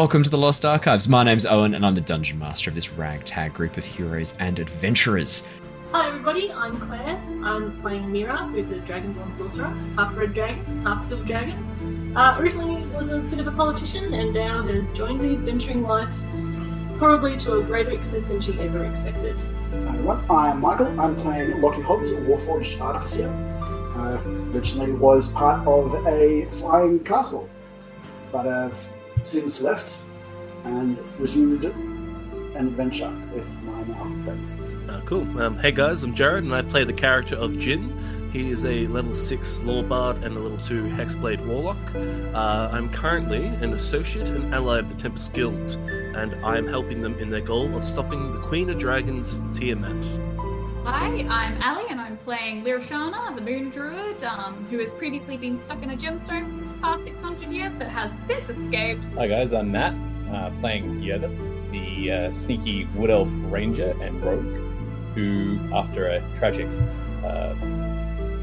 and welcome to the Lost Archives. My name's Owen, and I'm the Dungeon Master of this ragtag group of heroes and adventurers. Hi everybody, I'm Claire. I'm playing Mira, who's a Dragonborn sorcerer, half red dragon, half silver dragon. Uh, originally was a bit of a politician and now has joined the adventuring life, probably to a greater extent than she ever expected. Hi everyone, I'm Michael. I'm playing Lockie Hobbs, a Warforged Artificer. Uh, originally was part of a flying castle, but I've since left and resumed an adventure with my now friends. Uh, cool. Um, hey guys, I'm Jared, and I play the character of Jin. He is a level 6 Lore Bard and a level 2 Hexblade Warlock. Uh, I'm currently an associate and ally of the Tempest Guild, and I am helping them in their goal of stopping the Queen of Dragons, Tiamat. Hi, I'm Ally, and I'm playing Lirashana, the Moon Druid, um, who has previously been stuck in a gemstone for the past 600 years, but has since escaped. Hi guys, I'm Matt, uh, playing Yervith, the uh, sneaky Wood Elf Ranger and Rogue, who, after a tragic uh,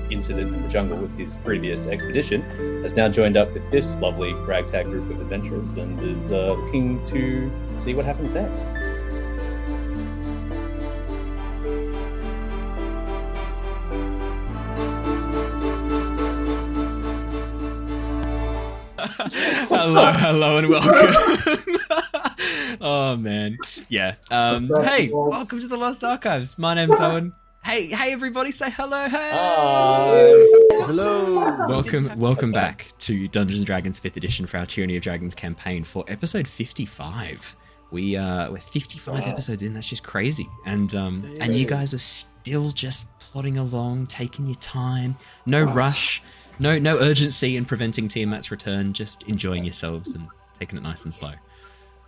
incident in the jungle with his previous expedition, has now joined up with this lovely ragtag group of adventurers and is uh, looking to see what happens next. hello, hello, and welcome. oh man, yeah. Um, hey, welcome to the Lost Archives. My name's Owen. Hey, hey, everybody, say hello. Hey, Hello. welcome, welcome back to Dungeons and Dragons Fifth Edition for our Tyranny of Dragons campaign for episode fifty-five. We uh, we're fifty-five episodes in. That's just crazy, and um, and you guys are still just plodding along, taking your time, no rush. No, no urgency in preventing Tiamat's return. Just enjoying yourselves and taking it nice and slow,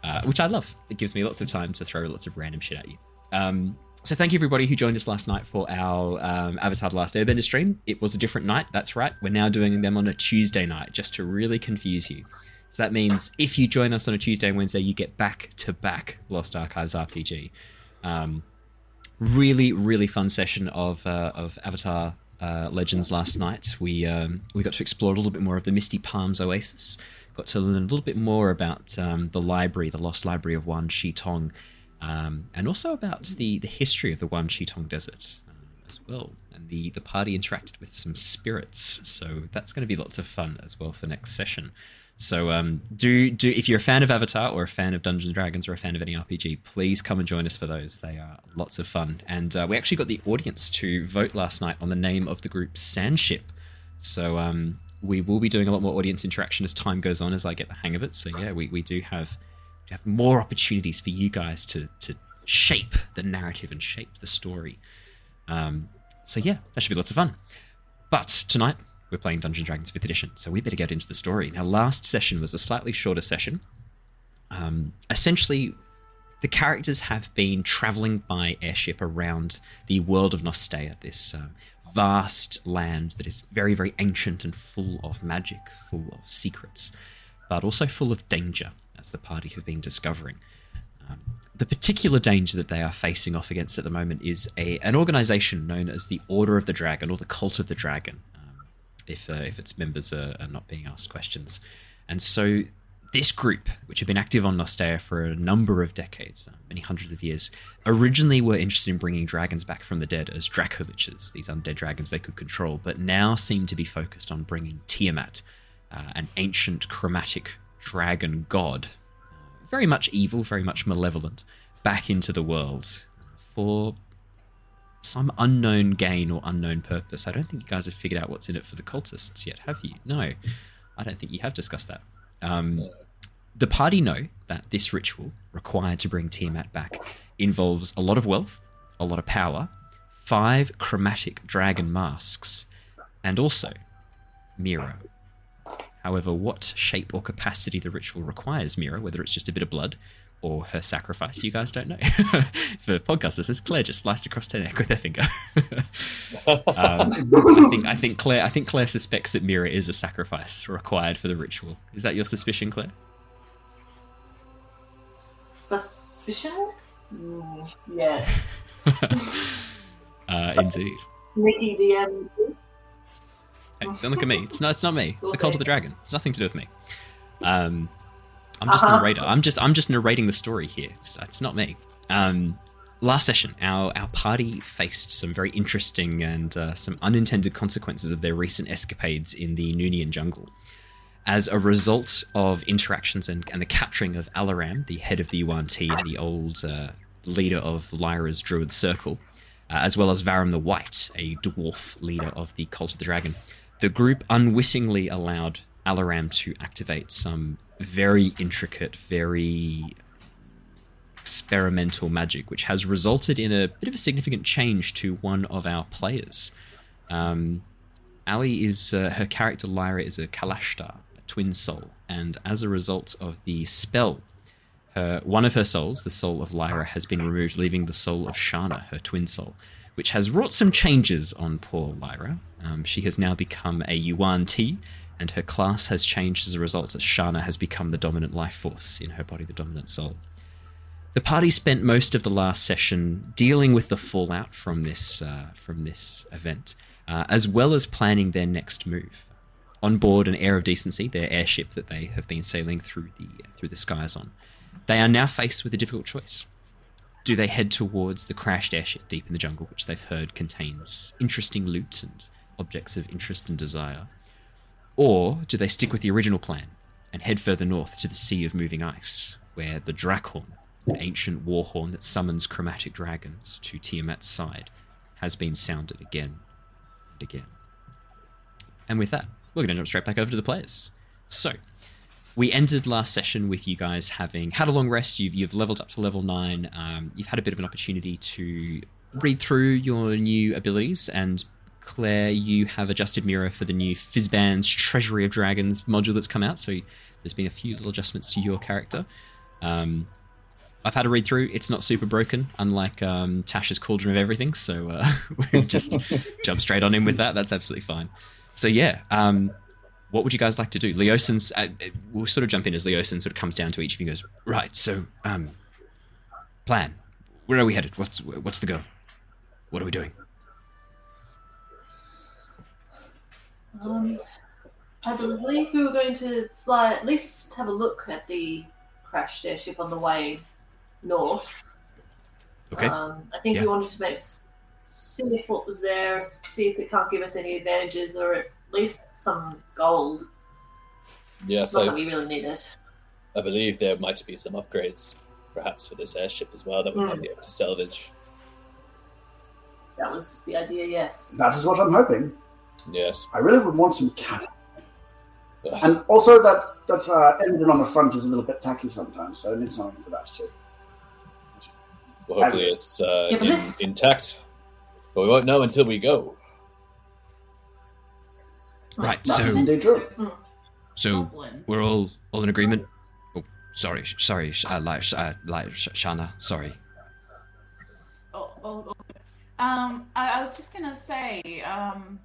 uh, which I love. It gives me lots of time to throw lots of random shit at you. Um, so thank you everybody who joined us last night for our um, Avatar: The Last Airbender stream. It was a different night. That's right. We're now doing them on a Tuesday night, just to really confuse you. So that means if you join us on a Tuesday and Wednesday, you get back to back Lost Archives RPG. Um, really, really fun session of uh, of Avatar uh, Legends last night. We um, we got to explore a little bit more of the Misty Palms Oasis. Got to learn a little bit more about um, the library, the lost library of Wan Shi Tong, um, and also about the the history of the Wan Shi Tong Desert uh, as well. And the the party interacted with some spirits, so that's going to be lots of fun as well for next session. So um, do do if you're a fan of Avatar or a fan of Dungeons and Dragons or a fan of any RPG, please come and join us for those. They are lots of fun. And uh, we actually got the audience to vote last night on the name of the group Sandship. So um, we will be doing a lot more audience interaction as time goes on as I get the hang of it. So yeah, we, we do have we have more opportunities for you guys to to shape the narrative and shape the story. Um, so yeah, that should be lots of fun. But tonight we're playing Dungeons Dragons 5th edition, so we better get into the story. Now, last session was a slightly shorter session. Um, essentially, the characters have been traveling by airship around the world of Nostea, this uh, vast land that is very, very ancient and full of magic, full of secrets, but also full of danger, as the party have been discovering. Um, the particular danger that they are facing off against at the moment is a, an organization known as the Order of the Dragon or the Cult of the Dragon if uh, if its members are, are, not being asked questions. And so this group, which had been active on Nostea for a number of decades, uh, many hundreds of years, originally were interested in bringing dragons back from the dead as Dracoliches, these undead dragons they could control, but now seem to be focused on bringing Tiamat, uh, an ancient chromatic dragon god, uh, very much evil, very much malevolent, back into the world for some unknown gain or unknown purpose. I don't think you guys have figured out what's in it for the cultists yet, have you? No, I don't think you have discussed that. Um, the party know that this ritual required to bring Tiamat back involves a lot of wealth, a lot of power, five chromatic dragon masks, and also Mira. However, what shape or capacity the ritual requires Mira, whether it's just a bit of blood or her sacrifice. You guys don't know. For podcast listeners, Claire just sliced across her neck with her finger. um, I think I think Claire I think Claire suspects that Mira is a sacrifice required for the ritual. Is that your suspicion, Claire? Suspicion? Mm, yes. uh, indeed. Nikki DM. Hey, don't look at me. It's not. It's not me. It's the cult of the dragon. It's nothing to do with me. Um, I'm just the Uh-huh. narrator. I'm just I'm just narrating the story here. It's it's not me. Um, last session, our our party faced some very interesting and uh, some unintended consequences of their recent escapades in the Noonian jungle. As a result of interactions and, and the capturing of Alaram, the head of the Yuan Ti and the old uh, leader of Lyra's Druid Circle, uh, as well as Varram the White, a dwarf leader of the Cult of the Dragon, the group unwittingly allowed Alaram to activate some very intricate, very experimental magic, which has resulted in a bit of a significant change to one of our players. Um, Ally is uh, her character Lyra is a Kalashtar, a twin soul, and as a result of the spell, her one of her souls, the soul of Lyra, has been removed, leaving the soul of Shana, her twin soul, which has wrought some changes on poor Lyra. Um, she has now become a Yuan Ti, and her class has changed as a result as Shana has become the dominant life force in her body, the dominant soul. The party spent most of the last session dealing with the fallout from this uh, from this event, uh, as well as planning their next move. On board an Air of Decency, their airship that they have been sailing through the through the skies on, they are now faced with a difficult choice. Do they head towards the crashed airship deep in the jungle, which they've heard contains interesting loot and objects of interest and desire? Or do they stick with the original plan and head further north to the Sea of Moving Ice, where the Draakhorn, an ancient war horn that summons chromatic dragons to Tiamat's side, has been sounded again and again? And with that, we're going to jump straight back over to the players. So, we ended last session with you guys having had a long rest. You've, you've leveled up to level 9. Um, you've had a bit of an opportunity to read through your new abilities. And Claire, you have adjusted Mira for the new Fizban's Treasury of Dragons module that's come out. So there's been a few little adjustments to your character. Um, I've had a read through. It's not super broken, unlike um, Tasha's Cauldron of Everything. So uh, we've just jumped straight on in with that. That's absolutely fine. So yeah, um, what would you guys like to do? Leosin's, uh, we'll sort of jump in as Leosin sort of comes down to each of you and goes, right, so, um, plan. Where are we headed? What's, what's the go? What are we doing? Um, I believe we were going to fly, at least have a look at the crashed airship on the way north. Okay. Um, I think Yeah. we wanted to make see if what was there, see if it can't give us any advantages, or at least some gold. Yes, Not that we really need it. I believe there might be some upgrades, perhaps for this airship as well, that we might Hmm. be able to salvage. That was the idea. Yes. That is what I'm hoping. Yes. I really would want some cannon. Ugh. And also that that uh, engine on the front is a little bit tacky sometimes, so I need something for that too. Well, hopefully Thanks. it's uh, You have a in- intact, but we won't know until we go. Right, That is so, indeed true. so we're all, all in agreement? Oh, sorry, sorry, sh- uh, like, uh, like, sh- Shana, sorry. Oh, oh, oh. Um, I, I was just gonna say, um,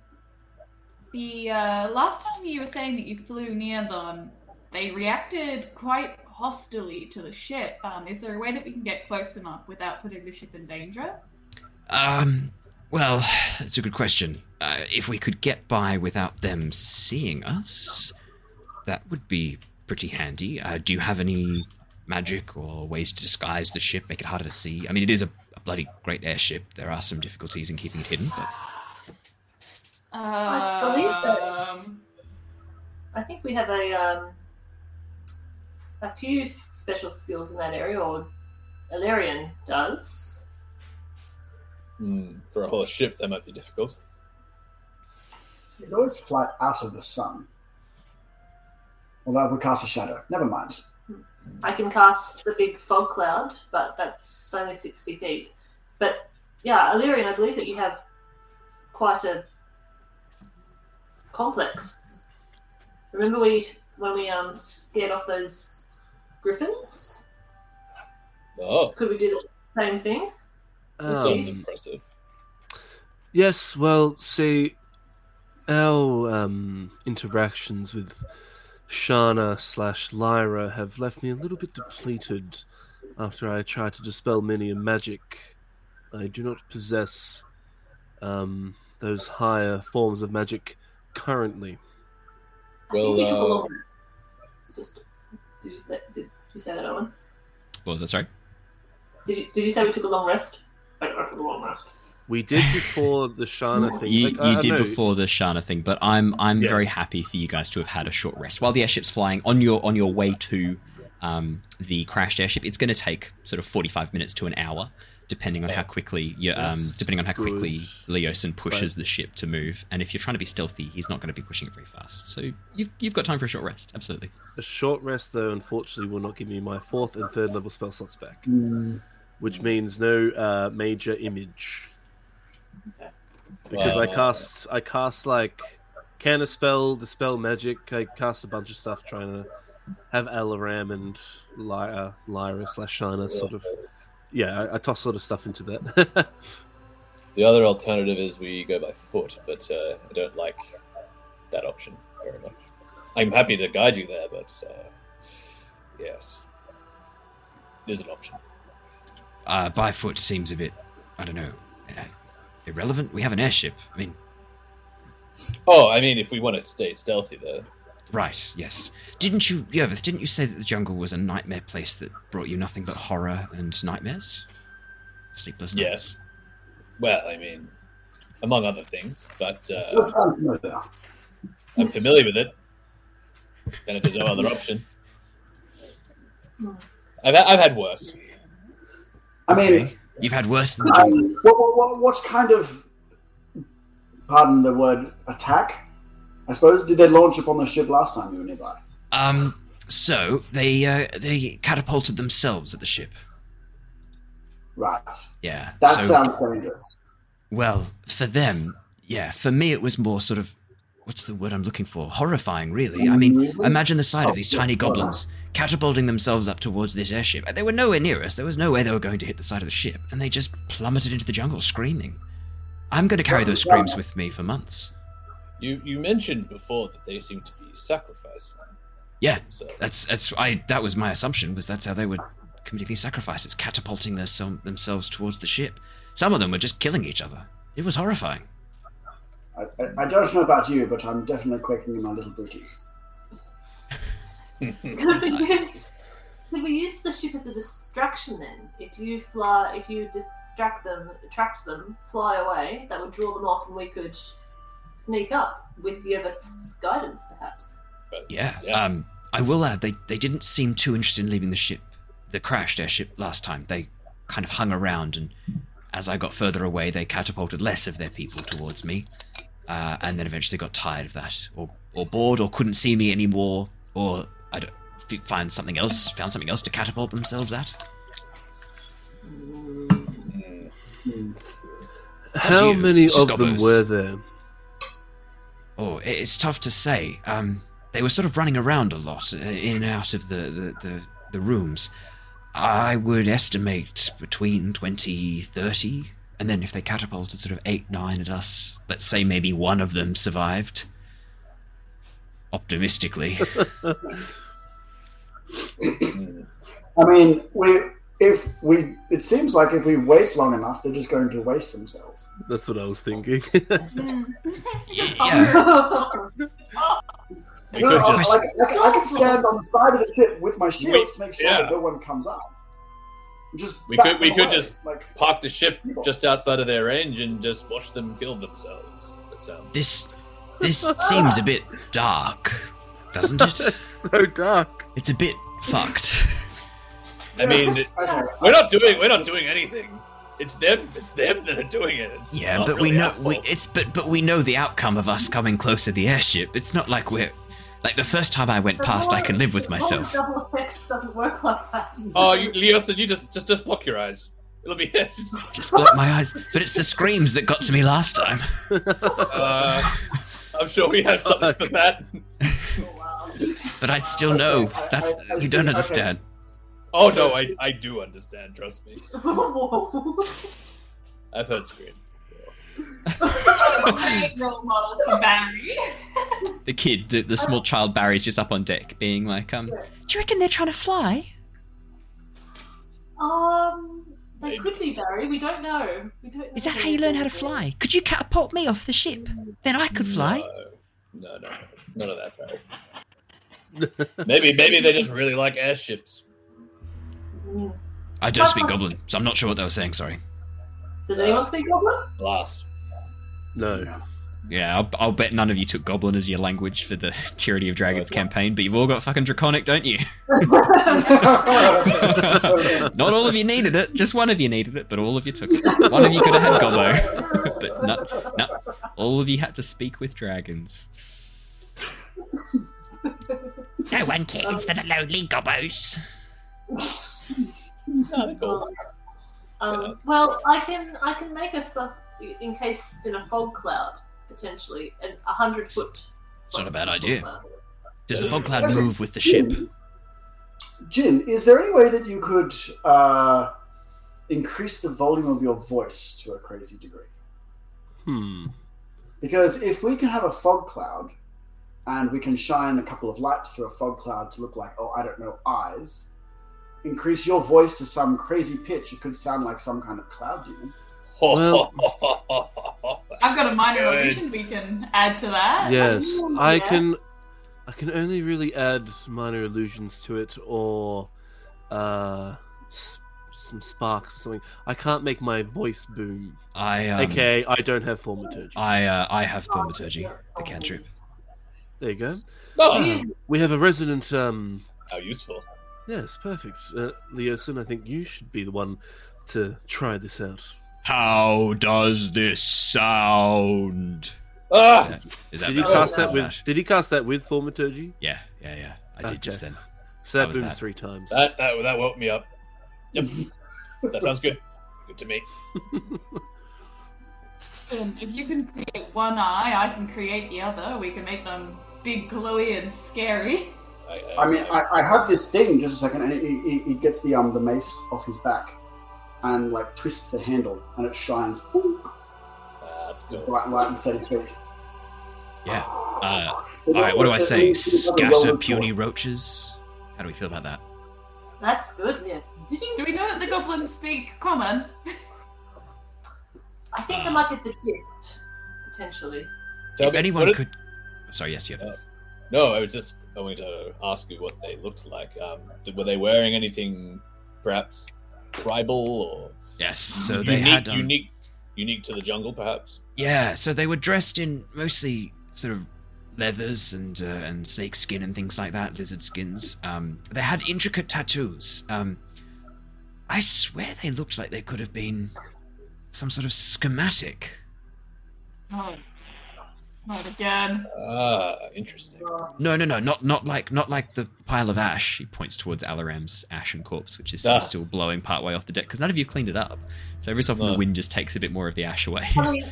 the uh, last time you were saying that you flew near them, they reacted quite hostilely to the ship. Um, is there a way that we can get close enough without putting the ship in danger? Um, well, that's a good question. Uh, if we could get by without them seeing us, that would be pretty handy. Uh, do you have any magic or ways to disguise the ship, make it harder to see? I mean, it is a, a bloody great airship. There are some difficulties in keeping it hidden, but I believe that- Um, I think we have a um, a few special skills in that area, or Illyrian does. Hmm, for a whole ship, that might be difficult. You could always fly out of the sun. Well, that would cast a shadow. Never mind. I can cast the big fog cloud, but that's only sixty feet. But yeah, Illyrian, I believe that you have quite a complex. Remember we when we um scared off those griffins? Oh, Could we do the same thing? that Um, sounds impressive. Yes, well, see, our um, interactions with Shana slash Lyra have left me a little bit depleted after I tried to dispel many a magic. I do not possess um, those higher forms of magic currently. I think Well, we took a uh, long just Did you say, did you say that, Owen? What was that? Sorry. Did you did you say we took a long rest? I, I took a long rest. We did before the Shana thing. You, Like, I- you I did know- before the Shana thing, but I'm I'm Yeah. very happy for you guys to have had a short rest while the airship's flying on your on your way to um, the crashed airship. It's going to take sort of 45 minutes to an hour, depending on how quickly you um, depending on how good. quickly Leosin pushes the ship to move. And if you're trying to be stealthy, he's not going to be pushing it very fast. So you've you've got time for a short rest. Absolutely. A short rest, though, unfortunately, will not give me my fourth and third level spell slots back, Mm, which means no uh, major image. Okay. Because I cast, I cast like can spell, dispel magic. I cast a bunch of stuff trying to have Alaram and Lyra, Lyra slash Shana sort of. Yeah, I, I toss lot of stuff into that. The other alternative is we go by foot, but uh, I don't like that option very much. I'm happy to guide you there, but uh, yes, it is an option. Uh, by foot seems a bit I don't know uh, irrelevant. We have an airship. I mean, Oh, I mean, if we want to stay stealthy, though. Right, yes. Didn't you, Yervith, didn't you say that the jungle was a nightmare place that brought you nothing but horror and nightmares? Sleepless nights. Yes. Well, I mean, among other things, but uh, What's that there? I'm familiar with it. And if there's no other option, I've, I've had worse. I mean, You've had worse than the jungle. um, what, what, what, what kind of, pardon the word, attack? I suppose. Did they launch upon the ship last time you were nearby? Um, so they uh, they catapulted themselves at the ship. Right. Yeah. That so, sounds dangerous. well for them. Yeah, for me it was more sort of what's the word I'm looking for? Horrifying, really. I mean, imagine the sight Oh, of these yeah, tiny goblins catapulting themselves up towards this airship. They were nowhere near us. There was no way they were going to hit the side of the ship, and they just plummeted into the jungle screaming. I'm going to carry those screams with me for months. You you mentioned before that they seem to be sacrificing. Yeah, So that's that's I that was my assumption was that's how they would commit these sacrifices, catapulting their, themselves towards the ship. Some of them were just killing each other. It was horrifying. I, I, I don't know about you, but I'm definitely quaking in my little booties. Could we use could we use the ship as a distraction then? If you fly, if you distract them, attract them, fly away, that would draw them off, and we could sneak up with Yervith's guidance, perhaps. but Yeah. Yeah. Um, I will add they they didn't seem too interested in leaving the ship, the crashed airship last time. They kind of hung around, and as I got further away, they catapulted less of their people towards me, uh, and then eventually got tired of that, or or bored, or couldn't see me anymore, or I don't find something else, found something else to catapult themselves at. mm, Hmm. It's up to How many of them were there? Oh, it's tough to say. Um, they were sort of running around a lot, uh, in and out of the, the, the, the rooms. I would estimate between 20, 30. And then if they catapulted sort of 8, 9 at us, let's say maybe one of them survived. Optimistically. I mean, we if we it seems like if we wait long enough, they're just going to waste themselves. That's what I was thinking. Yeah. we No, I- just like, I, can- I can stand on the side of the ship with my shield We- to make sure yeah. that no one comes up. Just We could- we them could just- like park the ship just outside of their range and just watch them kill themselves. That sounds. This this seems a bit dark, doesn't it? it's so dark. It's a bit fucked. I mean, Yes, okay. we're not doing we're not doing anything. It's them. It's them that are doing it. It's Yeah, not but we know we, it's but but we know the outcome of us coming close to the airship. It's not like we're like the first time I went past, I can live with myself. Double effect doesn't work like that. Oh, you, Leo said you just just just block your eyes. It'll be it. Just block my eyes. But it's the screams that got to me last time. Uh, I'm sure we have something for that. Oh, wow. But I'd still know. I- That's I- I you see. don't Okay. Understand. Oh no, I I do understand. Trust me. I've heard screams before. Great role model for Barry. The kid, the, the small child Barry's just up on deck, being like, um, do you reckon they're trying to fly? Um, they Maybe. could be Barry. We don't know. We don't. Know Is that how you learn how to fly? Could you catapult me off the ship? Then I could fly. No, no, no, none of that. Barry. Maybe maybe they just really like airships. I don't speak Goblin, so I'm not sure what they were saying. Sorry. Does anyone speak Goblin? Last. No. Yeah, I'll, I'll bet none of you took Goblin as your language for the Tyranny of Dragons campaign, but you've all got fucking Draconic, don't you? Not all of you needed it. Just one of you needed it, but all of you took it. One of you could have had Gobbo, but not, not All of you had to speak with dragons. No one cares for the lonely Gobbos. Oh, they're cool. Um, well, I can I can make a stuff encased in a fog cloud potentially, and a hundred foot. It's not a bad idea. cloud. Does the fog cloud move with the ship? Jin, is there any way that you could uh, increase the volume of your voice to a crazy degree? Hmm. Because if we can have a fog cloud and we can shine a couple of lights through a fog cloud to look like, oh, I don't know, eyes, increase your voice to some crazy pitch, it could sound like some kind of cloud demon. Well- I've got a minor Good. illusion we can add to that. Yes, I yeah. can. I can only really add minor illusions to it, or uh, s- some sparks or something. I can't make my voice boom. I um, Okay, I don't have thaumaturgy. I uh, I have thaumaturgy, the cantrip. There you go. Oh, We have a resident. Um, how useful. Yes, perfect. Uh, Leosin, I think you should be the one to try this out. How does this sound? Is Ah! that, is that Did he better? cast that with? Did he cast that with thaumaturgy? Yeah, yeah, yeah. I did Okay. just then. So that How was booms that? three times. That, that that woke me up. Yep. that sounds good. Good to me. Um, if you can create one eye, I can create the other. We can make them big, glowy, and scary. I, I mean, I, I have this thing, just a second, and he, he, he gets the um the mace off his back and like twists the handle and it shines that's good. right, right in 30 feet. Yeah. Uh, All all right, what do I say? Scatter puny roaches. How do we feel about that? That's good. Yes. Did you? Do we know that the goblins speak common? I think I might get the gist potentially. If anyone what it- could, sorry, yes, you have. Uh, No, I was just going to ask you what they looked like. Um, did- were they wearing anything, perhaps tribal or yes, so unique, they had um, unique, unique to the jungle, perhaps? Yeah, so they were dressed in mostly sort of leathers and uh, and snake skin and things like that, lizard skins. Um, they had intricate tattoos. Um, I swear they looked like they could have been some sort of schematic. Oh, not again. Ah, interesting. No, no, no, not not like not like the pile of ash. He points towards Alaram's ashen corpse, which is sort of Ah. still blowing partway off the deck because none of you cleaned it up. So every so often No. the wind just takes a bit more of the ash away. I mean,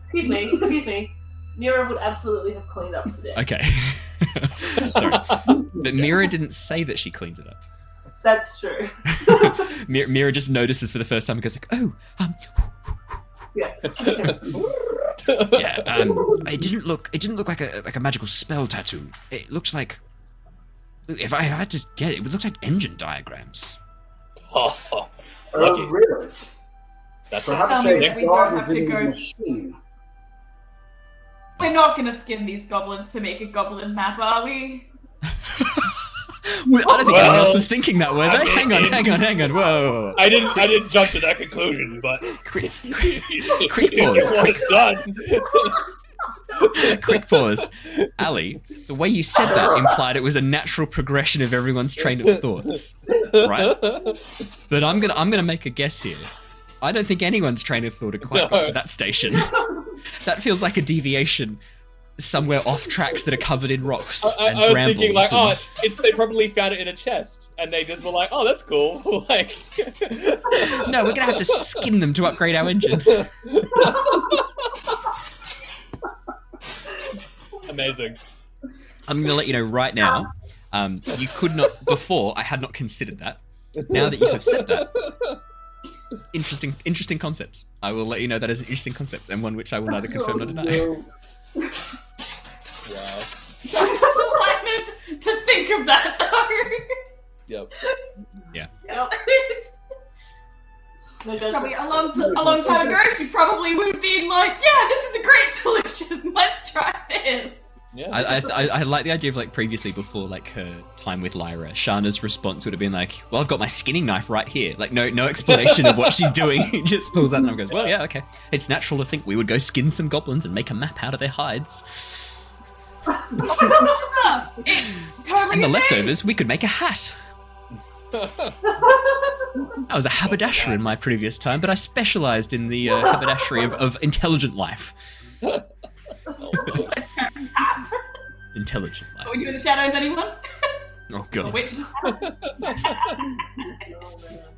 excuse me, excuse me. Mira would absolutely have cleaned up the deck. okay, sorry, but Mira didn't say that she cleaned it up. That's true. Mira, Mira just notices for the first time and goes like, "Oh, um, Yeah. yeah." Um, it didn't look. It didn't look like a like a magical spell tattoo. It looked like. If I had to get it, it would look like engine diagrams. Oh, Oh, lucky. really? That's Perhaps Sounds a like interesting. we don't have to go- machine. We're not gonna skin these goblins to make a goblin map, are we? Well, I don't think anyone else was thinking that, were I eh? mean- Hang on, hang on, hang on. Whoa, whoa, whoa. I didn't. I didn't jump to that conclusion, but Quick, quick, quick pause. was done. quick pause. Ally, the way you said that implied it was a natural progression of everyone's train of thoughts. Right? But I'm gonna I'm gonna make a guess here. I don't think anyone's train of thought had quite got to that station. that feels like a deviation somewhere off tracks that are covered in rocks I, and I was brambles. thinking like, oh, and- it's they probably found it in a chest, and they just were like, oh, that's cool. like, No, we're gonna have to skin them to upgrade our engine. Amazing. I'm gonna let you know right now. Um, you could not before. I had not considered that. Now that you have said that, interesting, interesting concept. I will let you know that is an interesting concept and one which I will neither confirm nor deny. Wow. Just alignment to think of that though. Yep. Yeah. Yep. No Probably a long, t- a long time ago, she probably would have been like, "Yeah, this is a great solution. Let's try this." Yeah. I, I, I, I like the idea of like previously before like her time with Lyra, Shana's response would have been like, "Well, I've got my skinning knife right here." Like no no explanation of what she's doing. he just pulls out and goes, "Well, yeah, okay. It's natural to think we would go skin some goblins and make a map out of their hides, it totally and the leftovers we could make a hat." I was a haberdasher in my previous time, but I specialised in the uh, haberdashery of, of intelligent life. Intelligent Are you in the shadows, anyone? Oh god. Which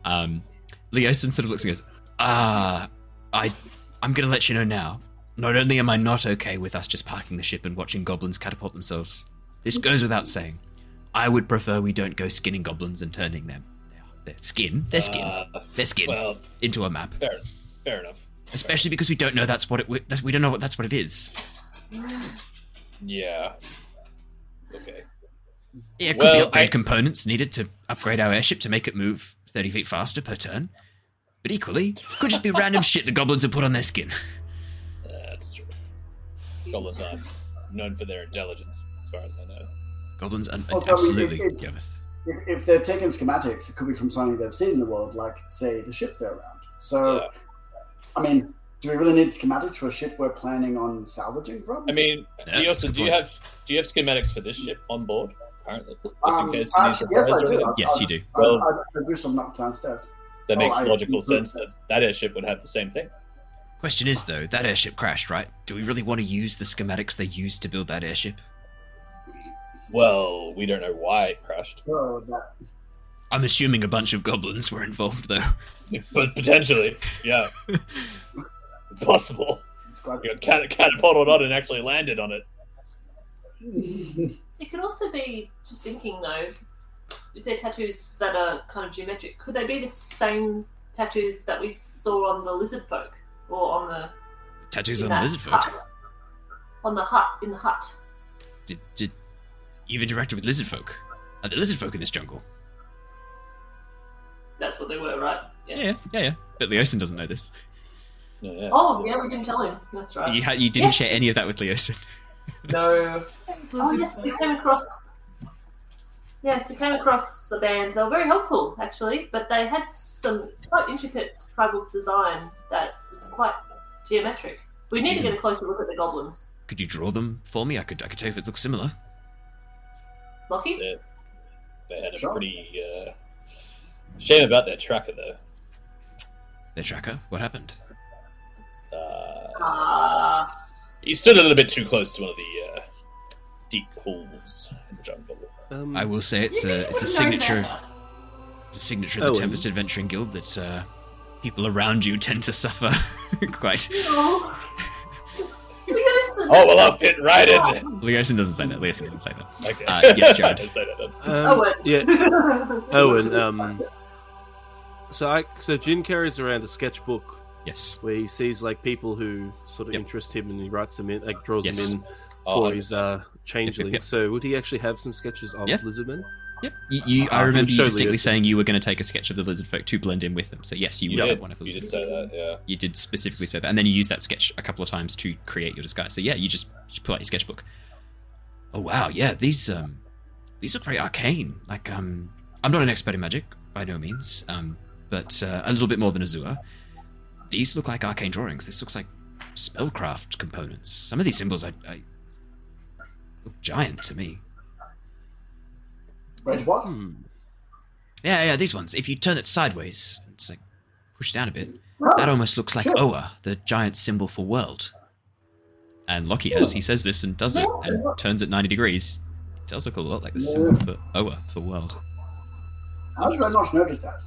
Um, Leosin sort of looks and goes, "Ah, I, I'm gonna let you know now. Not only am I not okay with us just parking the ship and watching goblins catapult themselves, this goes without saying. I would prefer we don't go skinning goblins and turning them, their skin, their skin, Uh, their skin, well, into a map. fair, fair enough. Especially because we don't know that's what it. we- We don't know what that's what it is. Yeah. Okay. Yeah, it could Well, be upgrade I- components needed to upgrade our airship to make it move 30 feet faster per turn. But equally, it could just be random shit the goblins have put on their skin. That's true. Goblins are known for their intelligence, as far as I know. Goblins, are Also, I mean, absolutely. it- If, if they've taken schematics, it could be from something they've seen in the world, like, say, the ship they're around. So, Yeah. I mean, do we really need schematics for a ship we're planning on salvaging from? I mean, Yeah, Eosa, good do you have do you have schematics for this ship on board currently? Just Um, in case you actually, yes, I do. anything? I- Yes, I- you do. I, Well- I, I do some up downstairs. That Oh, makes I- logical sense that that airship would have the same thing. Question is, though, that airship crashed, right? Do we really want to use the schematics they used to build that airship? Well, we don't know why it crashed, So that I'm assuming a bunch of goblins were involved, though. but potentially, yeah, it's possible. it's quite. You know, cat- catapulted on and actually landed on it. It could also be just thinking though, if they're tattoos that are kind of geometric, could they be the same tattoos that we saw on the lizard folk or on the Tattoos on the lizard folk. hut? On the hut in the hut. Did, did you've interacted with lizard folk? Are there lizard folk in this jungle? That's what they were, right? Yes. Yeah, yeah, yeah. But Leosin doesn't know this. Yeah, yeah, Oh so- yeah, we didn't tell him. That's right. You, ha- you didn't Yes. share any of that with Leosin. No. Oh yes, we came across. Yes, we came across a band. They were very helpful, actually, but they had some quite intricate tribal design that was quite geometric. We Could need to get a closer look at the goblins. Could you draw them for me? I could I could tell if it looks similar. Lucky. They, they had a Sure. pretty uh, shame about their tracker though. Their tracker. What happened? Uh, he stood a little bit too close to one of the uh, deep pools in the jungle. Um, I will say it's a it's a you would know signature. It's a signature of the Oh, Tempest Adventuring Guild that uh, people around you tend to suffer quite. No. Leosin, Oh well, I'll fit right in. there. Leosin doesn't say that. Leosin doesn't say that. Okay. Uh, yes, Jared. I didn't say that then. um, Owen. yeah. Looks Owen, um, so I so Jin carries around a sketchbook Yes. where he sees like people who sort of Yep. interest him and he writes them in, like draws Yes. them in Oh, for his uh, changeling. yep. So would he actually have some sketches of Yep. lizardmen? Yep. You, you, I Uh, remember you distinctly Leosin. saying you were going to take a sketch of the lizard folk to blend in with them. So yes, you You would did. have one of the You did say that, yeah. You did specifically say that, and then you used that sketch a couple of times to create your disguise. So yeah, you just, just pull out your sketchbook. Oh wow, yeah, these um, these look very arcane. Like um, I'm not an expert in magic by no means, um, but uh, a little bit more than Azure. These look like arcane drawings. This looks like spellcraft components. Some of these symbols, I, I look giant to me. Wait, what? Hmm. Yeah, yeah, these ones. If you turn it sideways, it's like push down a bit. Oh, That almost looks like Sure. Oa, the giant symbol for world. And Lockie, as he says this and does it Yes. and turns it 90 degrees, it does look a lot like the Yeah. symbol for Oa, for world. How did I not notice that?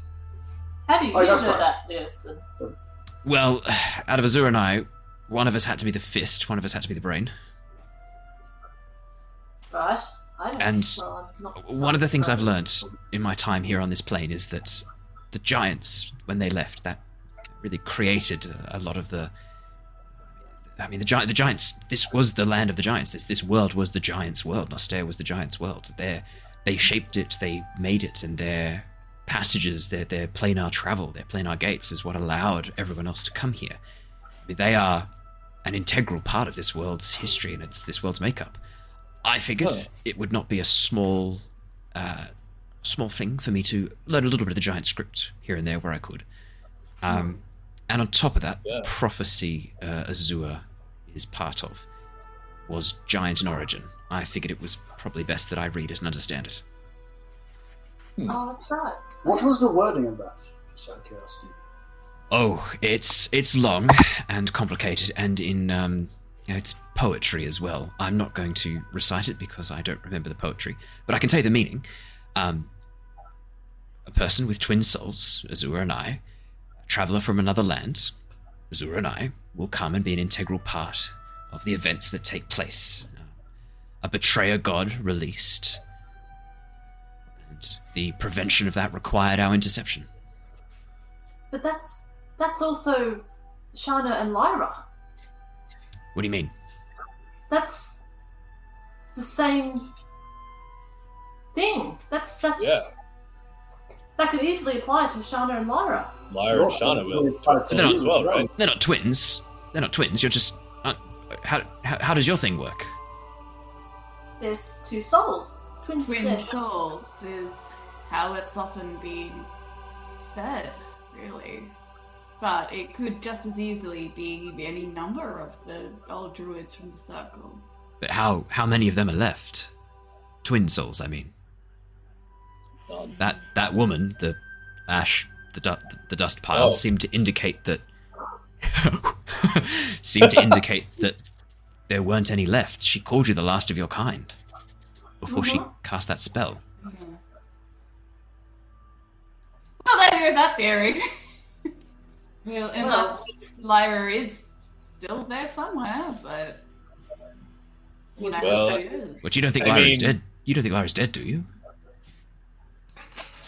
How do you Oh, know right. that, Leosin? Well, out of Azur and I, one of us had to be the fist, one of us had to be the brain. Right? And well, not- One of the things I've learned in my time here on this plane is that the giants, when they left, that really created a lot of the. I mean, the giant, the giants. This was the land of the giants. This this world was the giants' world. Nostea was the giants' world. They they shaped it. They made it, and their passages, their their planar travel, their planar gates, is what allowed everyone else to come here. I mean, they are an integral part of this world's history and it's this world's makeup. I figured Huh. it would not be a small, uh, small thing for me to learn a little bit of the giant script here and there where I could. Um, and on top of that, Yeah. the prophecy uh, Azure is part of was giant in origin. I figured it was probably best that I read it and understand it. Oh, that's right. What was the wording of that? Just out of curiosity. Oh, it's it's long and complicated, and in um, you it's poetry as well. I'm not going to recite it because I don't remember the poetry, but I can tell you the meaning. Um, a person with twin souls, Azura and I, a traveler from another land, Azura and I, will come and be an integral part of the events that take place. A betrayer god released, and the prevention of that required our interception. But that's that's also Shana and Lyra. What do you mean? That's the same thing. That's that's Yeah. that could easily apply to Shana and Lyra. Lyra and Shana will They're not- as well, right? They're not twins. They're not twins. You're just. Uh, how, how how does your thing work? There's two souls, twins. Twin souls is how it's often been said, really. But it could just as easily be any number of the old druids from the circle. But how how many of them are left? Twin souls, I mean. Um, That that woman, the ash, the du- the dust pile, Oh. seemed to indicate that. seemed to indicate that there weren't any left. She called you the last of your kind before she Mhm. cast that spell. Well, there goes that theory. well, unless Lyra is still there somewhere, but you know Well, how. But you don't think I Lyra's mean- dead? You don't think Lyra's dead, do you?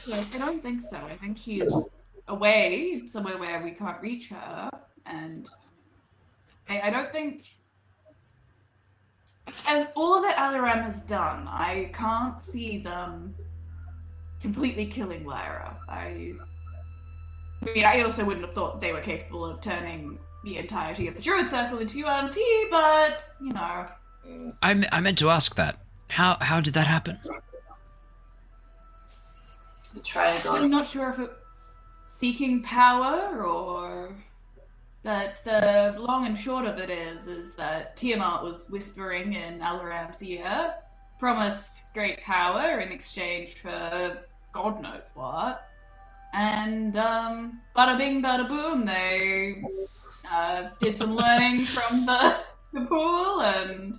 Yeah, I don't think so. I think she's away somewhere where we can't reach her, and I, I don't think. As all that Alaram has done, I can't see them completely killing Lyra. I, I mean, I also wouldn't have thought they were capable of turning the entirety of the Druid Circle into Yuan Ti, but you know, I, I meant to ask that. How how did that happen? Betrayer I'm not sure if it's seeking power or. But the long and short of it is, is that Tiamat was whispering in Alaram's ear, promised great power in exchange for God knows what, and um, bada bing, bada boom, they uh, did some learning from the, the pool, and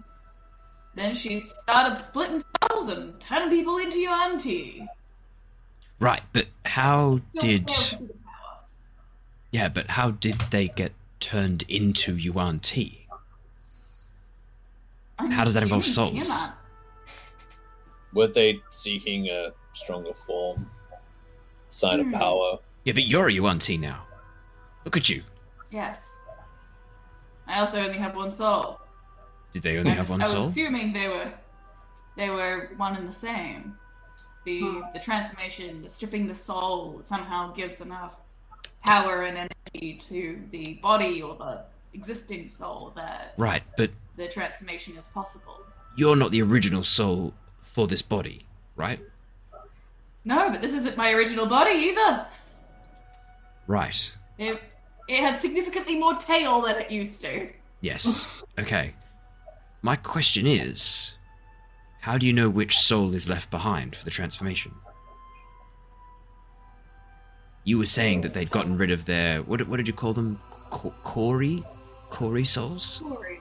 then she started splitting souls and turning people into Yuan Ti. Right, but how Still did failed to see the power. yeah? But how did they get turned into Yuan Ti? I'm How does that involve souls? Were they seeking a stronger form, sign Hmm. of power? Yeah, but you're a Yuan Ti now. Look at you. Yes. I also only have one soul. Did they only I have was- one I was soul? assuming they were they were one and the same. The Hmm. the transformation, the stripping the soul somehow gives enough power and energy to the body or the existing soul that Right, but the transformation is possible. you're not the original soul for this body, right? No, but this isn't my original body either. Right. It it has significantly more tail than it used to. Yes. Okay. My question is, how do you know which soul is left behind for the transformation? You were saying that they'd gotten rid of their what? What did you call them? Kori, Kori souls. Sorry.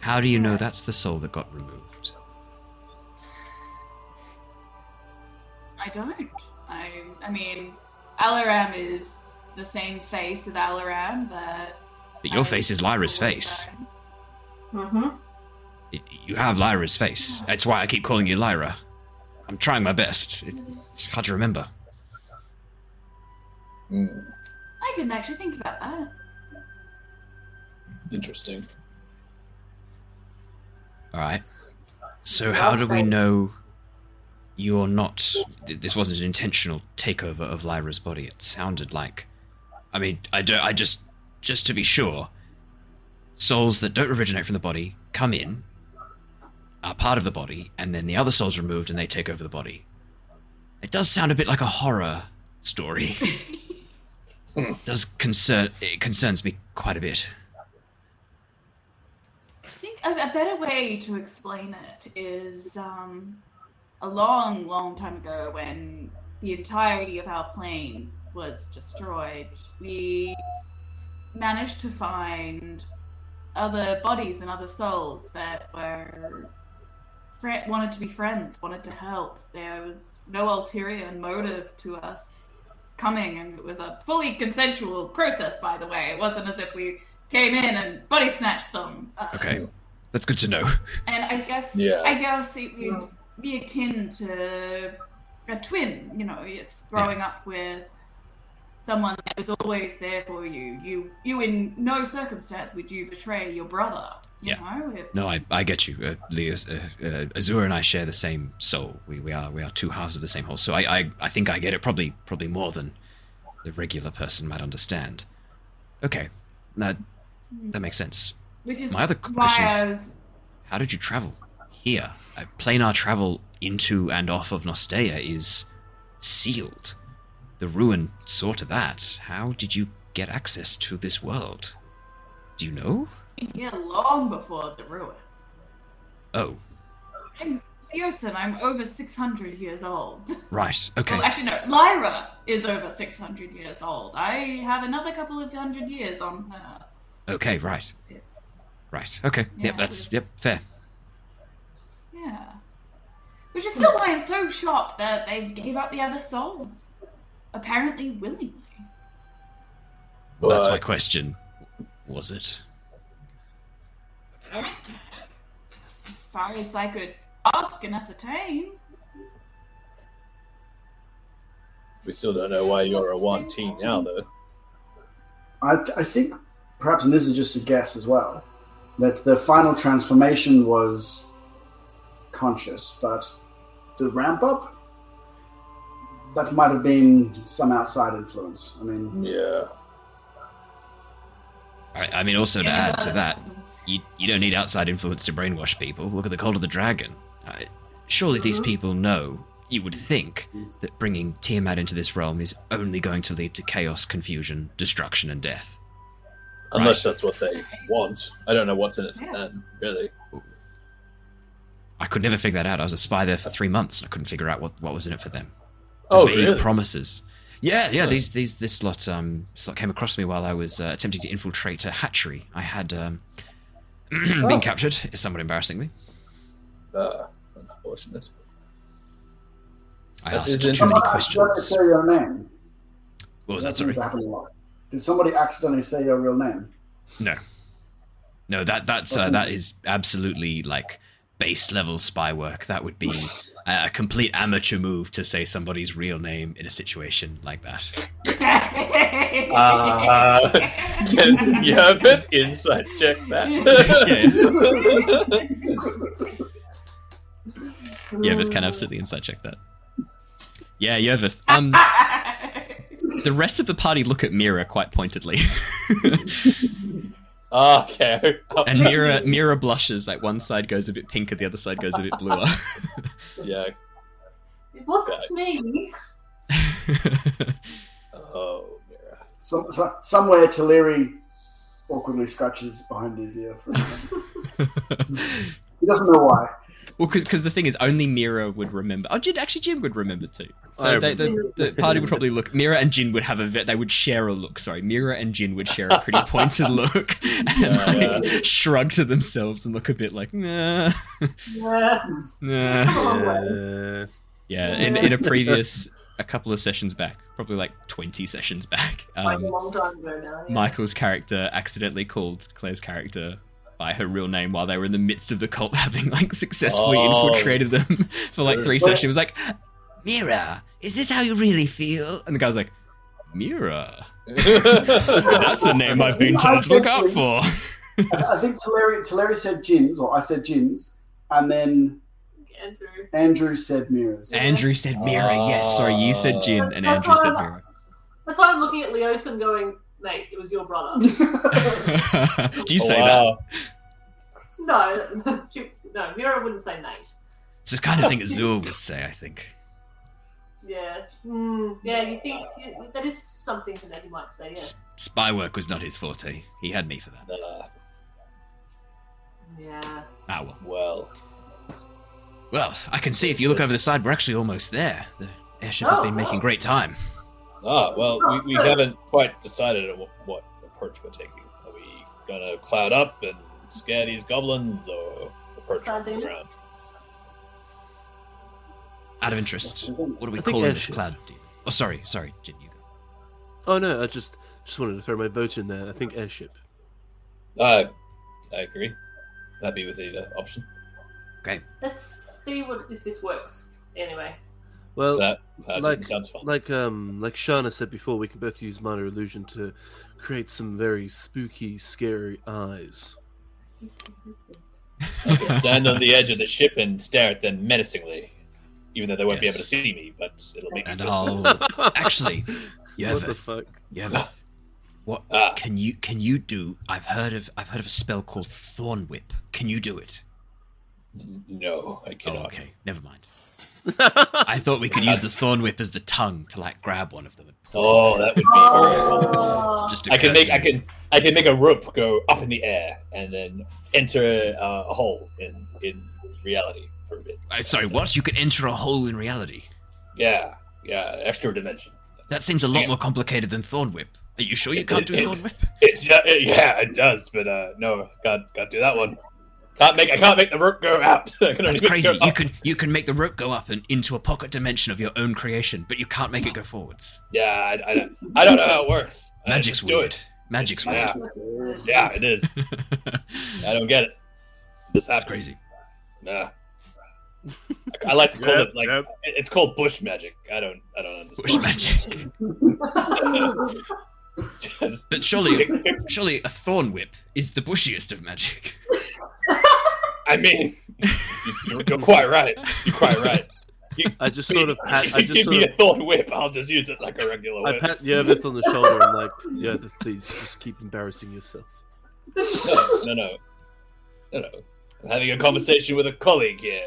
How do you know that's the soul that got removed? I don't. I I mean, Alaram is the same face of Alaram that. But your I face is Lyra's face. known. Mm-hmm. You have Lyra's face. That's why I keep calling you Lyra. I'm trying my best. It's hard to remember. Hmm, I didn't actually think about that. interesting. All right. So how do we know you're not? This wasn't an intentional takeover of Lyra's body. It sounded like. I mean, I don't. I just, just to be sure, souls that don't originate from the body come in, are part of the body, and then the other soul's removed and they take over the body. It does sound a bit like a horror story. it does concern it concerns me quite a bit. I think a, a better way to explain it is um, a long, long time ago when the entirety of our plane was destroyed, we managed to find other bodies and other souls that were wanted to be friends, wanted to help. There was no ulterior motive to us coming, and it was a fully consensual process, by the way. It wasn't as if we came in and body snatched them. Uh, Okay. That's good to know. and I guess Yeah. I guess it would be akin to a twin. You know, it's growing up with someone that was always there for you. You you in no circumstance would you betray your brother. You Yeah. know, No, I, I get you. Uh, Leos, uh, uh, Azura and I share the same soul. We, we are we are two halves of the same whole. So I, I I think I get it probably probably more than the regular person might understand. Okay, that that makes sense. which is my other question is- How did you travel here? Uh, planar travel into and off of Nostea is sealed. The ruin saw to that. How did you get access to this world? Do you know? here long before the ruin. Oh, I'm Yosin, I'm over 600 years old. right. Okay. Well, actually, no. Lyra is over 600 years old. I have another couple of hundred years on her. Okay. Right. It's Right. Okay. Yeah, yep. That's yep. Fair. Yeah. Which is hmm. still why I'm so shocked that they gave up the other souls, apparently willingly. That's my question. Was it? Apparently, as, as far as I could ask and ascertain. We still don't know why you're a Yuan Ti now, though. I, I think perhaps, and this is just a guess as well, that the final transformation was conscious, but the ramp up that might have been some outside influence. I mean, Yeah. I, I mean, also to Yeah, add to that, you you don't need outside influence to brainwash people. Look at the Cult of the Dragon. Uh, surely these people know. You would think that bringing Tiamat into this realm is only going to lead to chaos, confusion, destruction, and death. Unless Right. that's what they want. I don't know what's in it for Yeah. them, really. I could never figure that out. I was a spy there for three months. I couldn't figure out what, what was in it for them. Those Oh, vague really? promises. Yeah, yeah. Huh. These these this lot um this lot came across me while I was uh, attempting to infiltrate a hatchery. I had um, Oh. been captured, somewhat embarrassingly. Uh, unfortunate. I That asked is too interesting. many somebody accidentally questions. say your name. What was that? seems Sorry. a lot. Did somebody accidentally say your real name? No, no. That that's uh, that is absolutely like base level spy work. That would be a a complete amateur move to say somebody's real name in a situation like that. Uh, can you have an insight check that? Yervith can absolutely insight check that. Yeah, Yervith. Um, the rest of the party look at Mira quite pointedly, Ah, okay. and Mira Mira blushes. Like one side goes a bit pinker, the other side goes a bit bluer. Yeah. It wasn't me. Oh, Mira. So, so, somewhere Teleri awkwardly scratches behind his ear. For a he doesn't know why. Well, because the thing is, only Mira would remember. Oh, Jin, actually, Jin would remember too. So they, the, the party would probably look. Mira and Jin would have a. ve- They would share a look. Sorry, Mira and Jin would share a pretty pointed look and Yeah. like, shrug to themselves and look a bit like, nah, Yeah. nah. Come on, Wes. Uh, Yeah, in, in a previous, a couple of sessions back, probably like 20 sessions back, Like um, ago now. Yeah. Michael's character accidentally called Claire's character by her real name while they were in the midst of the cult having like successfully Oh. infiltrated them for like three sessions. He was like, Mira, is this how you really feel? And the guy was like, Mira, that's a name I've been told to look out for. I, I think Teleri, Teleri said Jins, or I said Jins, and then Andrew. Andrew said Mirrors. Andrew said Mira, yes. Sorry, you said Jin, and That's Andrew said why- Mira. That's why I'm looking at Leosin going, mate, it was your brother. Do you say wow. No, she, no, Mira wouldn't say mate. It's the kind of thing Azul would say, I think. Yeah. Mm, yeah, you think yeah, that is something that he might say, yeah. S- spy work was not his forte. He had me for that. Uh, Yeah. Ah, well. well, Well, I can see if you look over the side, we're actually almost there. The airship has Oh, been making great time. Ah, well, we, we Oh, haven't quite decided what, what approach we're taking. Are we gonna cloud up and scare these goblins, or approach from the ground? Out of interest, what do we I think call this cloud? Oh, sorry, sorry, Jin, you go. Oh no, I just just wanted to throw my vote in there. I think airship. Uh, I agree. Happy with either option. Okay. Let's see what if this works. Anyway. Well, That cloud like- sounds fun. like um like Shana said before, we can both use minor illusion to create some very spooky, scary eyes. I can stand on the edge of the ship and stare at them menacingly, even though they won't be able to see me. But it'll make me And feel. I'll actually, what the Yervith, fuck? Yervith, what Ah. can you can you do? I've heard of I've heard of a spell called Thorn Whip. Can you do it? No, I Oh, cannot. okay, never mind. I thought we could use the Thorn Whip as the tongue to like grab one of them. and pull Oh, that would be. Oh. Just I can make I can I can make a rope go up in the air and then enter uh, a hole in in reality for a bit. Uh, sorry, what? You could enter a hole in reality. Yeah, yeah, extra dimension. That seems a lot Yeah. more complicated than Thorn Whip. Are you sure you can't do It- it- Thorn Whip? It's yeah, it- yeah, it does, but uh, no, can't can't do that one. Can't make I can't make the rope go out. I can only That's crazy. You can you can make the rope go up and into a pocket dimension of your own creation, but you can't make it go forwards. Yeah, I, I, don't- I don't know how it works. Magic's just weird. it. Magic's weird. Yeah, yeah, it is. I don't get it. This happens. That's crazy. Nah. I, I like to call Yep, it like yep. it's called bush magic. I don't I don't understand. Bush magic. Just But surely pick- pick- surely a thorn whip is the bushiest of magic. I mean, you're, you're quite right. You're quite right. You- I just sort of pat. I just give sort me of. a thorn whip, I'll just use it like a regular I whip. pat Yervith on the shoulder and like, yeah, please just keep embarrassing yourself. No, no, no, no, no. I'm having a conversation with a colleague here.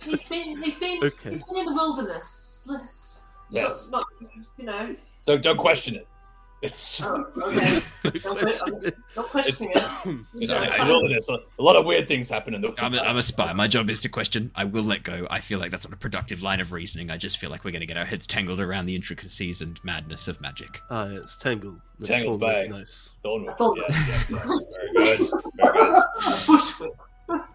he's been he's been Okay. he's been in the wilderness. Let's Yes. not, not you know. Don't don't question it. It's Oh, okay. Don't question it. Not questioning it. it's Sorry, the wilderness. A, a lot of weird things happen in the. I'm a, I'm a spy. My job is to question. I will let go. I feel like that's not a productive line of reasoning. I just feel like we're going to get our heads tangled around the intricacies and madness of magic. Ah, yeah, it's tangled. That's Tangled by- Nice. Thorn whips. Thorn Yes, yes, yes. Very good. Very good. Bushwick.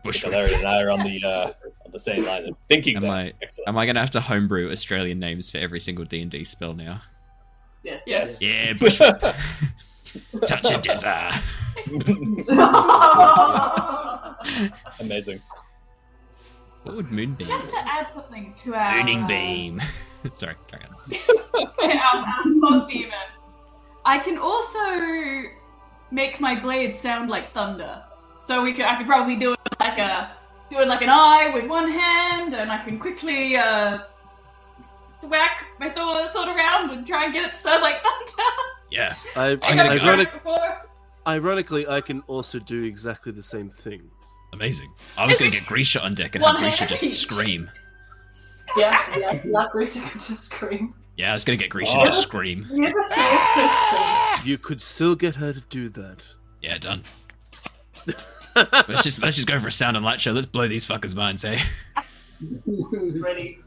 Bush So whip. Larry and I are on the uh, on the same line of thinking. Am that. I Excellent. am I going to have to homebrew Australian names for every single D and D spell now? Yes. Yes. Yeah, bush. Touch a desert. Amazing. What would moonbeam? Just to add something to our Mooning uh, beam. Sorry, carry on. our fog demon, I can also make my blade sound like thunder. So we could, I could probably do it like a, do it like an eye with one hand, and I can quickly uh, whack my th- sword around and try and get it to sound like thunder. Yeah, I, I'm I gonna never go- tried ironic, it before. ironically, I can also do exactly the same thing. amazing. I was going to get Grisha on deck and have Grisha just each. scream. yeah, yeah. Like Risa could just scream. Yeah, I was going to get Grisha Oh. to just scream. You could still get her to do that. Yeah, done. let's just let's just go for a sound and light show. Let's blow these fuckers' minds, hey? Ready.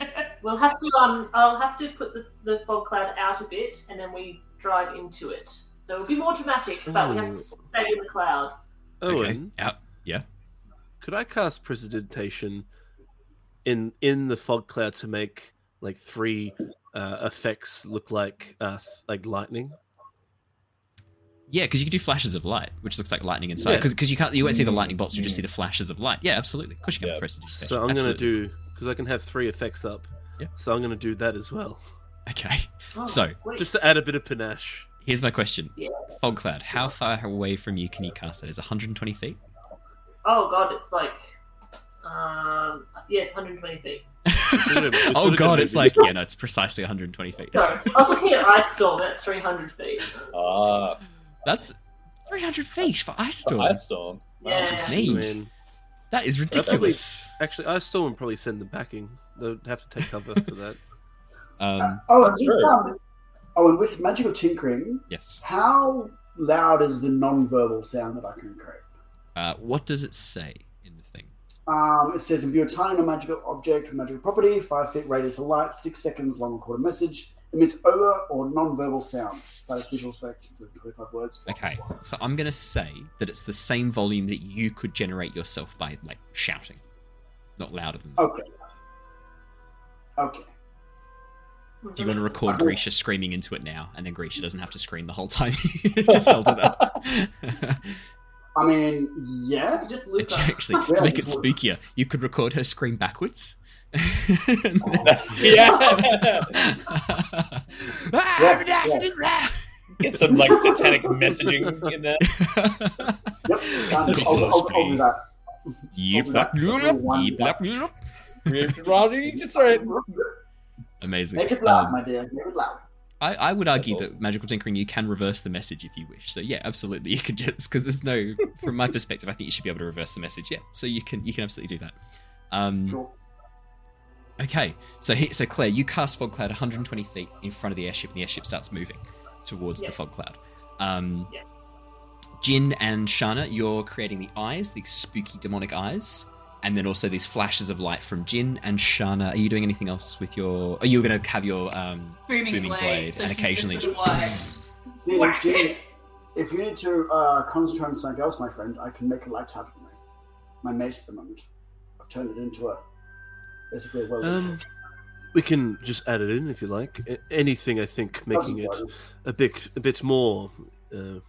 We'll have to um I'll have to put the, the fog cloud out a bit and then we drive into it. So it'll be more dramatic, but we have to stay in the cloud. Owen, Okay. Out. Yeah. could I cast prestidigitation in in the fog cloud to make like three uh, effects look like uh, like lightning? Yeah, because you can do flashes of light, which looks like lightning inside. Yeah. Because you can't you won't see the lightning bolts, you just see the flashes of light. Yeah, absolutely. Of course you can Yeah. have prestidigitation. So I'm gonna do because I can have three effects up. Yeah. So I'm gonna do that as well, Okay. Oh, So, sweet. just to add a bit of panache. Here's my question. Yeah. Fog cloud, how far away from you can you cast that? Is 120 feet? Oh god, it's like um yeah, it's 120 feet. Should've- oh god, it's like yeah, no, it's precisely 120 feet. So I was looking at Ice Storm, that's 300 feet. Ah, That's 300 feet for ice uh, storm. ice storm. Yeah. It's I mean, That is ridiculous. actually, I still would probably send them packing. They'd have to take cover for that. Um, Oh, and That's with, true. um, oh, and with magical tinkering, yes. how loud is the non-verbal sound that I can create? Uh, what does it say in the thing? Um, it says if you're tying a magical object, magical property, five feet radius of light, six seconds long recorded message, emits over or non-verbal sound. Static visual effect with 25 words. Okay, so I'm gonna say that it's the same volume that you could generate yourself by like shouting, not louder than that. Okay. Okay. Do you want to record. Grisha screaming into it now, and then Grisha doesn't have to scream the whole time? just hold it up. I mean, yeah. Just look. Actually, Yeah, to make it spookier, you could record her scream backwards. Yeah. Yeah, Get some like satanic messaging in there. Yep. Done. Get I'll, those I'll, I'll do that. Yep, I'll do that. yep, yep, last- yep. Just right. Amazing. Make it loud, Um, my dear. Make it loud. I, I would argue That's that magical tinkering you can reverse the message if you wish. So yeah, absolutely, you could just because there's no from my perspective, I think you should be able to reverse the message. Yeah, so you can you can absolutely do that. Um, Cool. Okay, so he, so Claire, you cast fog cloud 120 feet in front of the airship, and the airship starts moving towards Yeah. the fog cloud. Um, Yeah. Jin and Shana, you're creating the eyes, the spooky demonic eyes, and then also these flashes of light from Jin and Shana. Are you doing anything else with your? Are you going to have your um, Booming, Booming blade, blade, so and occasionally just sort of like, Jimmy, if you need to uh, concentrate on something else, my friend, I can make a light out of my, my mace at the moment. I've turned it into a basically a well. Um, we can just add it in if you like. Anything, I think, making it a bit a bit more. Uh, Do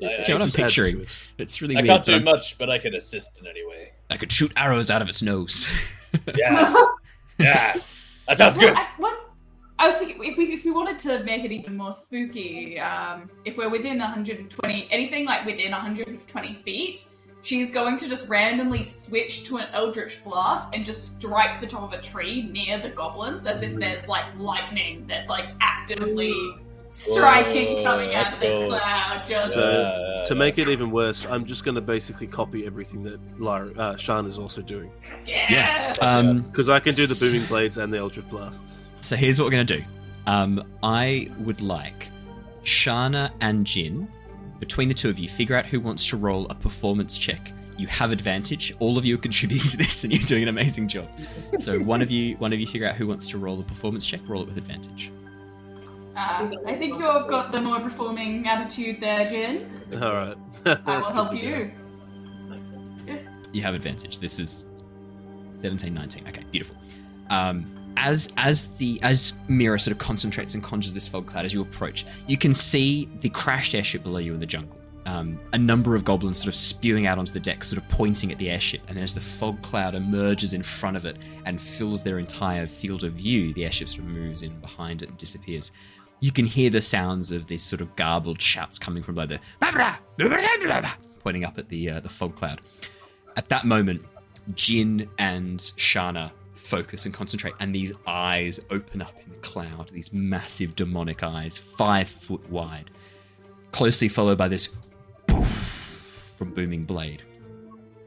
you know what I'm just picturing? it. It's really I weird. can't do I'm- much, but I can assist in any way. I could shoot arrows out of its nose. Yeah, yeah, that sounds good. I, what, I was thinking if we if we wanted to make it even more spooky, um, if we're within 120, anything like within 120 feet, she's going to just randomly switch to an eldritch blast and just strike the top of a tree near the goblins, as if there's like lightning that's like actively striking Whoa, coming out of this cool. cloud. Just So, to make it even worse, I'm just going to basically copy everything that Lara, uh, Shan is also doing. yeah. um, Because I can do the booming blades and the eldritch blasts. so here's what we're gonna do. Um, I would like Shana and Jin, between the two of you, figure out who wants to roll a performance check. You have advantage. All of you are contributing to this, and you're doing an amazing job. So one of you, one of you, figure out who wants to roll a performance check. Roll it with advantage. Uh, I think you've got the more performing attitude there, Jin. All right. I will help you. This you have advantage. This is 17, 19. Okay, beautiful. Um, as as the as Mira sort of concentrates and conjures this fog cloud as you approach, you can see the crashed airship below you in the jungle. Um, a number of goblins sort of spewing out onto the deck, sort of pointing at the airship. And then as the fog cloud emerges in front of it and fills their entire field of view, the airship sort of moves in behind it and disappears. You can hear the sounds of these sort of garbled shouts coming from below the pointing up at the uh, the fog cloud. At that moment, Jin and Shana focus and concentrate, and these eyes open up in the cloud, these massive demonic eyes, five foot wide, closely followed by this poof from Booming Blade.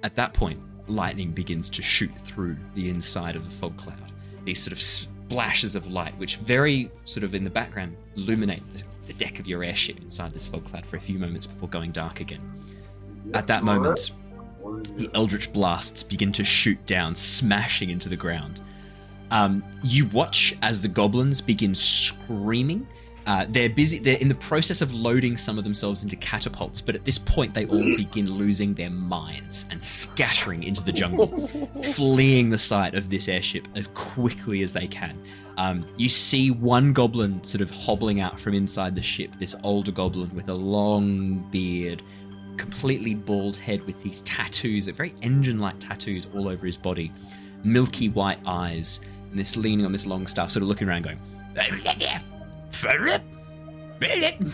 At that point, lightning begins to shoot through the inside of the fog cloud. These sort of splashes of light, which very sort of in the background illuminate the, the deck of your airship inside this fog cloud for a few moments before going dark again. At that moment, the eldritch blasts begin to shoot down, smashing into the ground. Um, you watch as the goblins begin screaming. Uh, they're busy. They're in the process of loading some of themselves into catapults, but at this point, they all begin losing their minds and scattering into the jungle, fleeing the sight of this airship as quickly as they can. Um, you see one goblin sort of hobbling out from inside the ship. This older goblin with a long beard, completely bald head with these tattoos, very engine-like tattoos all over his body, milky white eyes, and this leaning on this long staff, sort of looking around, going,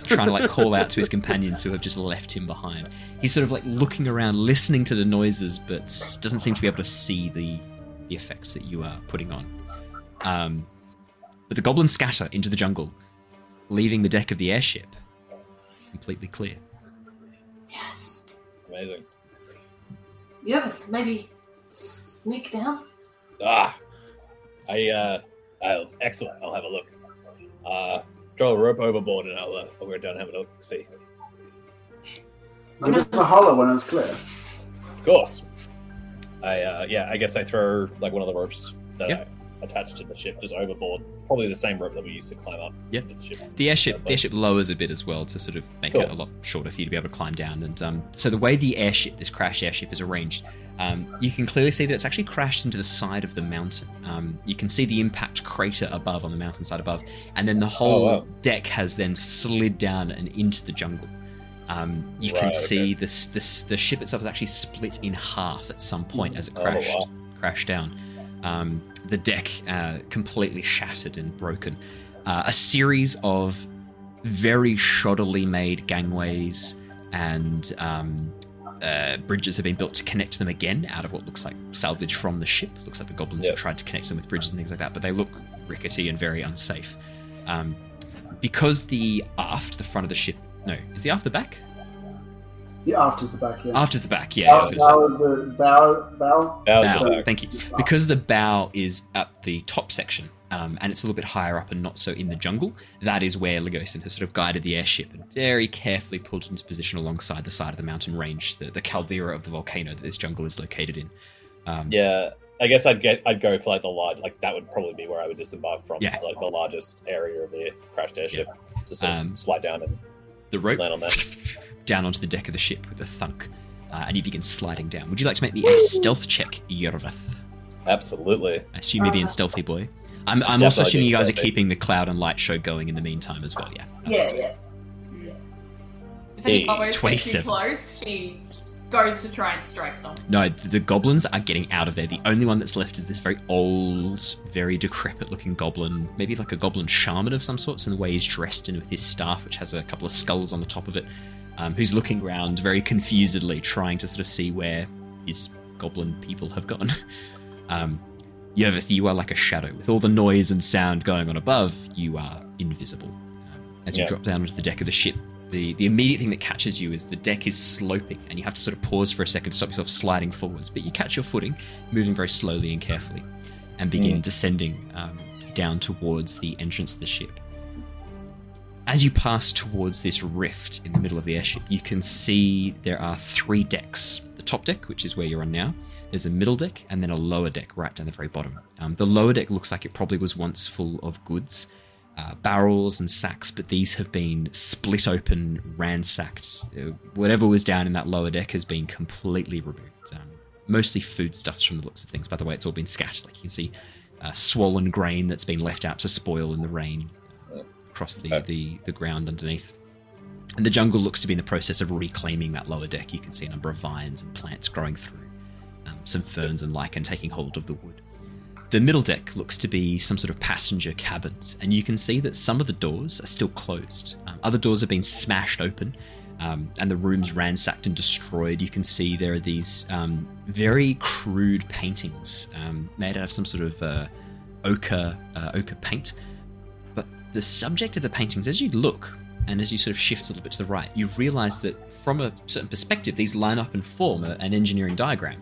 trying to like call out to his companions who have just left him behind. He's sort of like looking around, listening to the noises, but doesn't seem to be able to see the the effects that you are putting on. Um, but the goblins scatter into the jungle, leaving the deck of the airship completely clear. Yes. Amazing. You Yervith, maybe sneak down? Ah, I, uh, I'll, excellent. I'll have a look. Uh, throw a rope overboard and I'll, uh, I'll go down and have a look. See. Give us a holler when it's clear. Of course. I, uh, yeah, I guess I throw like one of the ropes that Yep. Attached to the ship just overboard. Probably the same rope that we used to climb up. Yep. the ship. The airship, the airship lowers a bit as well to sort of make Cool. it a lot shorter for you to be able to climb down. And um, so the way the airship, this crash airship, is arranged, um, you can clearly see that it's actually crashed into the side of the mountain. Um, you can see the impact crater above on the mountainside above, and then the whole wow. deck has then slid down and into the jungle. Um, you can Right, see this, this the ship itself is actually split in half at some point as it Oh, crashed wow. crashed down. Um, the deck uh, completely shattered and broken. Uh, a series of very shoddily made gangways and um, uh, bridges have been built to connect them again out of what looks like salvage from the ship. Looks like the goblins have tried to connect them with bridges and things like that, but they look rickety and very unsafe. Um, because the aft, the front of the ship, no, is the aft the back? The after's the back, yeah. Aft is the back, yeah. I bow, was gonna say. bow, the bow, bow. That was Bow, the back. Thank you. Because the bow is at the top section, um, and it's a little bit higher up and not so in the jungle, that is where Leosin has sort of guided the airship and very carefully pulled it into position alongside the side of the mountain range, the, the caldera of the volcano that this jungle is located in. Um, Yeah, I guess I'd get I'd go for like the large like that would probably be where I would disembark from. Yeah. like the largest area of the crashed airship. Just sort of Um, slide down and The rope land on that. down onto the deck of the ship with a thunk, uh, and you begin sliding down. Would you like to make me a stealth check, Yervith? Absolutely. I assume you're being stealthy boy. I'm, I'm also assuming you guys are keeping the cloud and light show going in the meantime as well. Yeah. Yeah, yeah. If any Hey, goblins get too 27. close, she goes to try and strike them. No, the goblins are getting out of there. The only one that's left is this very old, very decrepit looking goblin, maybe like a goblin shaman of some sorts, in the way he's dressed and with his staff, which has a couple of skulls on the top of it, um, who's looking around very confusedly, trying to sort of see where his goblin people have gone. Um, Yervith, you are like a shadow. With all the noise and sound going on above, you are invisible. Um, as you Yeah. drop down onto the deck of the ship, the, the immediate thing that catches you is the deck is sloping, and you have to sort of pause for a second to stop yourself sliding forwards. But you catch your footing, moving very slowly and carefully, and begin descending um, down towards the entrance of the ship. As you pass towards this rift in the middle of the airship, you can see there are three decks. The top deck, which is where you're on now, there's a middle deck, and then a lower deck right down the very bottom. Um, the lower deck looks like it probably was once full of goods, uh, barrels and sacks, but these have been split open, ransacked. Uh, whatever was down in that lower deck has been completely removed. Um, mostly foodstuffs from the looks of things. By the way, it's all been scattered. Like you can see uh, swollen grain that's been left out to spoil in the rain across the, the, the ground underneath. And the jungle looks to be in the process of reclaiming that lower deck. You can see a number of vines and plants growing through, um, some ferns and lichen taking hold of the wood. The middle deck looks to be some sort of passenger cabins, and you can see that some of the doors are still closed. Um, other doors have been smashed open, um, and the rooms ransacked and destroyed. You can see there are these um, very crude paintings um, made out of some sort of uh, ochre, uh, ochre paint. The subject of the paintings, as you look and as you sort of shift a little bit to the right, you realize that from a certain perspective, these line up and form a, an engineering diagram.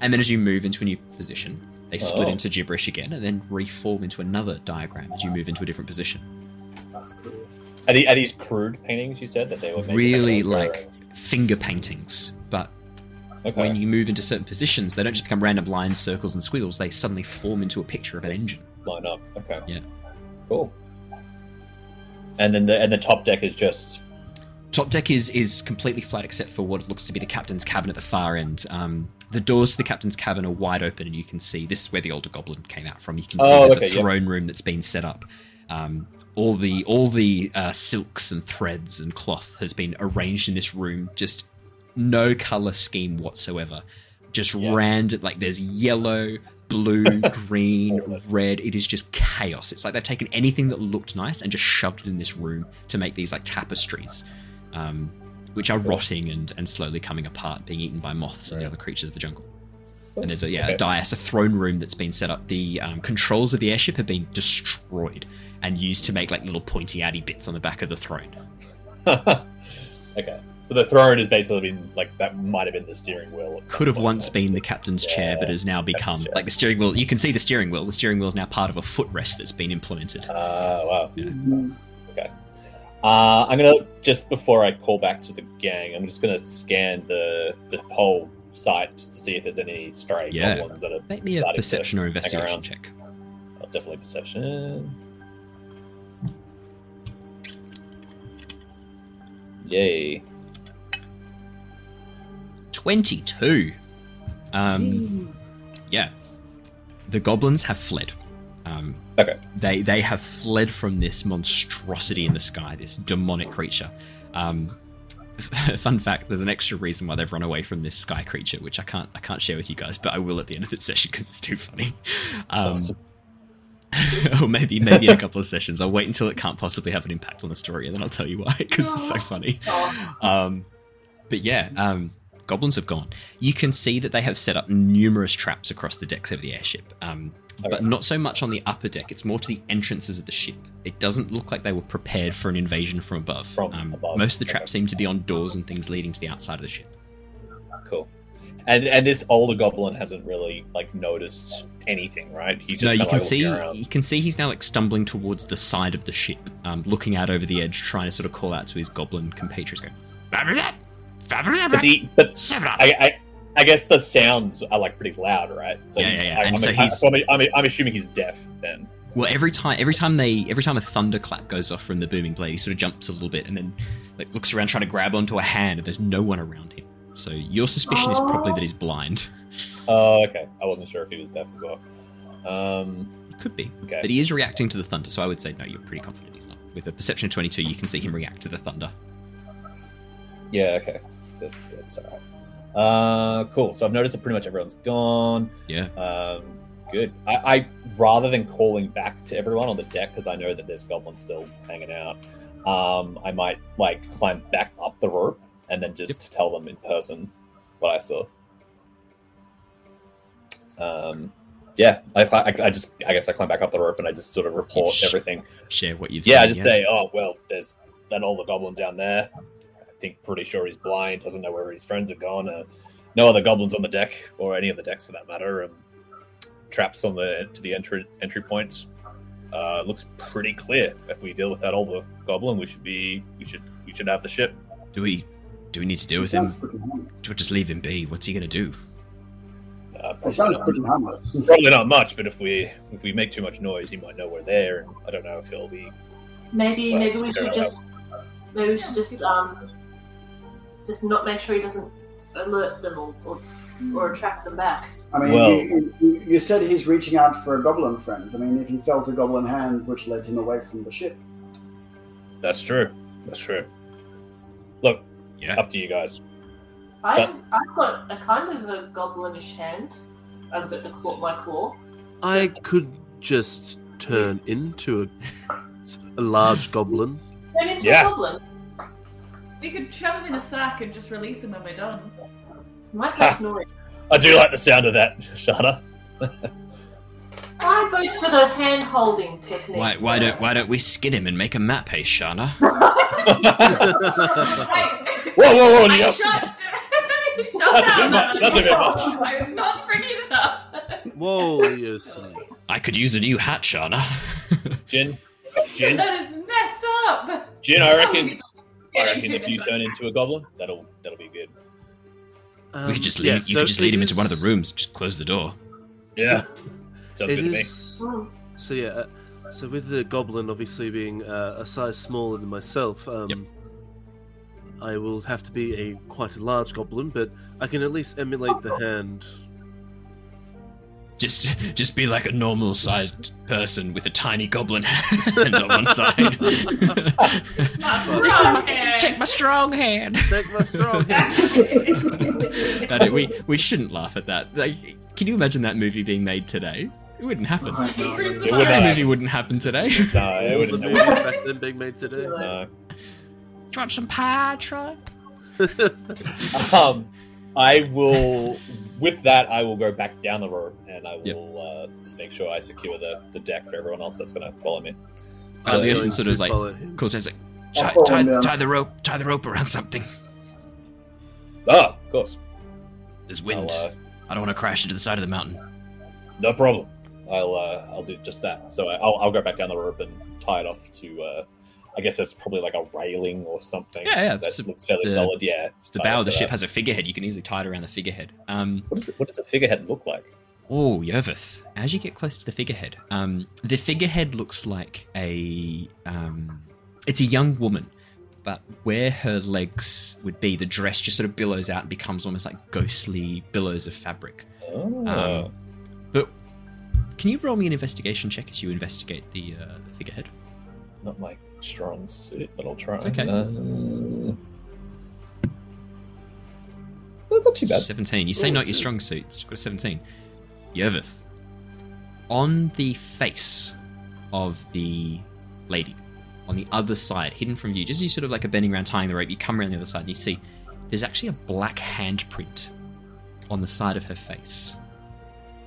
And then as you move into a new position, they split Oh. into gibberish again and then reform into another diagram as you move into a different position. That's cool. Are, the, are these crude paintings you said that they were Really like finger paintings, but okay. when you move into certain positions, they don't just become random lines, circles, and squiggles. They suddenly form into a picture of an engine. line up. Okay. Yeah. Cool. And then the and the top deck is just Top deck is is completely flat except for what looks to be the captain's cabin at the far end. Um, the doors to the captain's cabin are wide open, and you can see this is where the older goblin came out from. You can see Oh, there's okay, a yeah. throne room that's been set up. Um, all the all the uh, silks and threads and cloth has been arranged in this room. Just no color scheme whatsoever. Just Yeah. random, like there's yellow, blue, green, red. It is just chaos. It's like they've taken anything that looked nice and just shoved it in this room to make these like tapestries, um, which are rotting and, and slowly coming apart, being eaten by moths and the other creatures of the jungle. And there's a yeah a dais, a throne room that's been set up. The um, controls of the airship have been destroyed and used to make like little pointy outy bits on the back of the throne. okay. So the throne has basically been like that might have been the steering wheel. Could have once been the captain's chair, but yeah. has now become like the steering wheel. You can see the steering wheel. The steering wheel is now part of a footrest that's been implemented. Ah, wow. Mm, Uh, I'm gonna just before I call back to the gang, I'm just gonna scan the the whole site just to see if there's any stray Yeah. goblins that are Make me a perception or investigation check. oh, definitely perception. Yay! 22. Um, yeah. The goblins have fled. Um, Okay. They they have fled from this monstrosity in the sky, this demonic creature. Um, fun fact: there's an extra reason why they've run away from this sky creature, which I can't I can't share with you guys, but I will at the end of the session because it's too funny. Um, Awesome. or maybe maybe in a couple of sessions. I'll wait until it can't possibly have an impact on the story, and then I'll tell you why because it's so funny. Um, but yeah, um, goblins have gone. You can see that they have set up numerous traps across the decks of the airship, um, but not so much on the upper deck. It's more to the entrances of the ship. It doesn't look like they were prepared for an invasion from above. From um, above, Most of the traps seem to be on doors and things leading to the outside of the ship. Cool. And and this older goblin hasn't really like noticed anything, right? He just no, you can like, see you can see he's now like stumbling towards the side of the ship, um, looking out over the edge, trying to sort of call out to his goblin compatriots, going. But the but I, I I guess the sounds are like pretty loud, right? So Yeah, yeah, yeah. I, And I'm, so he's- so I'm, I'm, I'm assuming he's deaf then. Well, every time, every time they, every time a thunderclap goes off from the booming blade, he sort of jumps a little bit and then like looks around trying to grab onto a hand, and there's no one around him. So your suspicion is probably that he's blind. Oh, okay. I wasn't sure if he was deaf as well. Um, It could be, okay. but he is reacting to the thunder. So I would say no. You're pretty confident he's not. With a perception of 22, you can see him react to the thunder. Yeah, okay. That's, that's all right. Uh, cool. So I've noticed that pretty much everyone's gone. Yeah. Um, good. I, I rather than calling back to everyone on the deck because I know that there's goblins still hanging out. Um, I might like climb back up the rope and then just tell them in person what I saw. Um, yeah, I, I, I just I guess I climb back up the rope and I just sort of report sh- everything. Share what you've seen. Yeah, I seen. just say, oh well, there's that older goblin down there. I think pretty sure he's blind, doesn't know where his friends are gone. Uh, no other goblins on the deck, or any of the decks for that matter. Um, traps on the to the entry entry points. Uh, looks pretty clear. If we deal with that older goblin, we should be we should we should have the ship. Do we, do we need to deal He with him? Do we just leave him be? What's he gonna do? Uh, He probably, sounds not, pretty harmless. probably not much, but if we if we make too much noise, he might know we're there, and I don't know if he'll be. maybe Well, maybe we should enough. just maybe we should just um just not make sure he doesn't alert them or or, or attract them back. I mean, Well- you, you, you said he's reaching out for a goblin friend. I mean, if he felt a goblin hand which led him away from the ship, That's true. That's true. Look, Yeah. up to you guys. I I've got a kind of a goblinish hand. I've got the claw, my claw. I could just turn into a, a large goblin. Turn into Yeah. a goblin. We could shove him in a sack and just release him when we're done. Might make noise. I do like the sound of that, Shana. I vote for the hand holding technique. Why, why don't why don't we skin him and make a map, hey Shana? I, Whoa, whoa, whoa! I You shut, have shut That's a bit down. much, that's a bit much. I was not bringing it up. Whoa, yes. I could use a new hat, Shana. Jin, Jin, That is messed up. Jin. I reckon. I reckon if you turn into a goblin, that'll that'll be good. we could just lead, Um, yeah, you so could just lead it him into one of the rooms. Just close the door. Yeah, sounds It good to me. So yeah, uh, so with the goblin obviously being uh, a size smaller than myself, um, Yep. I will have to be a quite a large goblin, but I can at least emulate the hand. Just just be like a normal sized person with a tiny goblin hand on one side. That's This is my- take my strong hand. Take my strong hand. That we we shouldn't laugh at that. Like, can you imagine that movie being made today? It wouldn't happen. Oh, no, It no, would Scary not. movie wouldn't happen today. No, it wouldn't. the It movies back then being made today. No. Do you want some pie, Troy? Um, I will. With that, I will go back down the rope and I will Yep. uh, just make sure I secure the, the deck for everyone else that's going to follow me. Uh, So- Leosin sort of like follow him. calls down, he's like, tie, tie, tie the rope, tie the rope around something. Ah, of course. There's wind. uh, I don't want to crash into the side of the mountain. no problem. I'll uh, I'll do just that. So I- I'll, I'll go back down the rope and tie it off to. I guess that's probably like a railing or something. Yeah, yeah, That looks fairly the- solid. Yeah. It's the bow of the ship that. has a figurehead. You can easily tie it around the figurehead. Um, What does it, what does the figurehead look like? Oh, Yervith. As you get close to the figurehead, um, the figurehead looks like a. Um, it's a young woman, but where her legs would be, the dress just sort of billows out and becomes almost like ghostly billows of fabric. Oh. Um, but can you roll me an investigation check as you investigate the, uh, the figurehead? Not my strong suit, but I'll try. It's okay. Uh, well, not too bad. 17. You say not your strong suit. It's got a 17. Yervith. On the face of the lady, on the other side, hidden from view, just as you sort of like are bending around tying the rope, you come around the other side and you see there's actually a black handprint on the side of her face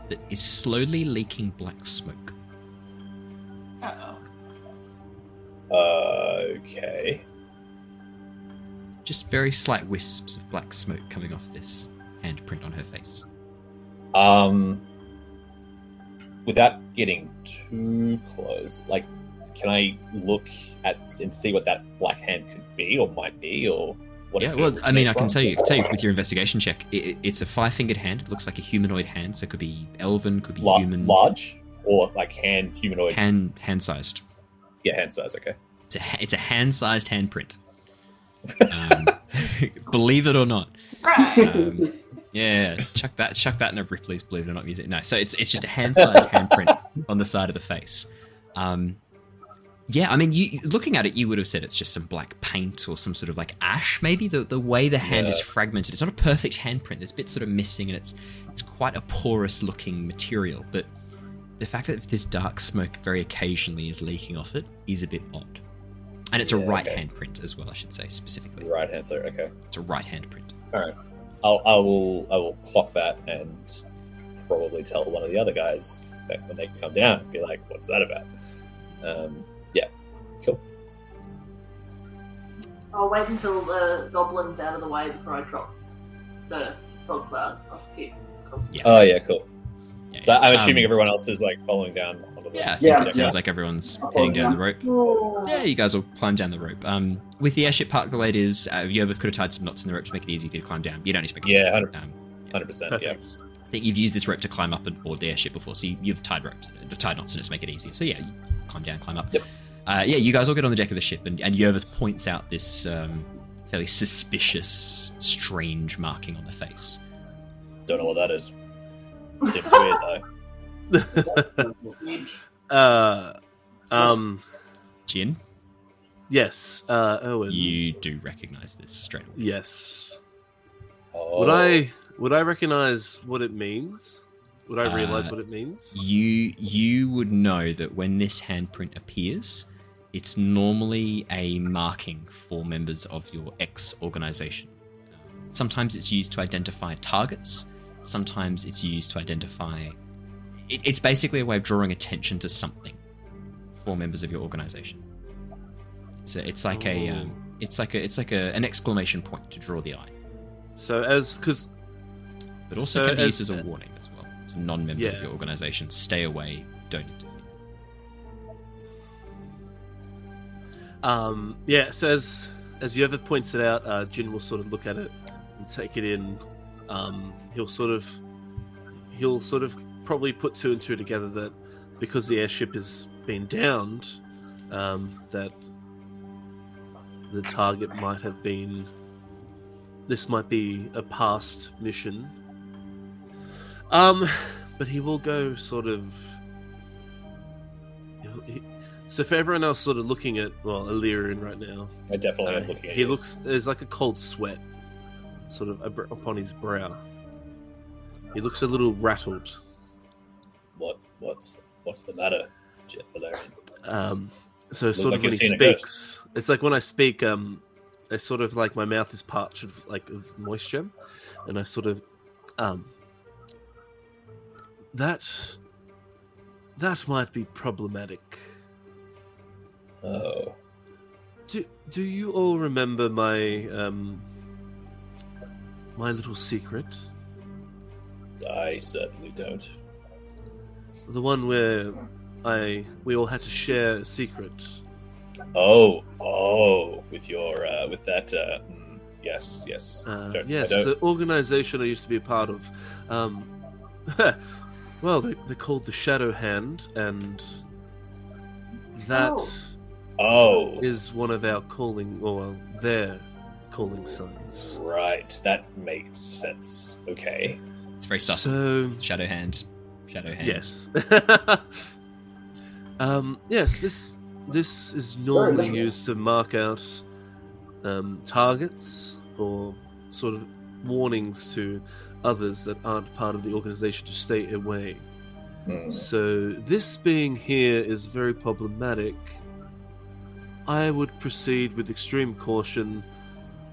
that is slowly leaking black smoke. Okay. Just very slight wisps of black smoke coming off this handprint on her face. Um, without getting too close, like, can I look at and see what that black hand could be or might be, or what? yeah, well, I mean, I can tell you, tell you with your investigation check, it, it- it's a five-fingered hand. It looks like a humanoid hand, so it could be elven, could be human, large or like hand humanoid. hand hand-sized. Yeah, hand size. Okay. It's a it's a hand-sized handprint. Um, believe it or not, Right. um, yeah, chuck that chuck that in a Ripley's Believe It or Not music. No, so it's it's just a hand-sized handprint on the side of the face. Um, yeah, I mean, you looking at it, you would have said it's just some black paint or some sort of like ash, maybe. The the way the hand is fragmented, it's not a perfect handprint. There's bits sort of missing, and it's it's quite a porous looking material. But the fact that this dark smoke very occasionally is leaking off it is a bit odd. And it's a right okay. hand print as well, I should say specifically. Right hand there. Okay. It's a right hand print. I'll, I will I will clock that and probably tell one of the other guys that when they come down, be like, "What's that about?" Um, yeah, cool. I'll wait until the goblin's out of the way before I drop the fog cloud off the Yeah. Oh yeah, cool. Yeah, So I'm um, assuming everyone else is like following down. Yeah, Yeah, it yeah. sounds like everyone's I'll heading follow down the rope. Yeah, you guys will climb down the rope. Um, with the airship parked the way it is, uh, Yervith could have tied some knots in the rope to make it easy for you to climb down. You don't expect Yeah, to. 100 Um, Hundred percent. Yeah. I think you've used this rope to climb up and board the airship before, so you, you've tied ropes, tied knots in it to make it easier. So yeah, you climb down, climb up. Yep. Uh, yeah, you guys all get on the deck of the ship, and, and Yervith points out this um, fairly suspicious, strange marking on the face. Don't know what that is. Seems weird though. Uh, um, Jin, yes, uh, Owen. you do recognize this straight away. Yes. Oh, Would I would I recognize what it means? Would I realize Uh, what it means? you you would know that when this handprint appears it's normally a marking for members of your ex organization sometimes it's used to identify targets sometimes it's used to identify it, it's basically a way of drawing attention to something for members of your organization it's a, it's like a Oh. um, it's like a it's like a, an exclamation point to draw the eye So as because but also So can be used as- a warning as well to non-members of your organization stay away don't interfere Um, yeah, so as as Yervith points it out, uh, Jin will sort of look at it and take it in. Um, he'll sort of he'll sort of probably put two and two together that because the airship has been downed, um, that the target might have been this might be a past mission. Um, but he will go sort of. so for everyone else, sort of looking at well, Illyrian right now, I definitely uh, am looking at he looks there's like a cold sweat, sort of upon his brow. He looks a little rattled. What what's what's the matter, Jet Valerian? Um, so Look sort like of when he seen a ghost. speaks, it's like when I speak, um, I sort of like my mouth is parched of like of moisture, and I sort of, um, that that might be problematic. Oh, Do do you all remember my um my little secret? I certainly don't. The one where I we all had to share a secret. Oh, oh, with your uh, with that. Uh, mm, yes, yes. Uh, Don't- yes, don't- the organization I used to be a part of. Um, well, they, they're called the Shadow Hand, and that Oh. is one of our calling, or well, their calling signs. right. That makes sense. Okay. It's very subtle. So, Shadow hand. Shadow hand. yes, um, yes. This this is normally literal. used to mark out um, targets or sort of warnings to others that aren't part of the organization to stay away. Hmm. So, this being here is very problematic. I would proceed with extreme caution.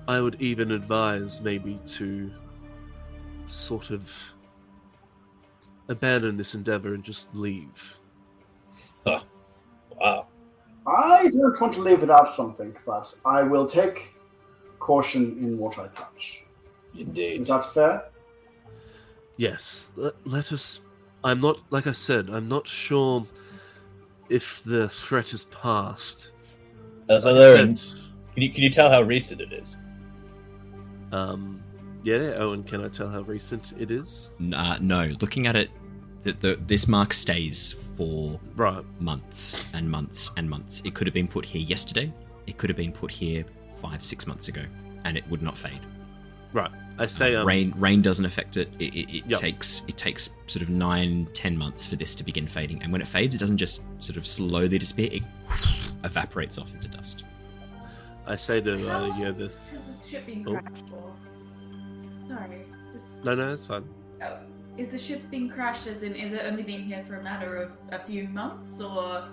I would even advise maybe to sort of abandon this endeavor and just leave. Wow. I don't want to live without something, but I will take caution in what I touch. Indeed. Is that fair? Yes, let, let us. I'm not, like I said, I'm not sure if the threat is past. Uh, As I Aaron, said, can you can you tell how recent it is? Um, yeah, Owen, can I tell how recent it is? Uh, no, looking at it, the, the, this mark stays for Right. months and months and months. It could have been put here yesterday. It could have been put here five, six months ago, and it would not fade. Right. I say, um, rain rain doesn't affect it. It, it, it Yep. takes it takes sort of nine, ten months for this to begin fading, and when it fades, it doesn't just sort of slowly disappear. It evaporates off into dust. I say to How uh, long yeah, the has this ship been Oh. crashed for? Sorry, just no, no, it's fine. oh, is the ship being crashed? As in, is it only been here for a matter of a few months or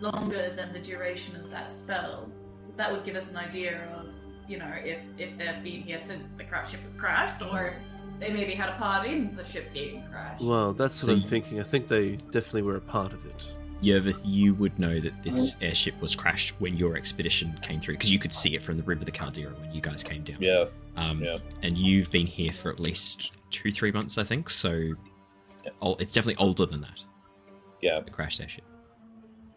longer than the duration of that spell? That would give us an idea of, you know, if if they've been here since the crash ship was crashed, or if they maybe had a part in the ship being crashed. Well, that's So what I'm thinking. I think they definitely were a part of it. Yervith, you would know that this airship was crashed when your expedition came through, because you could see it from the rim of the Caldera when you guys came down. Yeah. Um, Yeah. And you've been here for at least two, three months, I think. So Yeah. it's definitely older than that. Yeah. The crashed airship.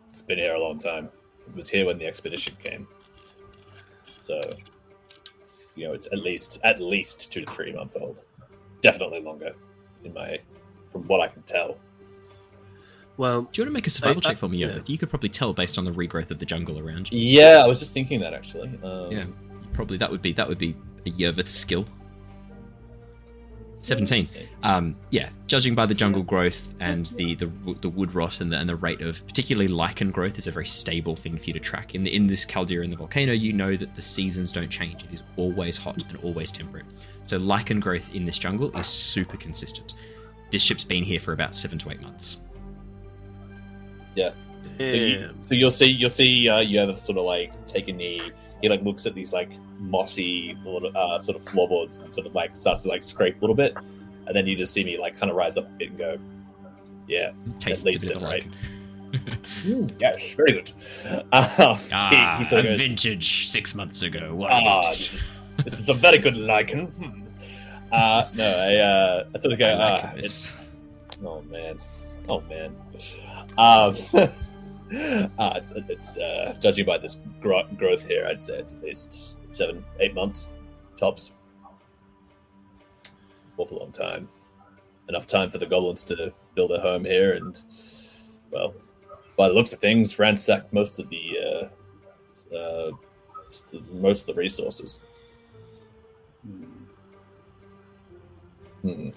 It's been here a long time. It was here when the expedition came. So, you know, it's at least at least two to three months old. Definitely longer, in my from what I can tell. Well, Do you want to make a survival I- check for me, yeah. Yervith? You could probably tell based on the regrowth of the jungle around you. Yeah, I was just thinking that actually. Um, Yeah. Probably that would be that would be a Yervith skill. Seventeen. Um, yeah, judging by the jungle growth and the, the the wood rot and the, and the rate of particularly lichen growth is a very stable thing for you to track. In the, in this caldera in the volcano, you know that the seasons don't change. It is always hot and always temperate. So lichen growth in this jungle is super consistent. This ship's been here for about seven to eight months. So, you, so you'll see, you'll see, uh, you have sort of like take a knee. He like looks at these like mossy sort of, uh, sort of floorboards and sort of like starts to like scrape a little bit, and then you just see me like kind of rise up a bit and go, "Yeah, Tastes least a bit it, right? lichen. yes, very good." Um, he- Ah, he sort a goes, vintage six months ago. What Ah, this is, this is a very good lichen. Hmm. Uh, no, I, uh, I sort of go, I like ah, oh man, oh man. Um, uh, it's, it's uh, judging by this gro- growth here, I'd say it's at least seven, eight months tops. Awful long time. Enough time for the goblins to build a home here, and well, by the looks of things, ransack most of the uh, uh, most of the resources. Hmm. Means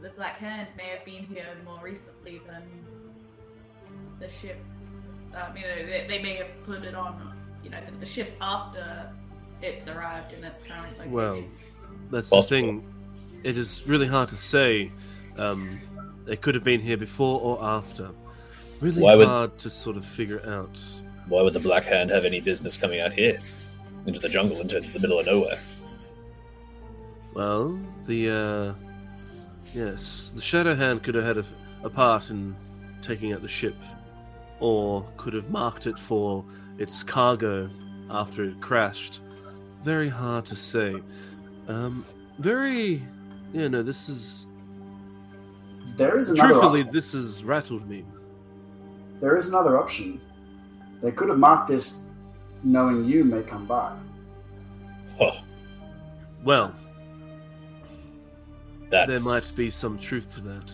that the Black Hand may have been here more recently than the ship. Um, you know, they, they may have put it on, you know, the, the ship after it's arrived in its current location. Well, that's Possible. the thing. It is really hard to say. Um, they could have been here before or after. Really Why would- hard to sort of figure out. Why would the Black Hand have any business coming out here into the jungle, into the middle of nowhere? Well, the uh, yes, the Shadow Hand could have had a, a part in taking out the ship, or could have marked it for its cargo after it crashed. Very hard to say. Um, very. Yeah, no, this is. There is another Truthfully, option. this has rattled me. There is another option. They could have marked this knowing you may come by. Oh, Well, that's there might be some truth to that.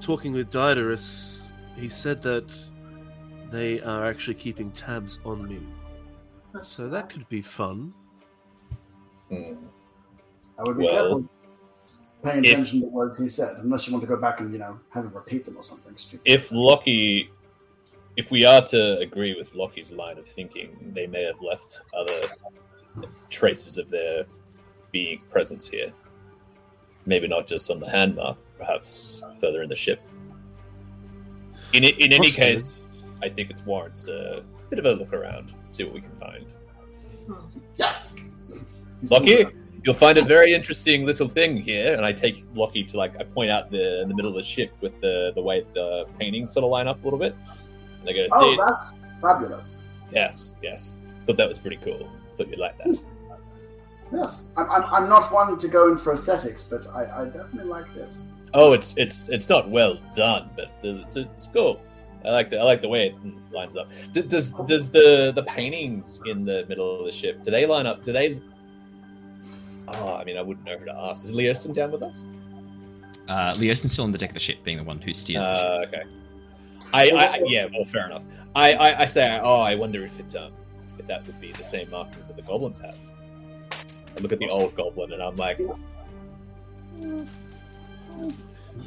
Talking with Diodorus, he said that they are actually keeping tabs on me. So that could be fun. Hmm. I would be Well, careful paying if- attention to the words he said, unless you want to go back and, you know, have him repeat them or something stupid. If Lockie, if we are to agree with Lockie's line of thinking, they may have left other traces of their being presence here. Maybe not just on the hand mark, perhaps further in the ship. In in any case, I think it warrants a bit of a look around, see what we can find. Hmm. Yes! Lockie, you'll find a very interesting little thing here, and I take Lockie to like I point out the in the middle of the ship with the the way the paintings sort of line up a little bit. And I go, oh, see, Oh, it? that's fabulous. yes, yes. Thought that was pretty cool. Thought you'd like that. Hmm. Yes. I'm, I'm, I'm not one to go in for aesthetics, but I, I definitely like this. Oh, it's it's it's not well done, but it's, it's cool. I like the I like the way it lines up. D- Does does the the paintings in the middle of the ship do they line up? Do they? Oh, I mean, I wouldn't know who to ask. Is Leosin down with us? Uh, Leosin's still on the deck of the ship, being the one who steers the ship. Uh, okay. I, I yeah, well, fair enough. I, I, I say, oh, I wonder if it um, if that would be the same markings that the goblins have. I look at the old goblin and I'm like,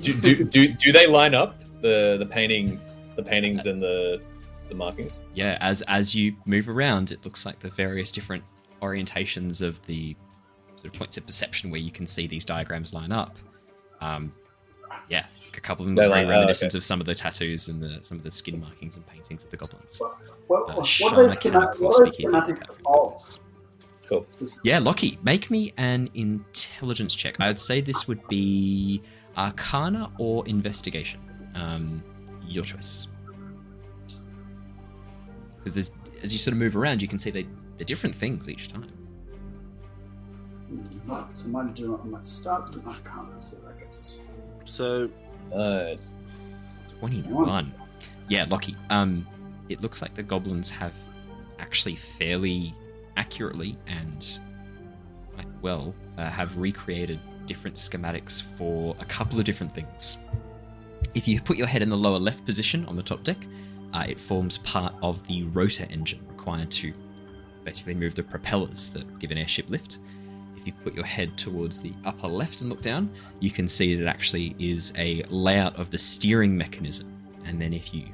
do, do, do, do they line up the the painting, the paintings and the the markings? yeah, as as you move around, it looks like the various different orientations of the sort of points of perception where you can see these diagrams line up. Um, yeah, a couple of them They are very line- oh, reminiscent okay. of some of the tattoos and the some of the skin markings and paintings of the goblins. What, Uh, what, Shana are those can, schema- what are those speak in other schematics of? Categories. Cool. Yeah, Lockie, make me an intelligence check. I would say this would be Arcana or Investigation. Um, your choice. Because there's, as you sort of move around, you can see they, they're different things each time. So I might do I might start with Arcana, see if that gets us. So, Nice. 21. Yeah, Lockie. Um, it looks like the goblins have actually fairly accurately and quite well uh, have recreated different schematics for a couple of different things. If you put your head in the lower left position on the top deck, uh, it forms part of the rotor engine required to basically move the propellers that give an airship lift. If you put your head towards the upper left and look down, you can see that it actually is a layout of the steering mechanism. And then if you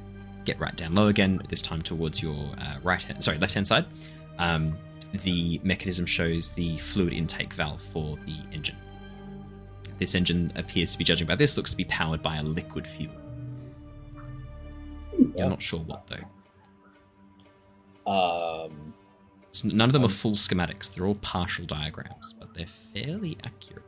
get right down low again, this time towards your uh, right hand, sorry, left hand side, um, the mechanism shows the fluid intake valve for the engine. This engine appears to be, judging by this, looks to be powered by a liquid fuel. You're not sure what though. Um, It's, none of them are full schematics. They're all partial diagrams, but they're fairly accurate.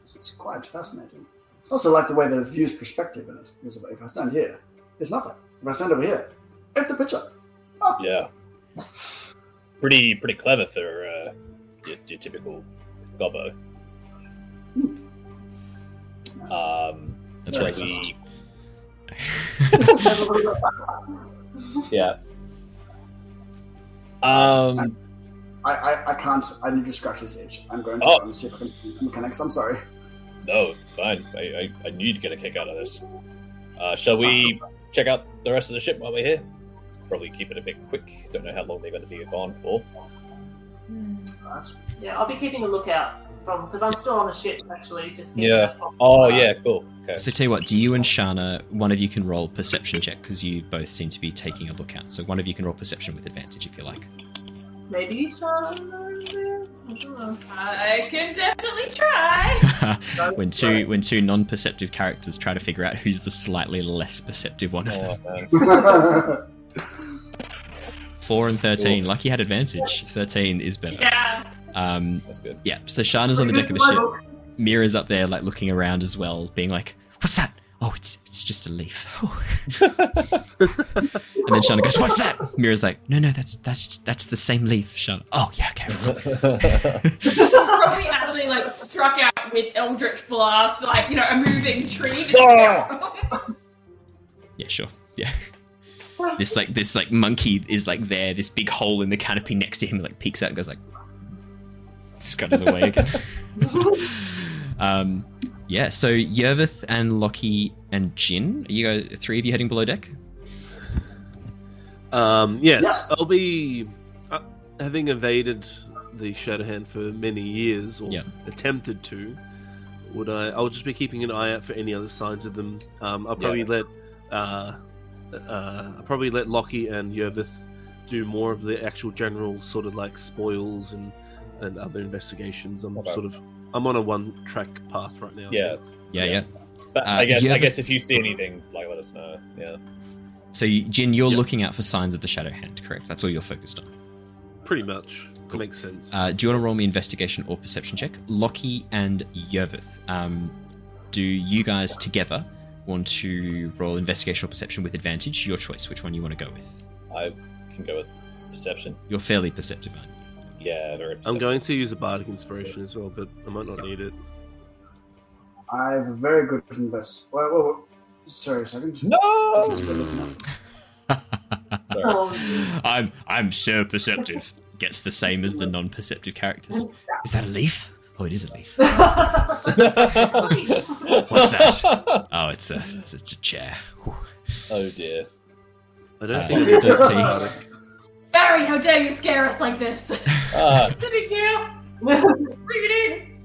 This is quite fascinating. I also like the way that it views perspective in it. Because if I stand here, it's nothing. If I stand over here, it's a picture. Ah, yeah. Pretty pretty clever for uh, your, your typical gobbo. nice. Um, That's Yeah, racist. yeah. Um, I, I, I can't. I need to scratch this itch. I'm going to Oh. see if I can do some mechanics. I'm sorry. no, it's fine. I, I, I knew you'd get a kick out of this. Uh, shall we check out the rest of the ship while we're here? Probably keep it a bit quick. Don't know how long they're going to be gone for. Hmm. Yeah, I'll be keeping a lookout from because I'm still on the ship actually. Just Yeah. Oh yeah, cool. Okay. So tell you what, do you and Shana, one of you can roll perception check because you both seem to be taking a look out. So one of you can roll perception with advantage if you like. Maybe Shana. I don't know. I can definitely try. when two when two non-perceptive characters try to figure out who's the slightly less perceptive one of them. Oh, man. Four and thirteen. Lucky had advantage. Thirteen is better. Yeah. Um, That's good. yeah. So Shana's on the deck of the ship. Mira's up there, like looking around as well, being like, "What's that? Oh, it's it's just a leaf. and then Shana goes, "What's that?" Mira's like, "No, no, that's that's that's the same leaf." Shana, "Oh yeah, okay." Probably actually like struck out with Eldritch Blast, like, you know, a moving tree. Yeah, sure. Yeah. This like this like monkey is like there, this big hole in the canopy next to him, like peeks out and goes like scutters away again. um yeah, so Yervith and Lockie and Jin, are you guys three of you heading below deck? Um, yes, Yes. I'll be uh, having evaded the Shadowhand for many years, or Yeah. attempted to. Would I? I'll just be keeping an eye out for any other signs of them. Um, I'll probably Yeah. let, uh, uh, I'll probably let Lockie and Yervith do more of the actual general sort of like spoils and and other investigations. I'm Okay. sort of I'm on a one track path right now. yeah, Yeah, yeah. but Uh, I guess you I guess if you see anything, like let us know. Yeah. So Jin, you're Yeah. looking out for signs of the shadow hand, correct? That's all you're focused on. pretty much. Cool. Makes sense. Uh, do you want to roll me investigation or perception check? Lockie and Yervith. Um, do you guys together want to roll investigation or perception with advantage? Your choice. Which one you want to go with? I can go with perception. You're fairly perceptive, aren't you? Yeah, very. I'm going to use a bardic inspiration as well, but I might not need it. I have a very good invest. Well, well, well, sorry a second. No. Sorry. I'm I'm so perceptive. Gets the same as the non-perceptive characters. Is that a leaf? Oh, it is a leaf. What's that? Oh, it's a it's, it's a chair. Whew. oh dear. I don't Uh, think it's thirteen. bardic. Barry, how dare you scare us like this? Ah, Sitting here, bring it in.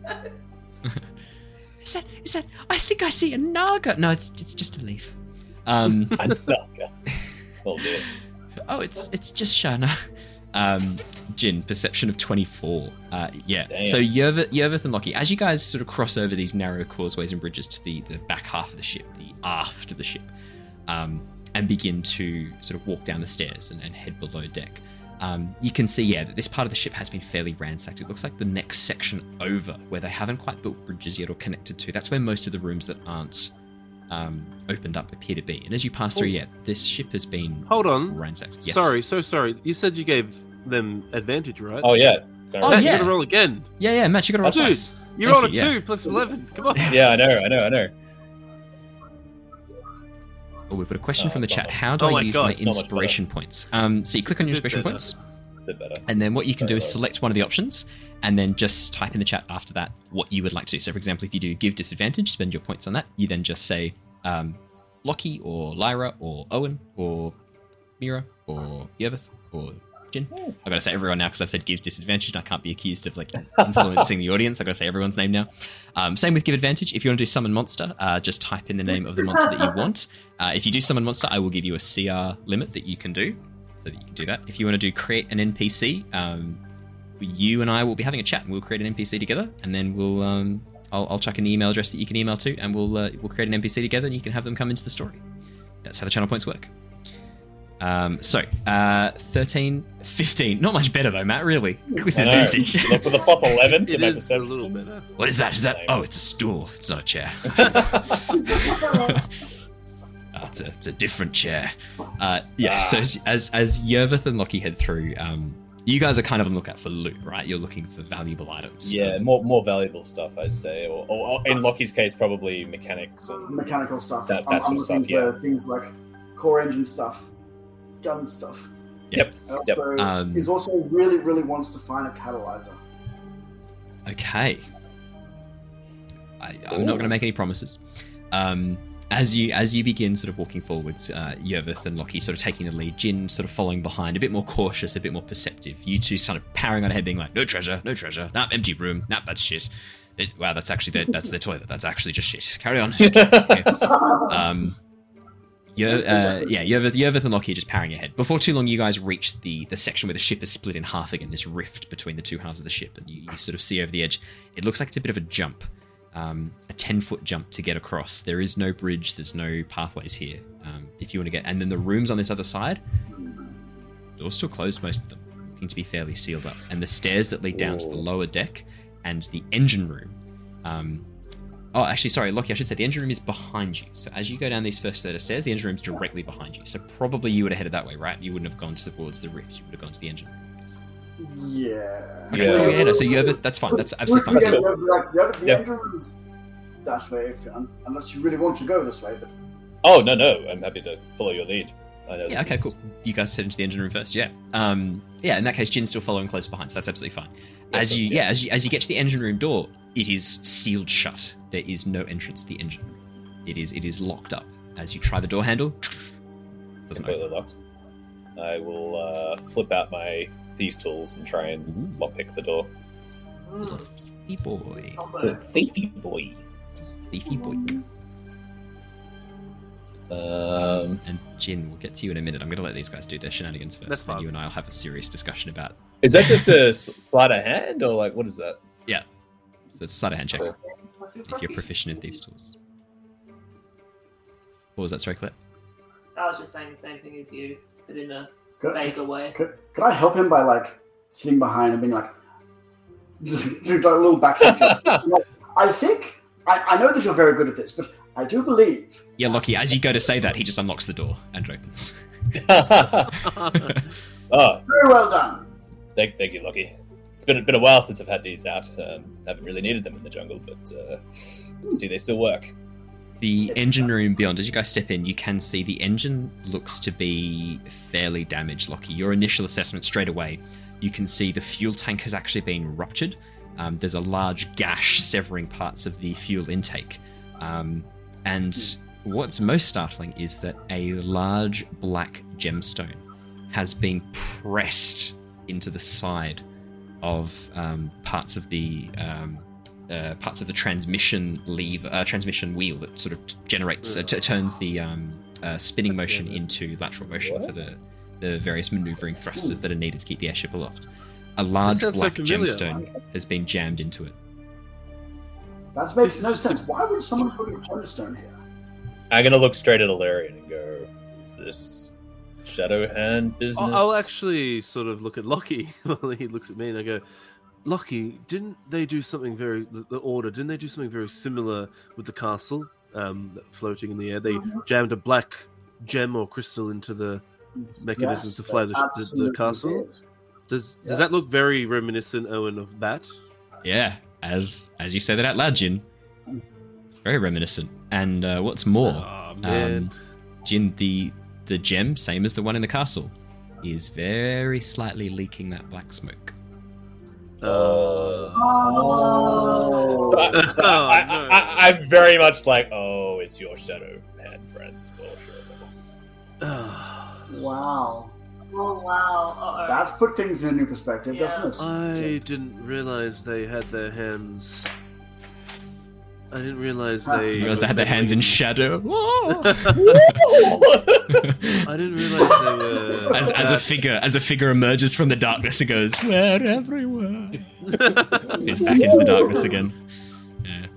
Is that is that? I think I see a naga. No, it's it's just a leaf. Um. I know. Oh dear. Oh, it's it's just Shana. Um, Jin, perception of 24. Uh, yeah. Damn. So Yervith, Yervith and Lockie, as you guys sort of cross over these narrow causeways and bridges to the, the back half of the ship, the aft of the ship, um, and begin to sort of walk down the stairs and, and head below deck, um, you can see, yeah, that this part of the ship has been fairly ransacked. It looks like the next section over, where they haven't quite built bridges yet or connected to, that's where most of the rooms that aren't um, opened up appear to be. And as you pass through, yeah, this ship has been Hold on. ransacked. Yes. Sorry, so sorry. You said you gave them advantage, right? Oh yeah. Oh, Matt, yeah. you gotta roll again. Yeah, yeah, Matt, you got to roll Dude. twice. You're Thank on a you, yeah. two plus eleven. Come on. Yeah, I know, I know, I know. Oh, we've got a question Oh, from the chat. not- How do Oh I my use God, my it's not much inspiration points? Um, so you click on your It's a bit inspiration better. points, A bit better. and then what you can do is select one of the options, and then just type in the chat after that what you would like to do. So, for example, if you do give disadvantage, spend your points on that. You then just say um, Lockie or Lyra or Owen or Mira or Yervith or Jin. I've gotta say everyone now because I've said give disadvantage, and I can't be accused of like influencing the audience. I've gotta say everyone's name now. Um, same with give advantage. If you want to do summon monster, uh, just type in the name of the monster that you want. Uh, if you do summon monster, I will give you a CR limit that you can do, so that you can do that. If you want to do create an NPC, um, you and I will be having a chat, and we'll create an NPC together, and then we'll um, I'll, I'll chuck an email address that you can email to, and we'll uh, we'll create an NPC together, and you can have them come into the story. That's how the channel points work. Um, so, uh, 13, 15. Not much better though, Matt, really. With I know. advantage. Look with a plus eleven to It my is a little better. what is that? Is that? Oh, it's a stool. It's not a chair. Oh, it's, a, it's a different chair. Uh, yeah, Ah. so as- as as Yervith and Lockie head through, um, you guys are kind of on the lookout for loot, right? You're looking for valuable items. Yeah, more more valuable stuff, I'd say, or, or, or in Lockie's case, probably mechanics and Mechanical stuff. That- I'm, I'm looking stuff, for things like core engine stuff, gun stuff. Yep. And Yep. also, Um, is also really, really wants to find a catalyzer. Okay. I, I'm not going to make any promises. Um, as you as you begin sort of walking forwards, uh, Yervith and Lockie sort of taking the lead, Jin sort of following behind, a bit more cautious, a bit more perceptive. You two sort of powering on ahead, being like, "No treasure, no treasure, nah, empty room, nah, that's shit." It, wow, that's actually their, that's their toilet. That's actually just shit. Carry on. Okay. um, Yer, uh, yeah, Yervith, Yervith and Lockie just powering ahead. Before too long, you guys reach the the section where the ship is split in half again. This rift between the two halves of the ship, and you, you sort of see over the edge. It looks like it's a bit of a jump, um, a ten foot jump to get across. There is no bridge. There's no pathways here. Um, if you want to get, and then the rooms on this other side, doors still closed. Most of them looking to be fairly sealed up, and the stairs that lead down to the lower deck and the engine room. Um, Oh, actually, sorry, Lockie. I should say the engine room is behind you. So as you go down these first set of stairs, the engine room's directly behind you. So probably you would have headed that way, right? You wouldn't have gone towards the rift. You would have gone to the engine room. I guess. Yeah. Okay, Yeah. yeah, no, so you have a, that's fine. That's absolutely fine. Yeah, So, yeah, like, the other- the Yeah. engine room's that way, if, un- unless you really want to go this way. But Oh no, no, I'm happy to follow your lead. I know. yeah, okay, is- cool. You guys head into the engine room first. Yeah. Um. Yeah. In that case, Jin's still following close behind, so that's absolutely fine. As you, yes, yeah, as you as you get to the engine room door, it is sealed shut. There is no entrance to the engine room. It is it is locked up. As you try the door handle, doesn't completely open. locked. I will uh, flip out my thieves tools and try and Ooh. lockpick the door. Little thiefy boy, The thiefy boy. thiefy boy. Um, And Jin, we'll get to you in a minute. I'm going to let these guys do their shenanigans first. That's then fine. you and I will have a serious discussion about. is that just a sleight of hand or like what is that? Yeah, so it's a sleight of hand check Cool. if you're proficient in thieves' tools. What was that, sorry, Claire? I was just saying the same thing as you, but in a could, vaguer way. could, could I help him by like sitting behind and being like, just do like a little backside joke? Like, I think I, I know that you're very good at this, but I do believe. Yeah, Lockie, as you go to say that, he just unlocks the door and opens. oh, Very well done. thank, thank you, Lockie. It's been been a while since I've had these out. Um, haven't really needed them in the jungle, but uh, see, they still work. The engine room beyond, as you guys step in, you can see the engine looks to be fairly damaged, Lockie. Your initial assessment straight away, you can see the fuel tank has actually been ruptured. Um, there's a large gash severing parts of the fuel intake. Um, and what's most startling is that a large black gemstone has been pressed into the side of um, parts of the um, uh, parts of the transmission lever, uh, transmission wheel that sort of generates, uh, t- turns the um, uh, spinning motion into lateral motion What? for the, the various maneuvering thrusters that are needed to keep the airship aloft. A large sounds so black familiar. gemstone has been jammed into it. That makes no sense. Why would someone put a gemstone here? I'm gonna look straight at Alarian and go, "Is this shadow hand business?" I'll, I'll actually sort of look at Lockie while he looks at me and I go, Lockie, didn't they do something very, the, the order, didn't they do something very similar with the castle um, floating in the air? They jammed a black gem or crystal into the mechanism Yes, to fly the, the, the castle. did. Does, does that look very reminiscent, Owen, of that? Yeah, as as you say that out loud, Jin. It's very reminiscent. And uh, what's more, Oh, um, Jin, the the gem, same as the one in the castle, is very slightly leaking that black smoke. Uh, Oh. So I, so I, I, Oh, no. I, I'm very much like, "Oh, it's your shadow hand friends for sure." Wow. Oh wow. Uh-oh. That's put things in a new perspective, doesn't it? I didn't realize they had their hands. I didn't realize ah. they. You guys had their hands in shadow. I didn't realize they were. as, as a figure, as a figure emerges from the darkness and goes, "We're everywhere." He's back into the darkness again. Yeah.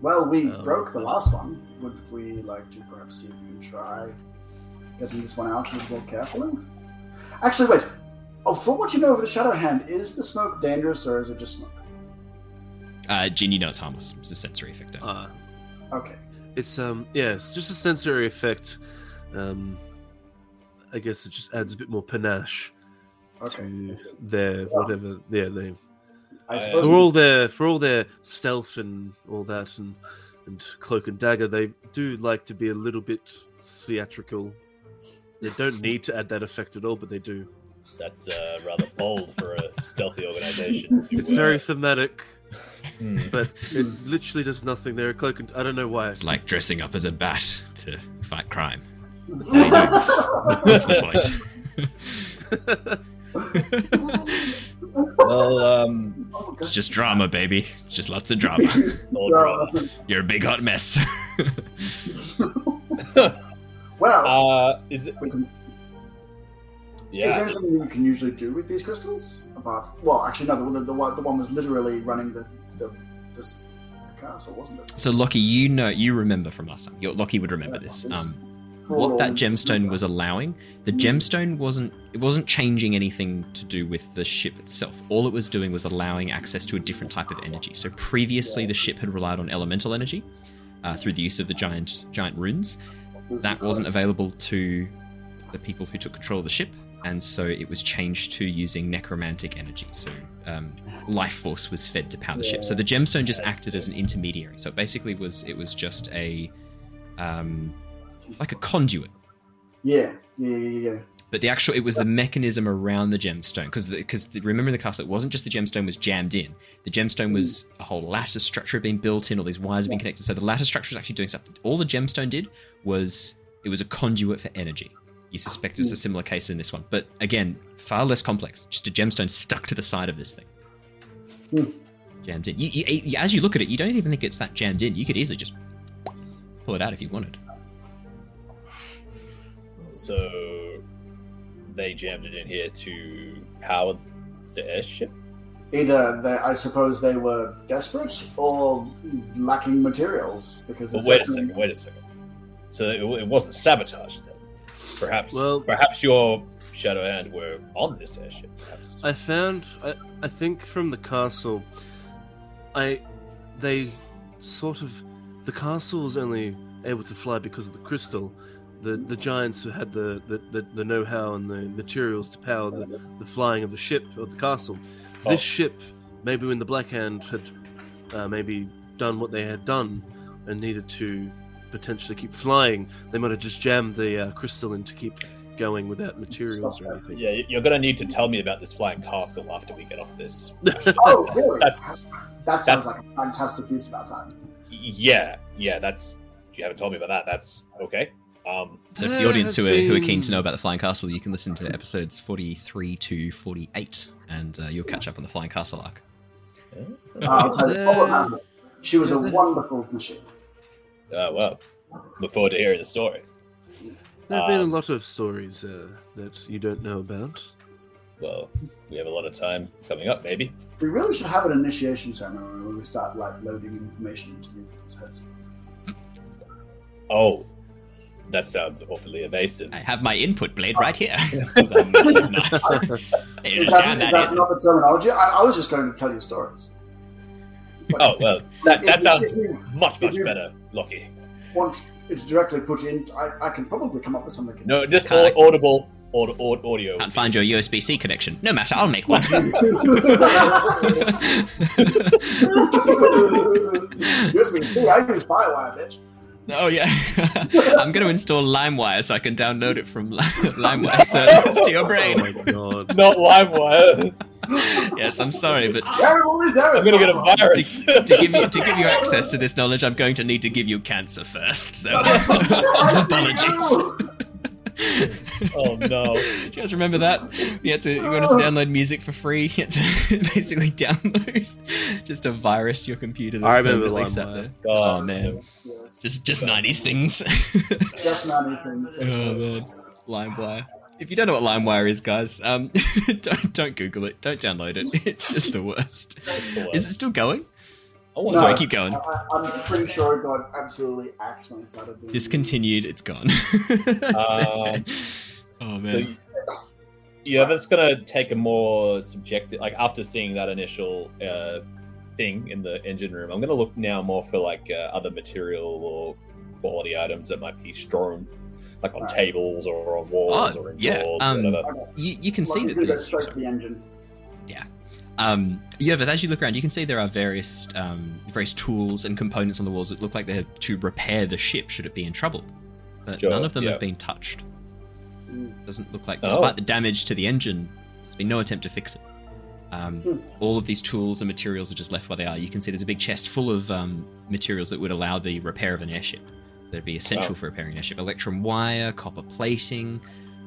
Well, we Oh. broke the last one. Would we like to perhaps see if we can try getting this one out a little more carefully? Actually, wait. Oh, for what you know of the Shadow Hand, is the smoke dangerous or is it just smoke? Uh, Jin, you know it's harmless. It's a sensory effect. only. Ah, Okay. it's um yeah, it's just a sensory effect. Um, I guess it just adds a bit more panache Okay. to their whatever. Yeah, they I I- suppose for all their for all their stealth and all that and and cloak and dagger, they do like to be a little bit theatrical. They don't need to add that effect at all, but they do. That's uh, rather bold for a stealthy organization. It's uh, very thematic, but it literally does nothing. They're a cloak and I don't know why. It's like dressing up as a bat to fight crime. How you doing this? That's the point. Well, um, Oh, It's just drama, baby. It's just lots of drama. all drama. You're a big hot mess. well, Uh, is it? Can- is there Yeah. anything you can usually do with these crystals? Apart, well, actually, no. The, the, the, one, the one was literally running the the, this, the castle, wasn't it? so, Lockie, you know, you remember from last time. Your- Lockie would remember this. Um, what that gemstone was allowing, the gemstone wasn't it wasn't changing anything to do with the ship itself. All it was doing was allowing access to a different type of energy. So previously, the ship had relied on elemental energy uh, through the use of the giant giant runes. That wasn't available to the people who took control of the ship, and so it was changed to using necromantic energy. So um, life force was fed to power the ship. So the gemstone just acted as an intermediary. So it basically was it was just a um, like a conduit. Yeah, yeah, yeah, yeah. But the actual, it was the mechanism around the gemstone. Because because remember in the castle, it wasn't just the gemstone was jammed in. The gemstone was a whole lattice structure been built in. All these wires had been connected. So the lattice structure was actually doing stuff. All the gemstone did was it was a conduit for energy. You suspect it's a similar case in this one, but again, far less complex. Just a gemstone stuck to the side of this thing, Hmm. jammed in. You, you, you- as you look at it, you don't even think it's that jammed in. You could easily just pull it out if you wanted. So they jammed it in here to power the airship. Either they, I suppose they were desperate or lacking materials because Well, there's wait a second. Wait a second. So it, it wasn't sabotage then. Perhaps. Well- perhaps your shadow hand were on this airship. Perhaps. I found, I, I think from the castle, I, they sort of, the castle was only able to fly because of the crystal. The the giants who had the, the, the, the know-how and the materials to power the, the flying of the ship of the castle. This Oh. ship, maybe when the Black Hand had uh, maybe done what they had done and needed to potentially keep flying, they might have just jammed the uh, crystal in to keep going without materials or anything. yeah, you're gonna need to tell me about this flying castle after we get off this. Oh, really? That's that sounds that's- like a fantastic use of our time. yeah, yeah. That's you haven't told me about that. That's okay. Um, So, for the audience who are, has who are keen to know about the Flying Castle, you can listen to episodes 43 to 48, and uh, you'll catch up on the Flying Castle arc. Uh, I'll tell you all about. She was a wonderful machine. Uh, well, look forward to hearing the story. There have been a Um, lot of stories uh, that you don't know about. Well, we have a lot of time coming up, maybe. We really should have an initiation ceremony where we start like loading information into people's heads. Oh, that sounds awfully evasive. I have my input blade right here. It's a massive knife. There, Is just that, jam is that that in. not the terminology? I, I was just going to tell you stories. But Oh well, that, that sounds much much better, Lockie. Once it's directly put in, I, I can probably come up with something. No, just Can't- au- audible aud- aud- audio. Can't find your USB C connection. No matter, I'll make one. USB C, I use Firewire, bitch. oh, yeah. I'm going to install LimeWire so I can download it from Li- LimeWire servers to your Oh brain. my god. Not LimeWire. Yes, I'm sorry, but Where are all these errors? I'm gonna get a virus. to give you to give you access to this knowledge, I'm going to need to give you cancer first. So apologies. oh no. Do you guys remember that? You had to you wanted to download music for free. You had to basically download just a virus to your computer. That I remember permanently sat there. God, Oh, man, Yes. just just nineties things. Just none of these things. oh man, LimeWire. If you don't know what LimeWire is, guys, um, don't don't Google it. Don't download it. It's just the worst. Is it still going? Oh, No. Sorry, keep going. I, I- I'm pretty sure it got absolutely axed when I started doing Discontinued. It's gone. Um, oh So, man. yeah, that's gonna take a more subjective. Like after seeing that initial uh, thing in the engine room, I'm gonna look now more for like uh, other material or quality items that might be strewn, like on Right. tables or on walls Oh, or in yeah, drawers. um, whatever. Okay. You, you can Well, see that can there's straight to the engine. um yeah but as you look around you can see there are various um various tools and components on the walls that look like they're to repair the ship should it be in trouble but Sure, none of them yeah. have been touched Mm. doesn't look like Oh. despite the damage to the engine there's been no attempt to fix it um, Hmm. all of these tools and materials are just left where they are you can see there's a big chest full of um, materials that would allow the repair of an airship that'd be essential Wow. for repairing an airship electrum wire copper plating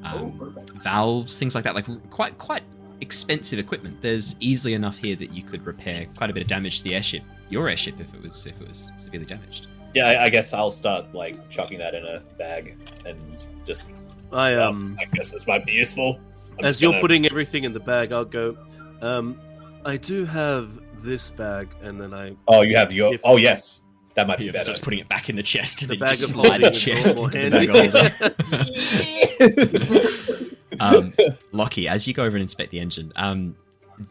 Oh, um, perfect. valves, things like that, like quite quite expensive equipment. There's easily enough here that you could repair quite a bit of damage to the airship, your airship, if it was if it was severely damaged. Yeah, I, I guess I'll start like chucking that in a bag and just. I Um, um, I guess this might be useful. I'm as you're gonna- putting everything in the bag, I'll go. Um, I do have this bag, and then I Oh, you have your. If- Oh, yes. That might be He better. starts putting it back in the chest and The then just bag slide the chest into the bag of holding. handy. um, Lockie, as you go over and inspect the engine, um,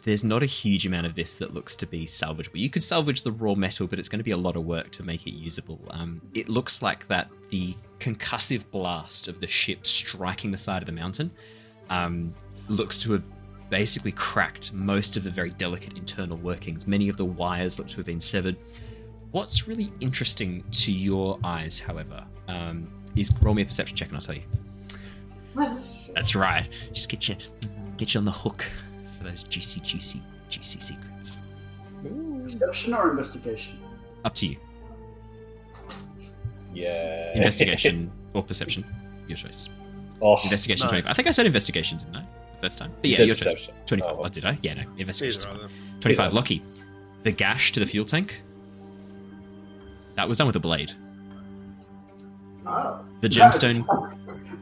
there's not a huge amount of this that looks to be salvageable. You could salvage the raw metal, but it's going to be a lot of work to make it usable. Um, it looks like that the concussive blast of the ship striking the side of the mountain um, looks to have basically cracked most of the very delicate internal workings. Many of the wires look to have been severed. What's really interesting to your eyes, however, um, is roll me a perception check and I'll tell you. That's right. Just get you get you on the hook for those juicy, juicy, juicy secrets. Perception or investigation? Up to you. yeah. Investigation or perception. Your choice. oh, Investigation Nice. 25. I think I said investigation, didn't I? The first time. But yeah, said your choice. 25. Oh. Oh, did I? Yeah, no. Investigation. Either of them. 25. Lockie. The gash to the fuel tank. That was done with a blade. Oh. The gemstone. As,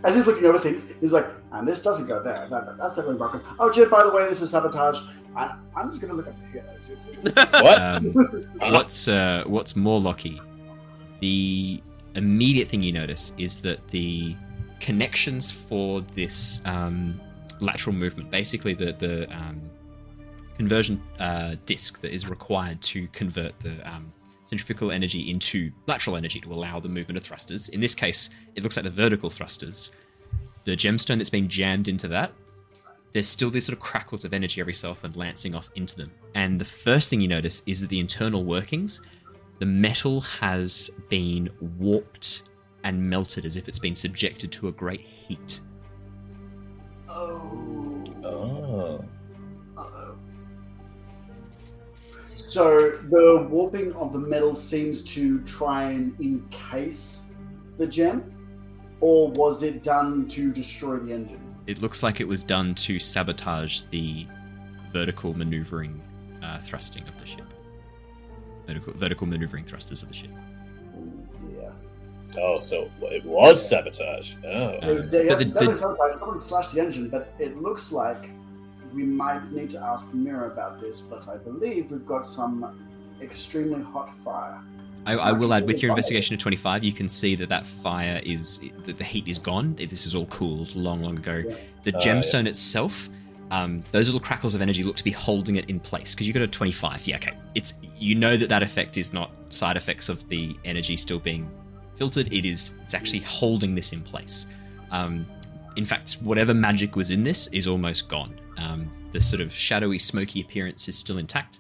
as he's looking over things, he's like, and this doesn't go there. That, that- that's definitely broken. Oh, Jin, by the way, this was sabotaged. And I'm just going to look up here. seriously. What? Um, what's uh, what's more Lockie? The immediate thing you notice is that the connections for this um, lateral movement, basically the the um, conversion uh, disk that is required to convert the um, centrifugal energy into lateral energy to allow the movement of thrusters. In this case, it looks like the vertical thrusters. The gemstone that's been jammed into that there's still these sort of crackles of energy every so often lancing off into them. And the first thing you notice is that the internal workings, the metal has been warped and melted as if it's been subjected to a great heat. Oh. So the warping of the metal seems to try and encase the gem, or was it done to destroy the engine? It looks like it was done to sabotage the vertical maneuvering uh, thrusting of the ship. Vertical, vertical maneuvering thrusters of the ship. Yeah. Oh, so it was sabotage. Oh. It was, Um, but the- the- sabotage. Someone slashed the engine, but it looks like we might need to ask Mira about this. But I believe we've got some extremely hot fire. I, I will add, with your investigation of 25, you can see that that fire is, that the heat is gone. This is all cooled long, long ago. Yeah. The yeah. gemstone itself, um, those little crackles of energy look to be holding it in place because you got a 25. Yeah, okay. It's you know that that effect is not side effects of the energy still being filtered. It is. It's actually holding this in place. Um, in fact, whatever magic was in this is almost gone. Um, the sort of shadowy, smoky appearance is still intact,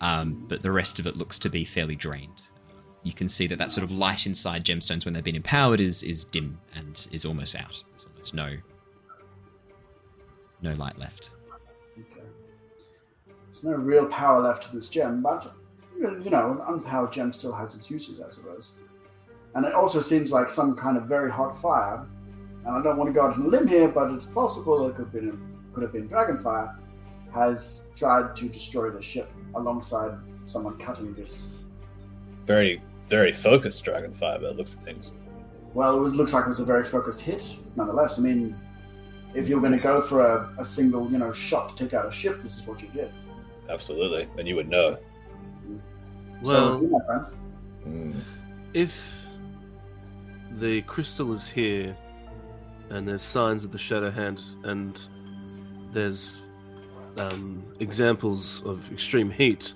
um, but the rest of it looks to be fairly drained. You can see that that sort of light inside gemstones when they've been empowered is is dim and is almost out. There's almost no no light left. Okay. There's no real power left to this gem, but you know, an unpowered gem still has its uses, I suppose. And it also seems like some kind of very hot fire. And I don't want to go out on a limb here, but it's possible it could have been could have been Dragonfire has tried to destroy the ship alongside someone cutting this. Very, very focused Dragonfire by the looks of things. Well, it was, looks like it was a very focused hit. Nonetheless, I mean, if you're going to go for a, a single, you know, shot to take out a ship, this is what you get. Absolutely. And you would know. so, Well, my friend. Mm. if the crystal is here and there's signs of the shadow hand and there's um, examples of extreme heat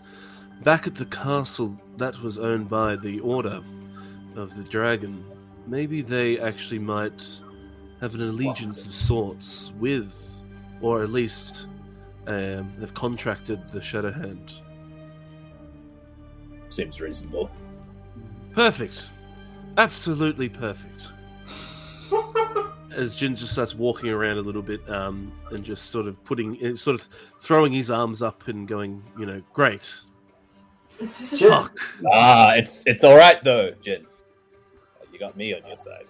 back at the castle that was owned by the order of the dragon maybe they actually might have an allegiance of sorts with or at least um, have contracted the shadow hand Seems reasonable. Perfect. Absolutely perfect. As Jin just starts walking around a little bit um, and just sort of putting, eh, sort of throwing his arms up and going, you know, great. Jin, Fuck. Ah, it's it's all right though, Jin. You got me on your side.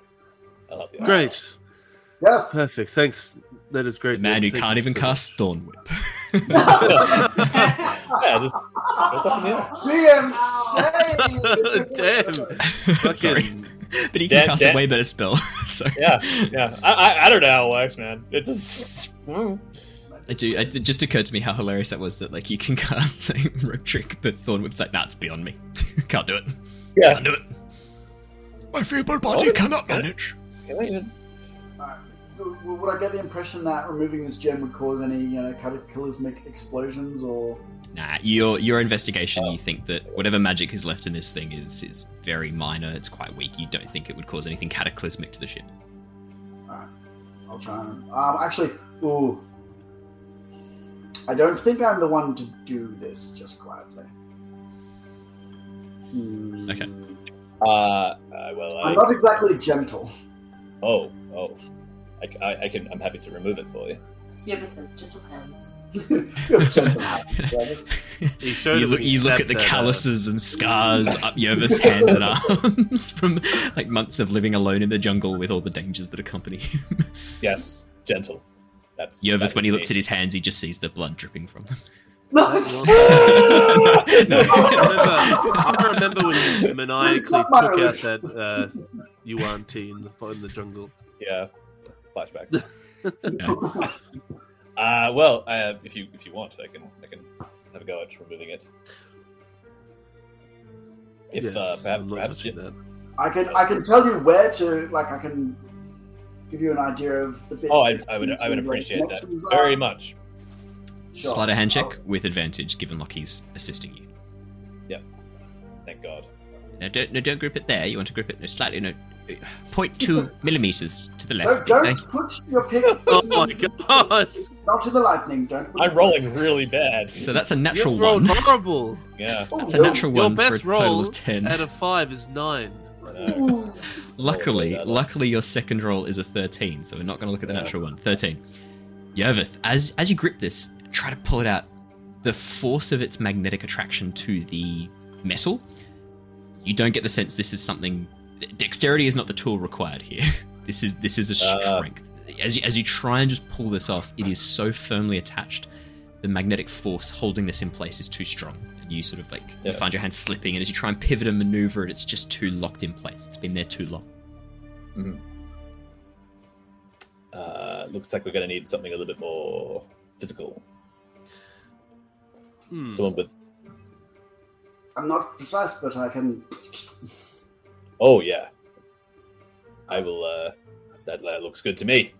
I'll help you. out. Great. Yes. Perfect. Thanks. That is great. The man who Thank can't even so cast much. Thorn Whip. Yeah, just goes up in the air. DM Damn. Sorry. But he Dan- can cast Dan- a way better spell. so Yeah, yeah. I, I I don't know how it works, man. It just I do. It just occurred to me how hilarious that was. That like you can cast a rope trick, but Thorn Whip's like, nah, it's beyond me. Can't do it. Yeah. Can't do it. My feeble body oh, cannot manage. Alright. W- w- Would I get the impression that removing this gem would cause any, you know, cataclysmic explosions or? Nah, your your investigation, you think that whatever magic is left in this thing is is very minor. It's quite weak. You don't think it would cause anything cataclysmic to the ship. I'll try and. Um, actually, ooh. I don't think I'm the one to do this. Just quietly. Hmm. Okay. Uh, uh, well, I, I'm not exactly gentle. oh, oh, I, I, I can. I'm happy to remove it for you. Yeah, but there's gentle hands. You have gentle hands, Travis. He showed You look, you look at the that, uh, calluses and scars up Yervith's hands and arms from like months of living alone in the jungle with all the dangers that accompany him. Yes, gentle. That's Yervith, that when is he looks at his hands, he just sees the blood dripping from them. I No. remember, I remember when you maniacally took out that uh, Yuan Ti in the, in the jungle. Yeah, flashbacks. Uh, well, uh, if you if you want, I can I can have a go at removing it. If yes, uh, perhaps, I'm not perhaps touching Jin- that. I can I can tell you where to like I can give you an idea of the bits. Oh, I, I would I would to be where appreciate that connections very much. Sure. Sleight of hand check I'll- with advantage, given Lockie's assisting you. Yep. Thank God. No, don't, no, don't grip it there. You want to grip it no, slightly, no, 0.2 millimeters to the No, left. don't Okay. put your pick. Oh my god! Not to the lightning. Don't. Put I'm it- rolling really bad. So that's a natural You've rolled one. horrible. Yeah. Oh, That's a natural Your one for a best total roll of 10. out of five is nine. Luckily, Oh, luckily your second roll is a 13, so we're not going to look at the Yeah. natural one. 13. Yervith, as as you grip this, try to pull it out. The force of its magnetic attraction to the metal, you don't get the sense this is something. Dexterity is not the tool required here. This is this is a Uh. strength. As you, as you try and just pull this off, it is so firmly attached. The magnetic force holding this in place is too strong, and you sort of like you find your hand slipping. And as you try and pivot and maneuver it, it's just too locked in place. It's been there too long. uh, looks like we're going to need something a little bit more physical. Hmm. Someone with. I'm not precise, but I can. Oh yeah. I will. uh That, that looks good to me.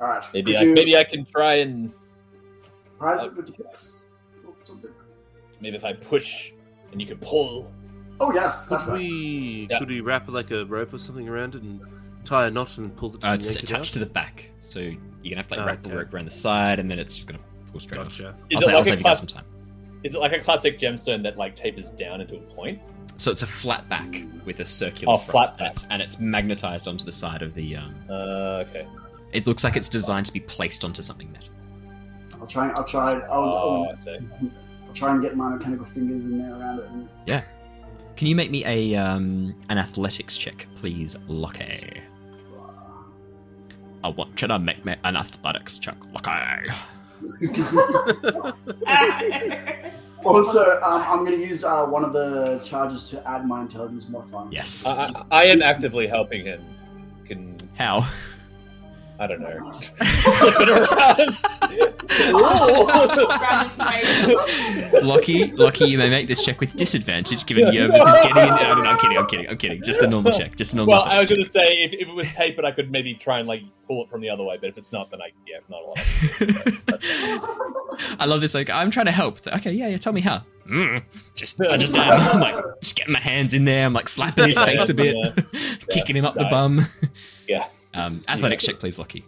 All right. Maybe I you maybe I can try and prize it with the picks? Or something? maybe if I push and you can pull. Oh yes, that's Could right. we Yeah. could we wrap like a rope or something around it and tie a knot and pull it? Uh, it's yank it attached to the back, so you're gonna have to like Oh, wrap the rope around the side, and then it's just gonna pull straight off. Gotcha. Is I'll, it say, I'll save a you guys class- some time. Is it like a classic gemstone that like tapers down into a point? So it's a flat back with a circular Oh, front, flat and it's, and it's magnetized onto the side of the. Um, Uh, okay. it looks like it's designed to be placed onto something metal. I'll try. I'll try. I'll, Oh, I'll, I see. I'll try and get my mechanical fingers in there around it. And, Can you make me a um, an athletics check, please, Lockie? I want you to make me an athletics check, Lockie. also, um, I'm going to use uh, one of the charges to add my intelligence modifier. Yes. I, I, I am actively helping him. Can How? I don't know. Slip it around. Grab his waist. Lockie, Lockie, you may make this check with disadvantage, given Yervith is getting in. No, no, no, I'm kidding, I'm kidding, I'm kidding. Just a normal check. Just a normal. well, I was going to say if, if it was tapered, I could maybe try and like pull it from the other way. But if it's not, then I yeah, not a lot. That's I love this. Like, I'm trying to help. It's like, okay, yeah, yeah. Tell me how. Mm, just, I just, am. I'm like, just getting my hands in there. I'm like slapping his face a bit, Yeah. kicking him up the bum. Yeah. Um, athletics check, please, Lockie.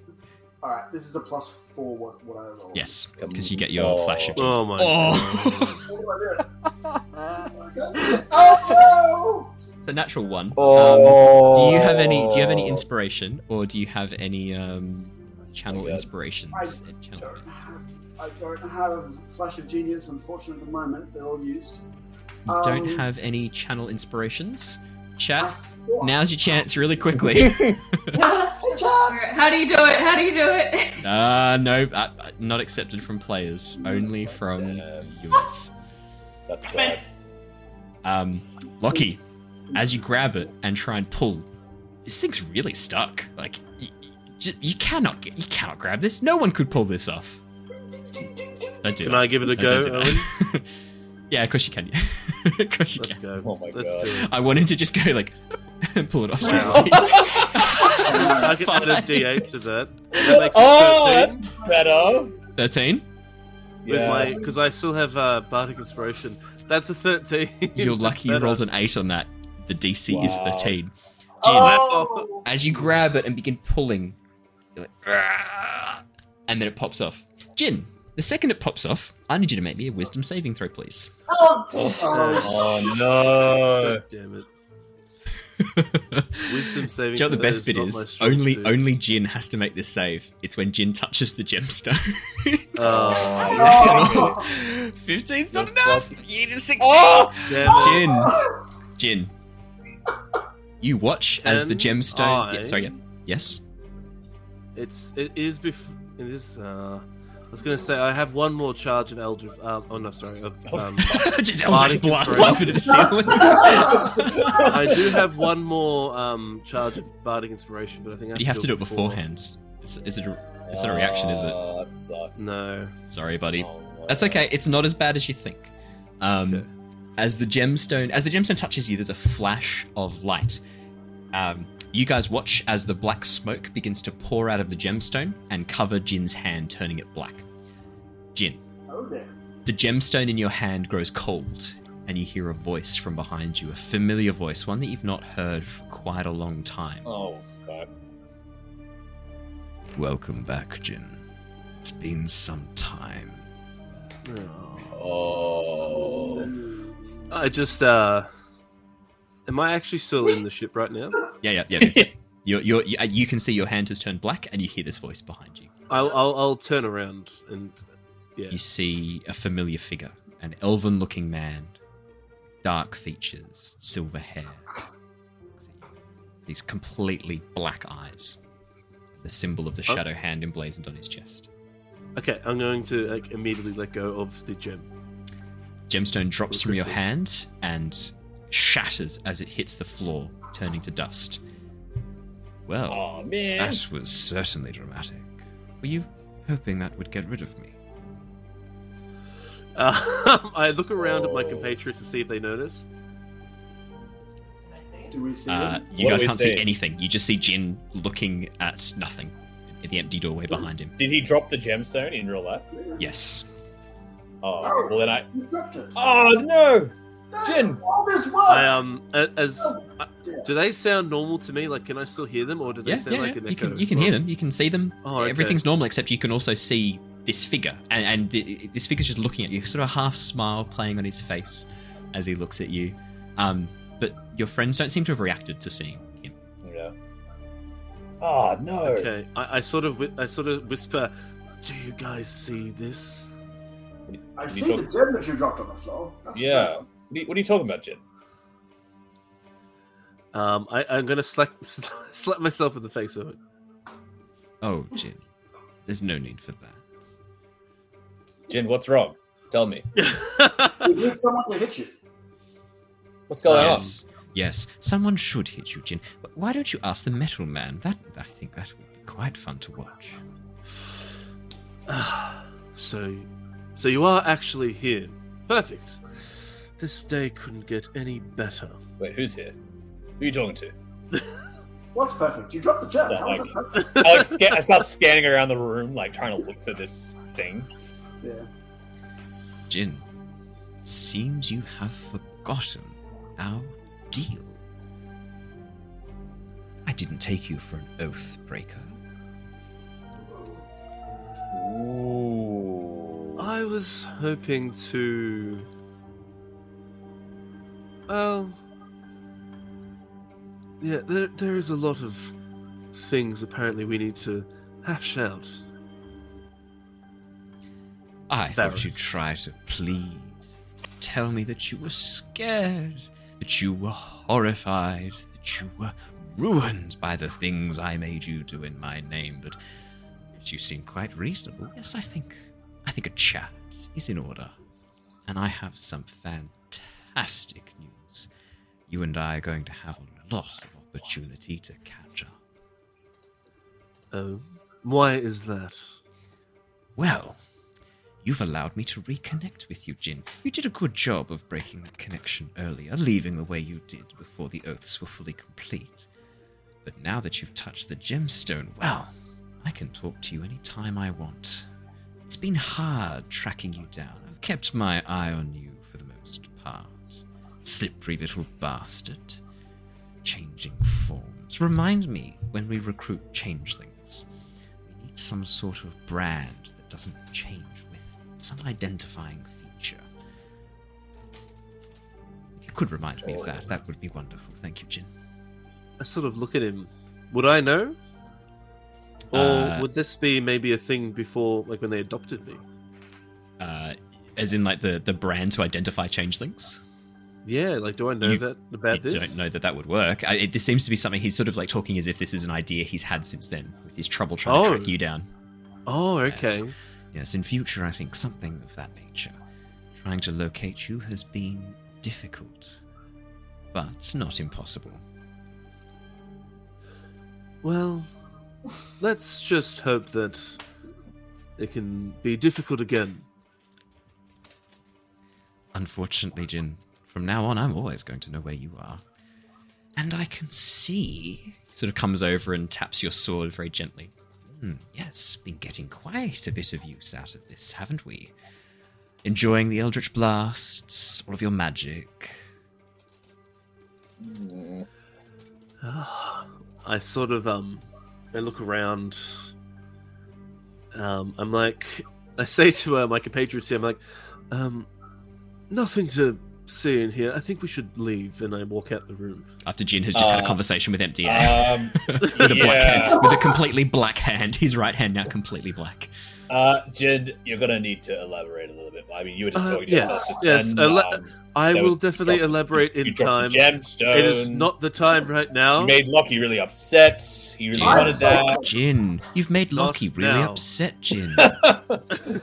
All right, this is a plus four. What, what I roll? Yes, because you get your Oh. flash of. Oh my Oh. What do I oh It's a natural one. Um, Oh. do you have any? Do you have any inspiration, or do you have any um, channel Oh, yeah. inspirations? I in channel? Don't have, I don't have flash of genius. Unfortunately, at the moment, they're all used. You don't Um, have any channel inspirations. I Chat. Now's your chance, really quickly. Hey, chat. How do you do it? How do you do it? uh, no, uh, uh, not accepted from players. Only from Damn. viewers. That sucks. Um, Lockie, as you grab it and try and pull, this thing's really stuck. Like, you, you cannot get, you cannot grab this. No one could pull this off. Don't do Can that. I give it a go, don't do Owen? that. Yeah, of course you can. of course you Let's can. go. Oh my Let's God. do it. I wanted to just go like pull it off straight. Wow. I can add a Five. D8 to that. That makes Oh, it that's better. Thirteen. with Yeah. my because I still have uh, bardic inspiration. That's a 13. You're lucky you Better. rolled an eight on that. The DC is Wow. thirteen. Jin, Oh, as you grab it and begin pulling, you're like, "Argh," and then it pops off. Jin, the second it pops off, I need you to make me a wisdom saving throw, please. oh, Oh, Oh no. God damn it. Wisdom saving. Do you know what the best is bit is? Only suit. only Jin has to make this save. It's when Jin touches the gemstone. Oh. 15's not The enough. fuck- You need a 16. Oh! Jin, Jin. You watch as the gemstone. I- Yeah, sorry, yeah. Yes. It's it is bef- it is. Uh, I was gonna say I have one more charge of Eldritch. Um, oh no, sorry. Of, um, Just Eldritch Bardic blast inspiration. up into the ceiling. I do have one more um, charge of bardic inspiration, but I think I have you have to do it before. beforehand. Is, is it? A, it's not a reaction, is it? Oh, sucks. No. Sorry, buddy. Oh, no. That's okay. It's not as bad as you think. Um, Okay. As the gemstone, as the gemstone touches you, there's a flash of light. Um, you guys watch as the black smoke begins to pour out of the gemstone and cover Jin's hand, turning it black. Jin, Oh, there. the gemstone in your hand grows cold, and you hear a voice from behind you, a familiar voice, one that you've not heard for quite a long time. Oh, fuck. Welcome back, Jin. It's been some time. Oh. I just uh, am I actually still in the ship right now? Yeah, yeah, yeah. yeah. you're, you're, you, you can see your hand has turned black, and you hear this voice behind you. I'll I'll, I'll turn around and yeah. You see a familiar figure, an elven looking man, dark features, silver hair. These completely black eyes. The symbol of the Oh. shadow hand emblazoned on his chest. Okay, I'm going to like immediately let go of the gem. Gemstone drops from your hand and shatters as it hits the floor, turning to dust. Well, Oh, man. That was certainly dramatic. were you hoping that would get rid of me? Uh, I look around at my Oh. compatriots to see if they notice. Do we see Uh, you What guys can't see see? anything. You just see Jin looking at nothing in the empty doorway behind him. Did he drop the gemstone in real life? Yes. Oh, well then I. You dropped it. Oh no! Jin! All this work. I um as uh, Yeah. do they sound normal to me? Like, can I still hear them, or do they Yeah, sound yeah, like yeah. an You can echo you can hear them. You can see them. Oh, okay. Everything's normal except you can also see this figure, and, and the, this figure's just looking at you, sort of a half smile playing on his face as he looks at you. Um, but your friends don't seem to have reacted to seeing him. Yeah. Oh no! Okay, I, I sort of I sort of whisper, "Do you guys see this?" I Did he see the talk- gem that you dropped on the floor. That's Yeah. What are, you, what are you talking about, Jin? Um, I, I'm gonna slap slap myself in the face of it. Oh, Jin, there's no need for that. Jin, what's wrong? Tell me. We need someone to hit you. What's going on? yes, yes, someone should hit you, Jin. But why don't you ask the Metal Man? That I think that would be quite fun to watch. so, so you are actually here. Perfect. This day couldn't get any better. Wait, who's here? Who are you talking to? What's perfect? You dropped the gem. So, like- I, like, sca- I start scanning around the room, like trying to look for this thing. Yeah. Jin, it seems you have forgotten our deal. I didn't take you for an oath breaker. Ooh. I was hoping to. Well. Yeah, there, there is a lot of things apparently we need to hash out. I thought you'd try to plead. Tell me that you were scared, that you were horrified, that you were ruined by the things I made you do in my name, but you seem quite reasonable. Yes, I think I think a chat is in order. And I have some fantastic news. You and I are going to have a lot of opportunity to catch up. Oh, why is that? Well, You've allowed me to reconnect with you, Jin. You did a good job of breaking that connection earlier, leaving the way you did before the oaths were fully complete. But now that you've touched the gemstone, well, I can talk to you any time I want. It's been hard tracking you down. I've kept my eye on you for the most part. Slippery little bastard. Changing forms. Remind me when we recruit changelings. We need some sort of brand that doesn't change some identifying feature. If you could remind me of that, that would be wonderful. Thank you, Jin. I sort of look at him. Would I know? Or Uh, would this be maybe a thing before, like when they adopted me? Uh, as in, like the the brand to identify changelings. Yeah, like do I know You- that about this? I this? don't know that that would work. I, it, this seems to be something he's sort of like talking as if this is an idea he's had since then, with his trouble trying to Oh. track you down. Oh, okay. Yes, in future, I think something of that nature. Trying to locate you has been difficult, but not impossible. Well, let's just hope that it can be difficult again. Unfortunately, Jin, from now on, I'm always going to know where you are. And I can see. Sort of comes over and taps your sword very gently. Hmm, yes, been getting quite a bit of use out of this, haven't we? Enjoying the Eldritch Blasts, all of your magic. Mm, I sort of um, I look around. Um, I'm like, I say to uh, my compatriots here, I'm like, um, nothing to see in here. I think we should leave, and I walk out the room. After Jin has just had a Uh, conversation with Empty Air. Um, with a black yeah. hand, with a completely black hand. His right hand now completely black. uh, Jin, you're gonna need to elaborate a little bit. more. I mean, you were just Uh, talking to yes, yourself. just yes, then, ele- um, I will definitely dropped- elaborate you in dropped time. gemstone. It is not the time right now. You made Lockie really upset. He really Jin. wanted that. Jin, you've made Not Lockie really now. upset, Jin.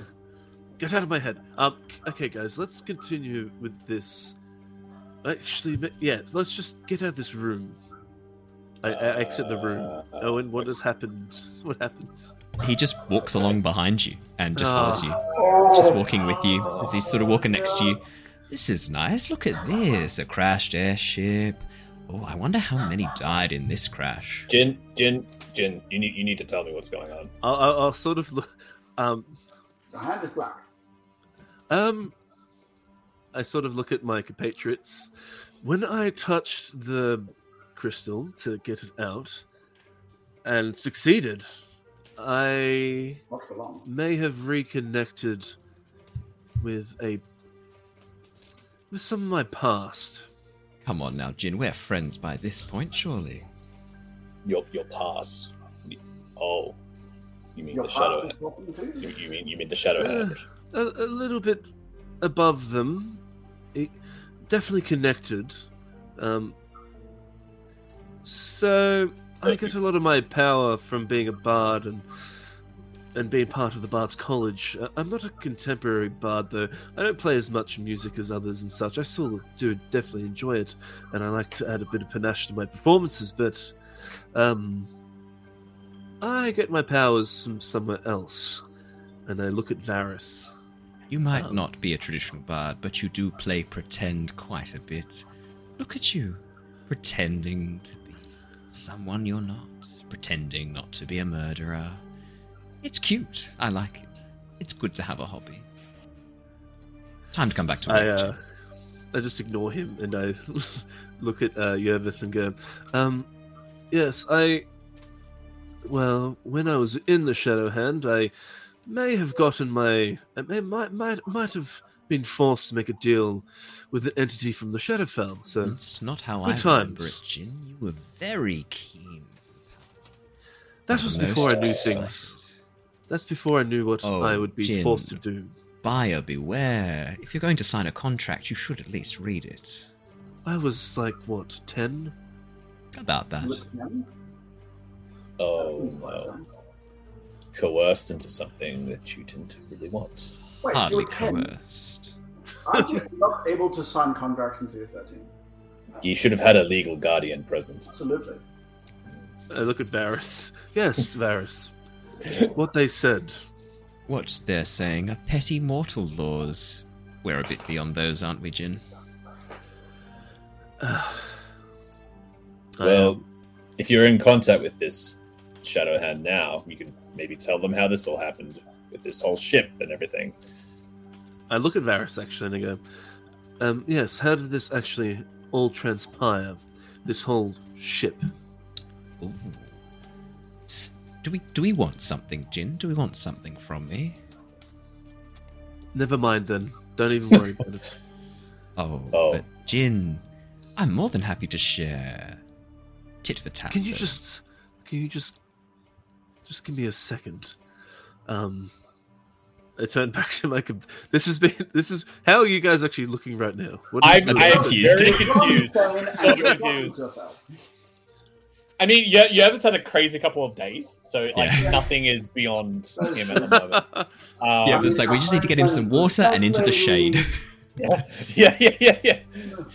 Get out of my head. Um, okay, guys, let's continue with this. Actually, yeah, let's just get out of this room. I, I exit the room. Uh, Owen, what has happened? What happens? he just walks along behind you and just Ah. follows you. Oh, Just walking with you as he's sort of walking next to you. This is nice. Look at this. A crashed airship. Oh, I wonder how many died in this crash. Jin, Jin, Jin, you need you need to tell me what's going on. I'll, I'll, I'll sort of look. Um, The hand is black. Um, I sort of look at my compatriots. When I touched the crystal to get it out and succeeded, I Not for long. may have reconnected with a with some of my past. Come on now, Jin. We're friends by this point, surely. Your your past. Oh, you mean Your the past shadow? is talking to You, you? you mean you mean the shadow Uh, hand? A, a little bit above them, it, definitely connected. Um, so I get a lot of my power from being a bard and and being part of the Bard's College. Uh, I'm not a contemporary bard though. I don't play as much music as others and such. I still do definitely enjoy it, and I like to add a bit of panache to my performances. But um, I get my powers from somewhere else, and I look at Varys. You might Um, not be a traditional bard, but you do play pretend quite a bit. Look at you, pretending to be someone you're not, pretending not to be a murderer. It's cute. I like it. It's good to have a hobby. It's time to come back to I work. uh, I just ignore him and I look at uh, Yervith and go, um, yes, I. Well, when I was in the Shadow Hand, I may have gotten my. I may, might, might, might have been forced to make a deal with an entity from the Shadowfell. So That's not how good I remember times. it, Jin. You were very keen. that was Most before I knew excited. things. That's before I knew what Oh, I would be Jin. forced to do. Buyer beware. If you're going to sign a contract, you should at least read it. I was like, what, 10? About that. Looks young. Oh, that coerced into something that you didn't really want. Wait, you Hardly were 10. coerced. Aren't you not able to sign contracts until you're 13? You should have had a legal guardian present. Absolutely. I look at Varys. Yes, Varys. What they said. what they're saying are petty mortal laws. We're a bit beyond those, aren't we, Jin? Uh, well, if you're in contact with this shadow hand now, you can maybe tell them how this all happened with this whole ship and everything. I look at Varys actually and I go, um, yes, how did this actually all transpire? This whole ship. Ooh. Do we do we want something, Jin? Do we want something from me? Never mind then. Don't even worry about it. Oh, Oh. but Jin, I'm more than happy to share. Tit for tat. Can you though. just can you just just give me a second? Um I turn back to my com- this has been this is how are you guys actually looking right now? What is I'm, the- I'm confused. very confused. insane So confused. yourself. I mean, you, you have had a crazy couple of days, so like Yeah. nothing is beyond him at the moment. Um, Yeah, but it's like we just need to get him some water and into the shade. yeah, yeah, yeah, yeah, yeah.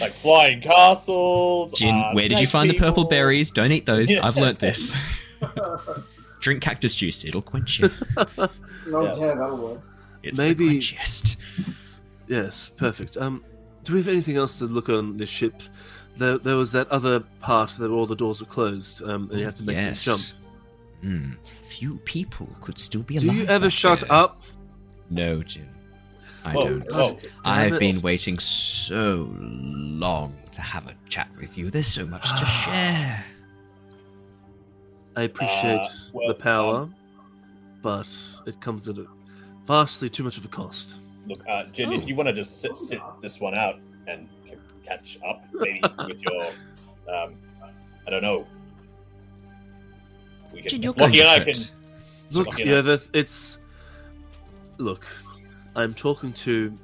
Like flying castles. Jin, uh, where did you snake find the purple berries? Don't eat those. Yeah. I've learnt this. Drink cactus juice; it'll quench you. No, Yeah. yeah, that'll work. It's Maybe- the quenchiest. Yes, perfect. Um, do we have anything else to look on this ship? There, there was that other part that all the doors were closed, um, and you have to make yes. them jump. Hmm. Few people could still be alive. Do you ever shut there. up? No, Jin. I Whoa, don't. whoa. I've been waiting so long to have a chat with you. There's so much to share. I appreciate Uh, well, the power, um, but it comes at a vastly too much of a cost. Look, uh, Jin, Oh. if you want to just sit, sit this one out and c- catch up, maybe with your, um, I don't know. We can, Jin, you're going and I can. fit. Look, Lockie and I- Yervith, it's look. I'm talking to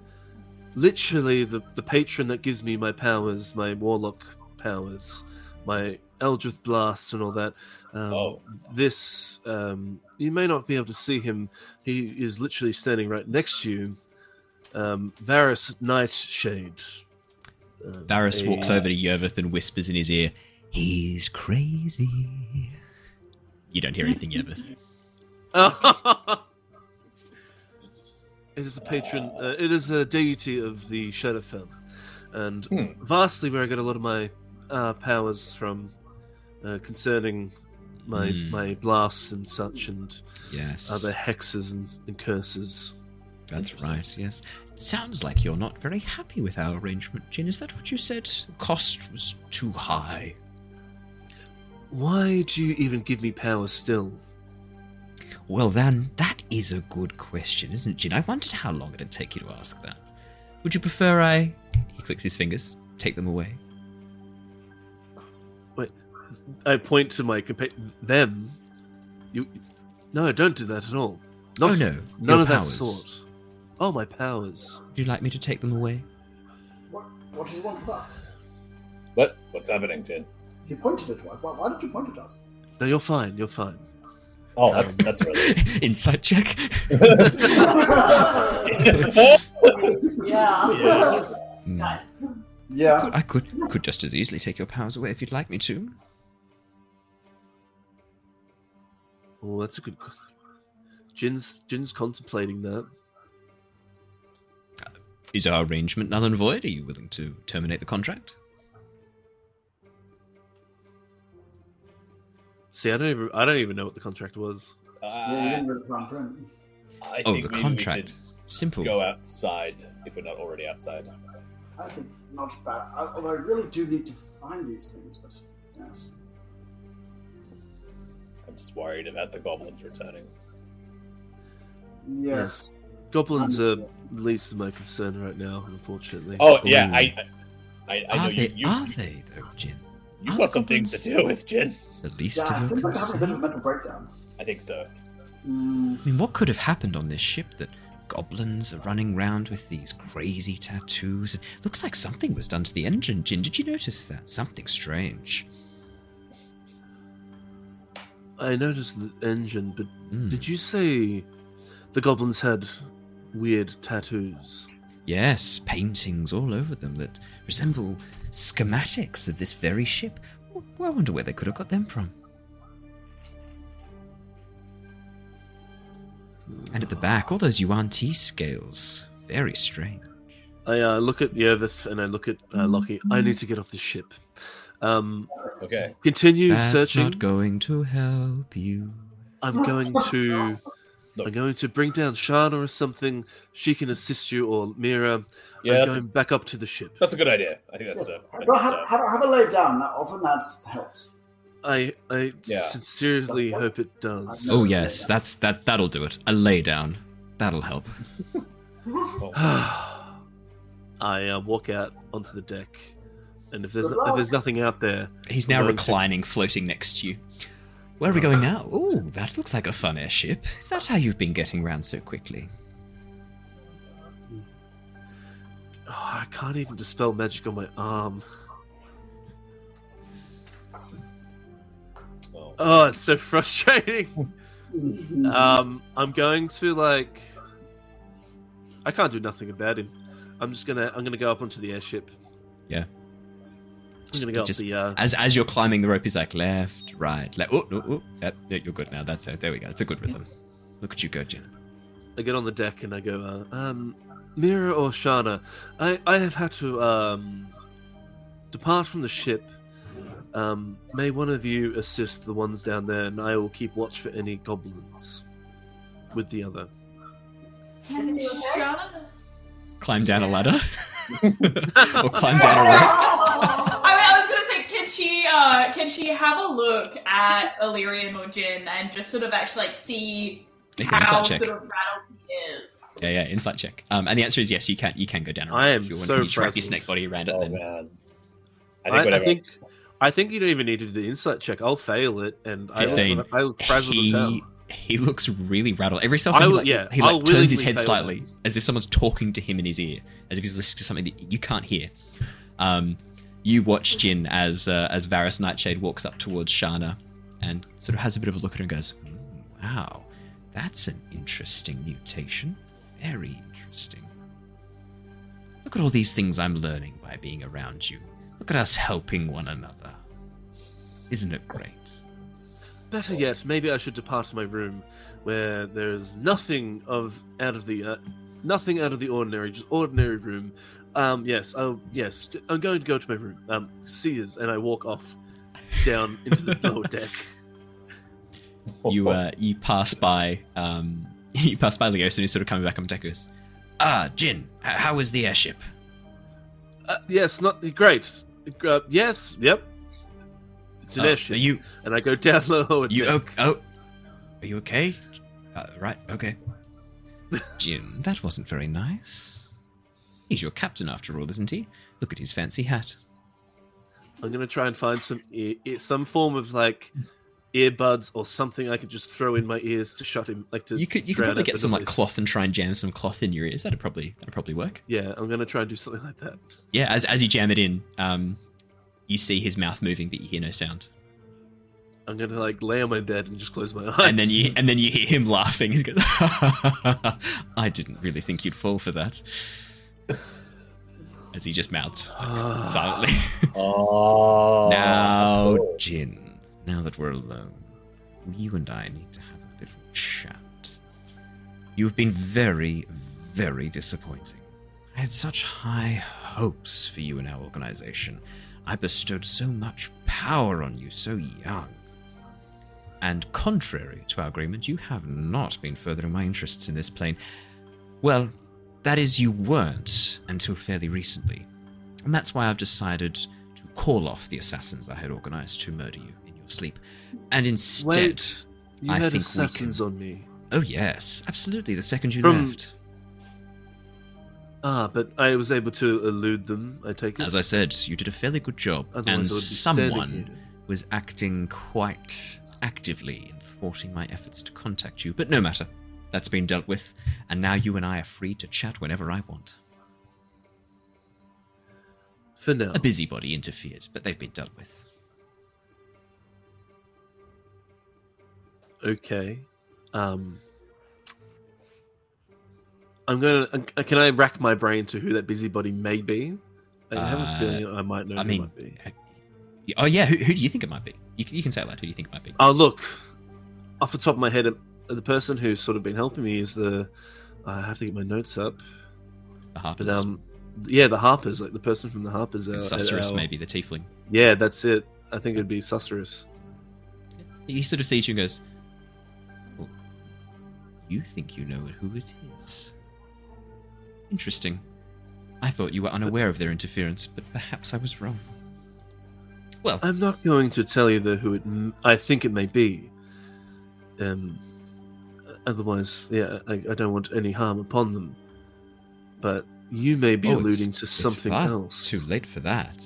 literally the the patron that gives me my powers, my warlock powers, my Eldritch blasts, and all that. Um, Oh. This um, you may not be able to see him. He is literally standing right next to you. Um, Varys Nightshade. Um, Varys a- walks over to Yervith and whispers in his ear, He's crazy. You don't hear anything, Yervith. it is a patron. Uh, it is a deity of the Shadowfell, and Hmm. vastly where I get a lot of my uh, powers from, uh, concerning my Hmm. my blasts and such, and Yes. other hexes and, and curses. That's right, yes. It sounds like you're not very happy with our arrangement, Jin. Is that what you said? The cost was too high. Why do you even give me power still? Well, then, that is a good question, isn't it, Jin? I wondered how long it'd take you to ask that. Would you prefer I. He clicks his fingers. Take them away. I point to my compa- them. You, no, don't do that at all. Not, oh, no. none your of that sort. Oh, my powers. Would you like me to take them away? What, what does he want with us? What? What's happening, Jin? He pointed at us. Why, why did you point at us? No, you're fine. You're fine. Oh, that's that's really. Insight check. Yeah. Hmm. nice. yeah. Could, I could could just as easily take your powers away if you'd like me to. Oh, that's a good. qu- Jin's Jin's contemplating that. Is our arrangement null and void? Are you willing to terminate the contract? See, I don't even I don't even know what the contract was. Uh, didn't read the fine print. I Oh, think the contract. Simple. Go outside if we're not already outside. I think not bad. I, although I really do need to find these things, but yes. I'm just worried about the goblins returning. Yes. Goblins are least of my concern right now, unfortunately. Oh yeah, Ooh. I, I, I know Are you. they? You, are they though, Jin? you've got some things to goblins- deal with, Jin. The least Yeah, of your seems like I'm having a bit of a mental breakdown. I think so. Mm, I mean, what could have happened on this ship that goblins are running around with these crazy tattoos? And Looks like something was done to the engine, Jin. Did you notice that? Something strange. I noticed the engine, but Hmm. did you say the goblins had weird tattoos? Yes, paintings all over them that resemble schematics of this very ship. I wonder where they could have got them from. And at the back, all those Yuan Ti scales. Very strange. I uh, look at Yervith and I look at uh, Lockie. I need to get off the ship. Um, Okay. continue That's searching. not going to help you. I'm going to. Look. I'm going to bring down Shana or something. She can assist you, or Mira. Yeah, I'm going a, back up to the ship. that's a good idea. I think that's a. Go have, that's, uh, have, have a lay down. Often that helps. I I Yeah. sincerely hope it does. Oh yes, that's that. That'll do it. A lay down. That'll help. oh, I uh, walk out onto the deck, and if there's if there's nothing out there, He's now going to- reclining, floating next to you. Where are we going now? Oh, that looks like a fun airship. Is that how you've been getting round so quickly? oh, I can't even dispel magic on my arm. oh. It's so frustrating. Um, I'm going to like. I can't do nothing about him. I'm just gonna. I'm gonna go up onto the airship. Yeah. I'm gonna go Just- the. Uh, As as you're climbing the rope, he's like left, right, left. Oh, oh, oh. That, yeah, you're good now. That's it. There we go. It's a good rhythm. Look at you go, Jin. I get on the deck and I go, uh, um, Mira or Shana, I, I have had to um, depart from the ship. Um, may one of you assist the ones down there, and I will keep watch for any goblins with the other. Can Is he okay? Shana? Climb down a ladder, or climb down a rope. I mean, I was gonna say, can she, uh, can she have a look at Illyrian or Jin and just sort of actually like see Make how insight check. sort of rattled he is? Yeah, yeah, insight check. Um, and the answer is yes. You can you can go down. A I am if you want. so you just wrap your snake body around it. Oh, then man. I I, think I whatever. think, I think you don't even need to do the insight check. I'll fail it, and I will, 15. I will frazzle as hell. he he looks really rattled. Every so I often, he like, yeah, he like turns his head fail slightly, as if someone's talking to him in his ear, as if he's listening to something that you can't hear. Um, you watch Jin as uh, as Varys Nightshade walks up towards Shana, and sort of has a bit of a look at her and goes, "Hmm, "Wow, that's an interesting mutation. Very interesting. Look at all these things I'm learning by being around you. Look at us helping one another. Isn't it great?" Better yet, maybe I should depart to my room, where there's nothing of out of the uh, nothing out of the ordinary, just ordinary room. Um, yes, oh yes, I'm going to go to my room. Um, Sears, and I walk off down into the lower deck. you uh, you pass by um, you pass by Leos and he's sort of coming back on deck. goes, Ah, Jin, h- how was the airship? Uh, yes, not great. Uh, yes, yep. It's an Oh, airship, Are you and I go down lower you deck. okay? Oh, are you okay? Uh, right, okay. Jin, that wasn't very nice. He's your captain after all, isn't he? Look at his fancy hat. I'm gonna try and find some ear, ear- some form of like earbuds or something I could just throw in my ears to shut him. Like to You could you could probably get some like cloth and try and jam some cloth in your ears. That'd probably that'd probably work. Yeah, I'm gonna try and do something like that. Yeah, as as you jam it in, um, you see his mouth moving, but you hear no sound. I'm gonna like lay on my bed and just close my eyes. and then you and then you hear him laughing. He's going, "I didn't really think you'd fall for that." As he just mouths Ah. silently. Oh. now, cool. Jin. Now that we're alone, you and I need to have a little chat. You've been very, very disappointing. I had such high hopes for you in our organization. I bestowed so much power on you so young. And contrary to our agreement, you have not been furthering my interests in this plane. Well, that is, you weren't until fairly recently. And that's why I've decided to call off the assassins I had organized to murder you in your sleep. And instead. Wait, you I had think we assassins can- on me. Oh, yes, absolutely, the second you From- left. Ah, but I was able to elude them. I take it. As I said, you did a fairly good job. Otherwise and I would be standing someone was acting quite actively in thwarting my efforts to contact you. But no matter. That's been dealt with, and now you and I are free to chat whenever I want. For now. A busybody interfered, but they've been dealt with. Okay. Um. I'm gonna. uh, Can I rack my brain to who that busybody may be? I have a Uh, feeling I might know I who mean, it might be. oh yeah, who, who do you think it might be? You, can- you can say it loud. Who do you think it might be? Oh, look. Off the top of my head, the person who's sort of been helping me is the. I have to get my notes up. The Harpers. But um, yeah, the Harpers, like the person from the Harpers. uh, Susurrus, our- maybe, the tiefling. Yeah, that's it. I think it'd be Susurrus. He sort of sees you and goes, well, You think you know who it is? Interesting. I thought you were unaware of their interference, but perhaps I was wrong. Well, I'm not going to tell you the who it. m- I think it may be. Um. Otherwise, yeah, I, I don't want any harm upon them. But you may be oh, alluding to something else. Too late for that.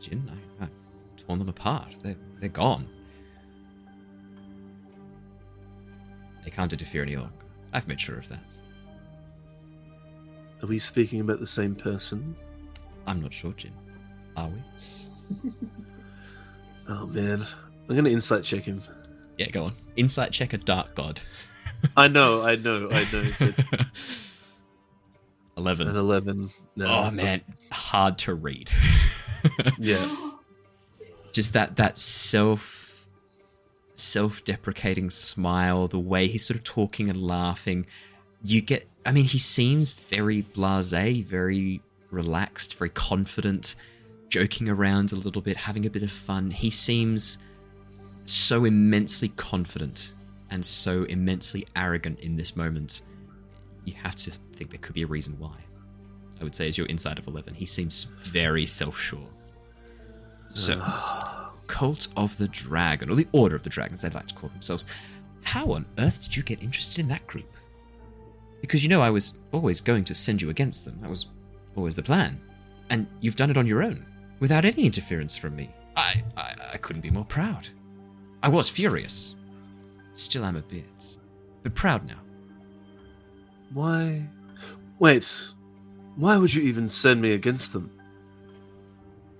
Jin, I, I've torn them apart. They're, they're gone. They can't interfere any longer. I've made sure of that. Are we speaking about the same person? I'm not sure, Jin. Are we? Oh man, I'm gonna insight check him. Yeah, go on. Insight check a dark god. I know, I know, I know. But 11. an eleven. No, oh man, hard to read. yeah. Just that that self self-deprecating smile, the way he's sort of talking and laughing. You get I mean, he seems very blasé, very relaxed, very confident, joking around a little bit, having a bit of fun. He seems so immensely confident and so immensely arrogant in this moment. You have to think there could be a reason why. I would say as your insight of 11, he seems very self-sure. So, Cult of the Dragon, or the Order of the Dragons, they'd like to call themselves. How on earth did you get interested in that group? Because you know I was always going to send you against them. That was always the plan. And you've done it on your own, without any interference from me. I, I, I couldn't be more proud. I was furious. Still am a bit. But proud now. Why? Wait. Why would you even send me against them?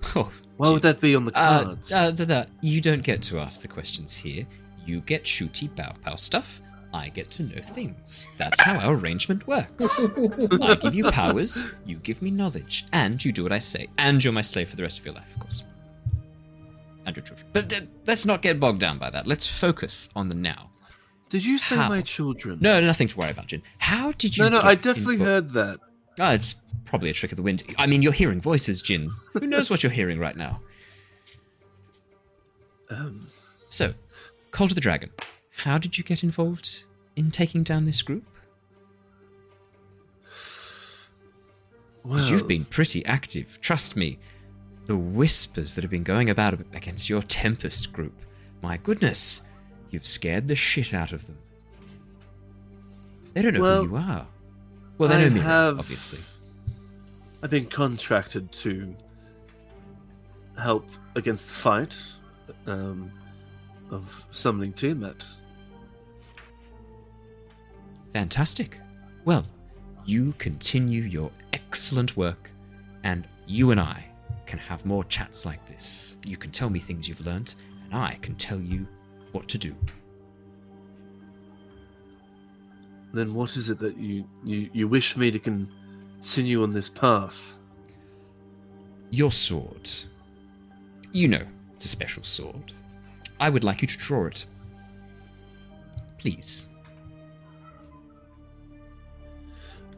Oh, Why would that be on the Uh, cards? uh, da. You don't get to ask the questions here. You get shooty bow pow stuff. I get to know things. That's how our arrangement works. I give you powers, you give me knowledge, and you do what I say. And you're my slave for the rest of your life, of course. And your children. But let's not get bogged down by that. Let's focus on the now. Did you say how? my children? No, nothing to worry about, Jin. How did you? no, no. I definitely info- heard that. Ah, it's probably a trick of the wind. I mean, you're hearing voices, Jin. Who knows what you're hearing right now? Um, So, Cult of the Dragon. How did you get involved in taking down this group? Because well, you've been pretty active. Trust me. The whispers that have been going about against your Tempest group. My goodness, you've scared the shit out of them. They don't know Well, who you are. Well, they I know me, have- obviously. I've been contracted to help against the fight um, of summoning Tiamat. Fantastic. Well, you continue your excellent work, and you and I can have more chats like this. You can tell me things you've learnt, and I can tell you what to do. Then what is it that you, you, you wish me to continue on this path? Your sword. You know, it's a special sword. I would like you to draw it. Please.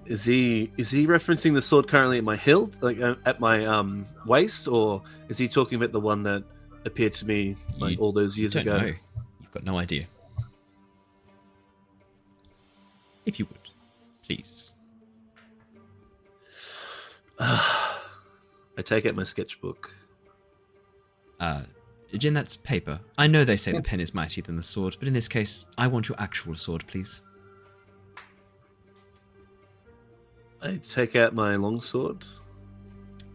Is he is he referencing the sword currently at my hilt, like uh, at my um waist, or is he talking about the one that appeared to me like You all those years ago? know. You've got no idea. If you would, please. I take out my sketchbook. Uh, Jin, that's paper. I know they say the pen is mightier than the sword, but in this case, I want your actual sword, please. I take out my longsword.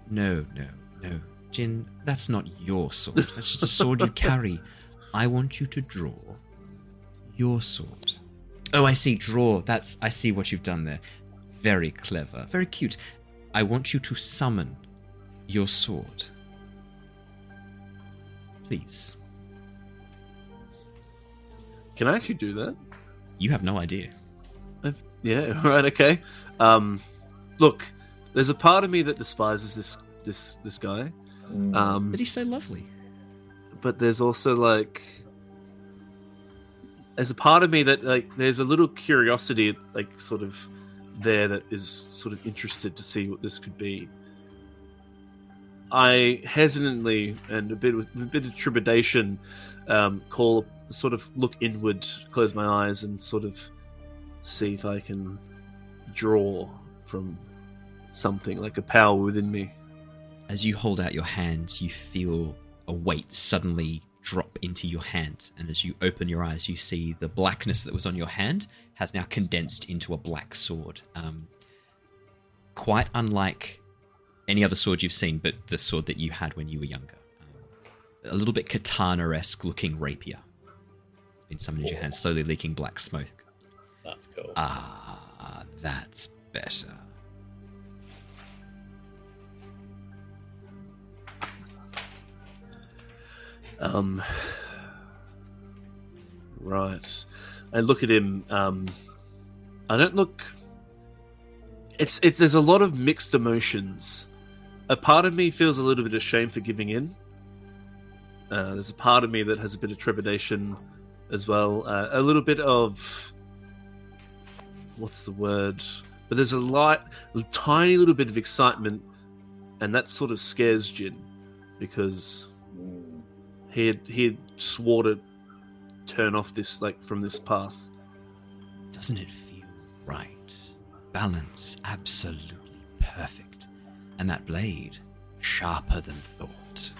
No, no, no. Jin, that's not your sword. That's just a sword you carry. I want you to draw your sword. Oh, I see. Draw. That's. I see what you've done there. Very clever. Very cute. I want you to summon your sword. Please. Can I actually do that? You have no idea. I've, yeah, right, okay. Um, look, there's a part of me that despises this this this guy, um, But he's so lovely. but there's also like there's a part of me that like there's a little curiosity like sort of there that is sort of interested to see what this could be. I hesitantly and a bit with a bit of trepidation um, call sort of look inward, close my eyes, and sort of see if I can draw from something like a power within me. As you hold out your hand, you feel a weight suddenly drop into your hand. And as you open your eyes, you see the blackness that was on your hand has now condensed into a black sword. Um, quite unlike any other sword you've seen, but the sword that you had when you were younger. Um, a little bit katana esque looking rapier. It's been summoned into your hand, slowly leaking black smoke. That's cool. Ah, that's better. Um, right. I look at him. Um, I don't look. It's it. There's a lot of mixed emotions. A part of me feels a little bit ashamed for giving in. Uh, there's a part of me that has a bit of trepidation as well. Uh, a little bit of what's the word? But there's a light, a tiny little bit of excitement, and that sort of scares Jin because he had he had swore to turn off this like from this path. Doesn't it feel right? Balance absolutely perfect. And that blade, sharper than thought.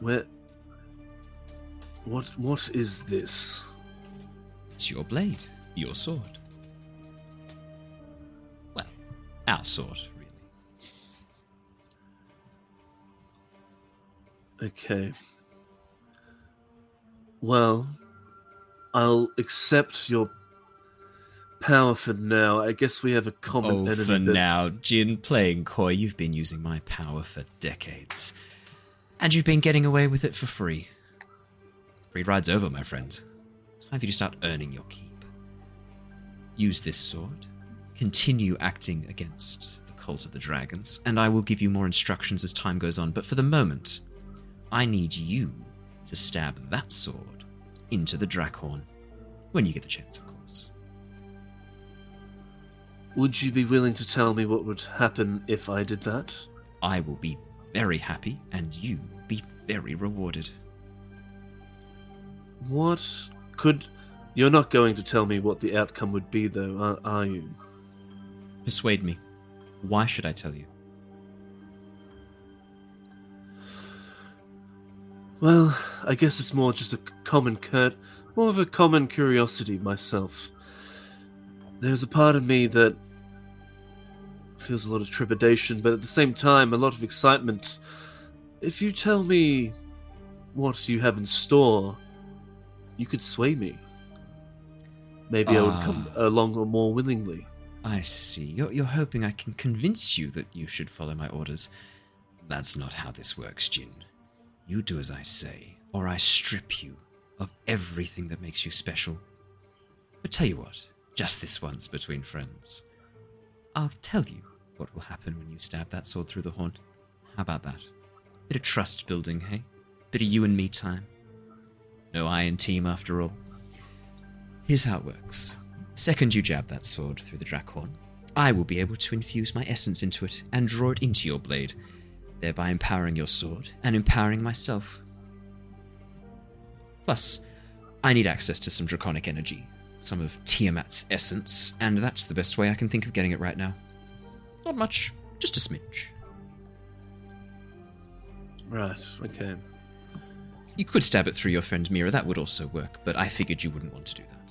Where? What? What is this? It's your blade, your sword. Well, our sword, really. Okay. Well, I'll accept your power for now. I guess we have a common Oh, enemy. for now, Jin, playing coy, you've been using my power for decades. And you've been getting away with it for free. Free ride's over, my friend. Time for you to start earning your keep. Use this sword, continue acting against the cult of the dragons, and I will give you more instructions as time goes on. But for the moment, I need you to stab that sword into the Draakhorn. When you get the chance, of course. Would you be willing to tell me what would happen if I did that? I will be very happy, and you be very rewarded. What could? You're not going to tell me what the outcome would be, though, are, are you? Persuade me. Why should I tell you? Well, I guess it's more just a common curt, more of a common curiosity myself. There's a part of me that feels a lot of trepidation, but at the same time, a lot of excitement. If you tell me what you have in store, you could sway me. Maybe I would come ah. along more willingly. I see. You're, you're hoping I can convince you that you should follow my orders. That's not how this works, Jin. You do as I say, or I strip you of everything that makes you special. But tell you what, just this once between friends. I'll tell you what will happen when you stab that sword through the horn. How about that? Bit of trust building, hey? Bit of you and me time. No iron team after all. Here's how it works. Second you jab that sword through the Draakhorn, I will be able to infuse my essence into it and draw it into your blade, thereby empowering your sword and empowering myself. Plus, I need access to some draconic energy, some of Tiamat's essence, and that's the best way I can think of getting it right now. Not much, just a smidge. Right, okay. You could stab it through your friend Mira, that would also work, but I figured you wouldn't want to do that.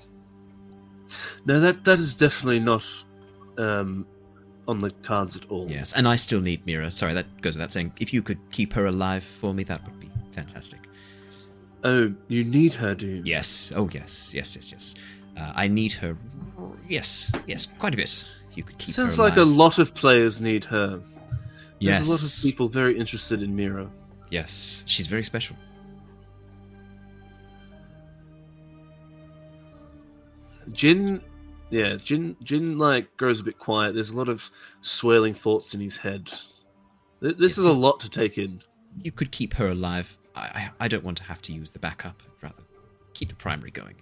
No, that that is definitely not um, on the cards at all. Yes, and I still need Mira. Sorry, that goes without saying. If you could keep her alive for me, that would be fantastic. Oh, you need her, do you? Yes. Oh, yes. Yes, yes, yes. Uh, I need her. Yes, yes, quite a bit. If you could keep Sounds like a lot of players need her. Yes. There's a lot of people very interested in Mira. Yes, she's very special. Jin, yeah, Jin, Jin like grows a bit quiet. There's a lot of swirling thoughts in his head. Th- This is Yes. a lot to take in. You could keep her alive. I, I, don't want to have to use the backup. Rather, keep the primary going.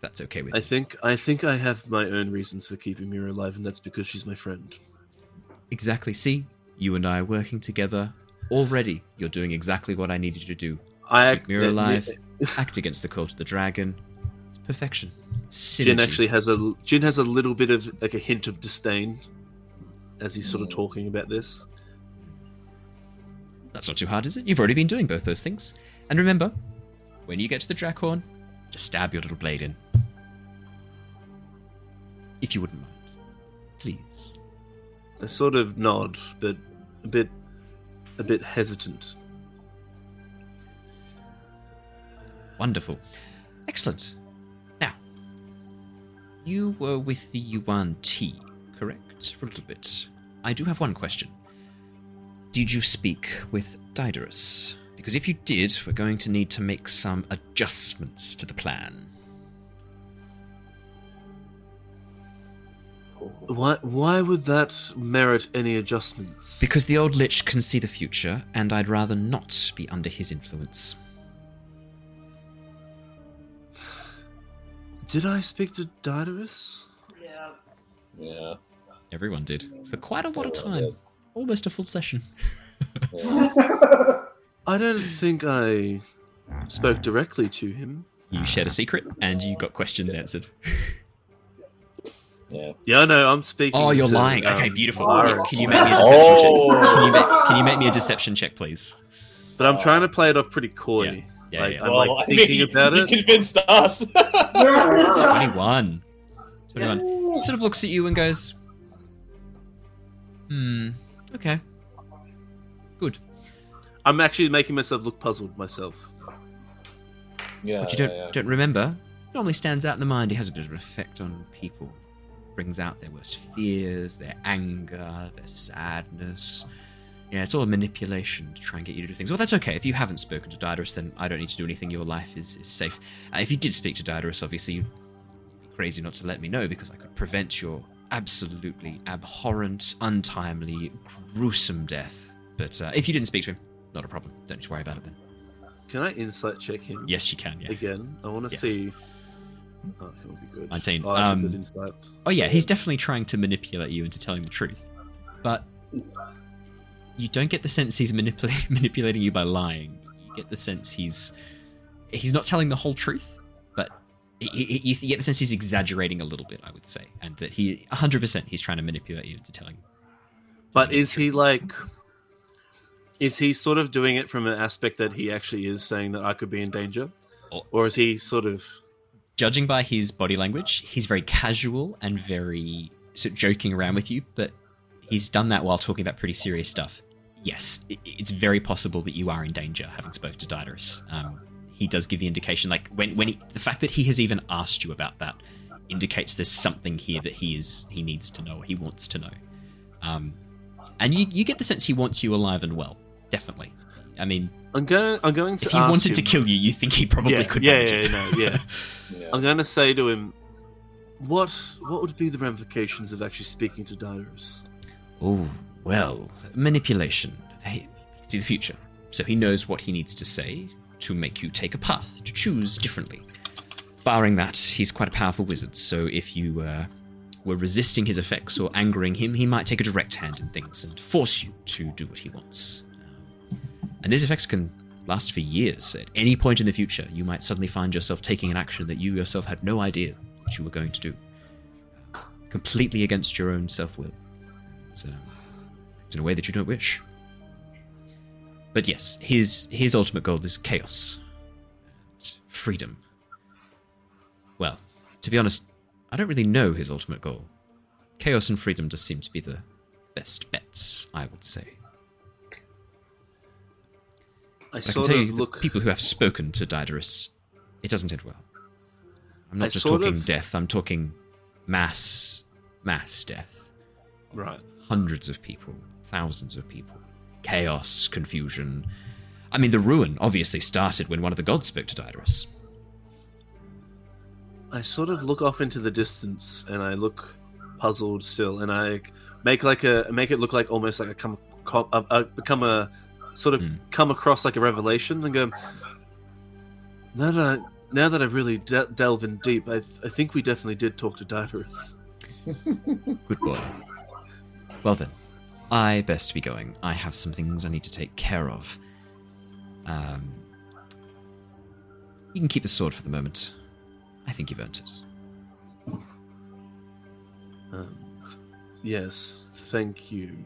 That's okay with I you. think I think I have my own reasons for keeping Mira alive, and that's because she's my friend. Exactly. See, you and I are working together. Already, you're doing exactly what I needed you to do. I Keep Mira alive. Act against the cult of the dragon. It's perfection. Synergy. Jin actually has a Jin has a little bit of like a hint of disdain as he's sort of talking about this. That's not too hard, is it? You've already been doing both those things. And remember, when you get to the Draakhorn, just stab your little blade in. If you wouldn't mind. Please. I sort of nod, but a bit a bit hesitant. Wonderful. Excellent. You were with the Yuan Ti, correct? For a little bit. I do have one question. Did you speak with Diderus? Because if you did, we're going to need to make some adjustments to the plan. Why why would that merit any adjustments? Because the old Lich can see the future, and I'd rather not be under his influence. Did I speak to Diderus? Yeah. Yeah. Everyone did. For quite a lot of time. did. Almost a full session. I don't think I spoke directly to him. You shared a secret, and you got questions answered. yeah. Yeah, no, I'm speaking. Oh, you're to, lying. um, okay, beautiful. Byron. Can you make me a deception Oh. check? Can you, make, can you make me a deception check, please? But I'm trying to play it off pretty coy. Yeah, like, yeah. I'm Well, like I thinking mean, about you it. convinced us. 21. 21. Sort of looks at you and goes, Hmm, okay. Good. I'm actually making myself look puzzled myself. yeah, What you don't, yeah, yeah. don't remember normally stands out in the mind. He has a bit of an effect on people. Brings out their worst fears, their anger, their sadness. Yeah, it's all a manipulation to try and get you to do things. Well, that's okay. If you haven't spoken to Diderus, then I don't need to do anything. Your life is, is safe. Uh, if you did speak to Diderus, obviously, you'd be crazy not to let me know because I could prevent your absolutely abhorrent, untimely, gruesome death. But uh, if you didn't speak to him, not a problem. Don't need to worry about it then. Can I insight check him? Yes, you can, yeah. Again, I want to Yes. see. Oh, that would be good. 19. Oh, Um, good insight. Oh yeah, he's definitely trying to manipulate you into telling the truth, but you don't get the sense he's manipulating manipulating you by lying. You get the sense he's he's not telling the whole truth, but he, he, you get the sense he's exaggerating a little bit. I would say, and that he 100% he's trying to manipulate you into telling. But is he like? Is he sort of doing it from an aspect that he actually is saying that I could be in danger, Or- or is he sort of? Judging by his body language, he's very casual and very sort of joking around with you, but he's done that while talking about pretty serious stuff. Yes, it's very possible that you are in danger, having spoken to Diderus. Um, he does give the indication, like when when he, the fact that he has even asked you about that indicates there's something here that he is he needs to know, he wants to know. Um, and you you get the sense he wants you alive and well, definitely. I mean, I'm going. I'm going to. if he ask wanted to kill you, you think he probably yeah, could. Yeah, yeah, it. no, yeah. Yeah. I'm going to say to him, what what would be the ramifications of actually speaking to Diderus? Oh, well, manipulation. He can see the future, so he knows what he needs to say to make you take a path, to choose differently. Barring that, he's quite a powerful wizard, so if you uh, were resisting his effects or angering him, he might take a direct hand in things and force you to do what he wants. Um, and these effects can last for years. At any point in the future, you might suddenly find yourself taking an action that you yourself had no idea that you were going to do, completely against your own self will. It's in a way that you don't wish. But yes, his his ultimate goal is chaos, and freedom. Well, to be honest, I don't really know his ultimate goal. Chaos and freedom just seem to be the best bets, I would say. I I can tell you, the look. people who have spoken to Diderus, it doesn't end well. I'm not I just talking of- death. I'm talking mass, mass death. Right. hundreds of people, thousands of people, chaos, confusion. I mean, the ruin obviously started when one of the gods spoke to Diderus. I sort of look off into the distance and I look puzzled still, and I make like a make it look like almost like I come become a sort of Hmm. come across like a revelation and go, now that I, now that I've really de- delved in deep, I, I think we definitely did talk to Diderus. Good boy. Well then, I best be going. I have some things I need to take care of. Um, you can keep the sword for the moment. I think you've earned it. Um, yes, thank you.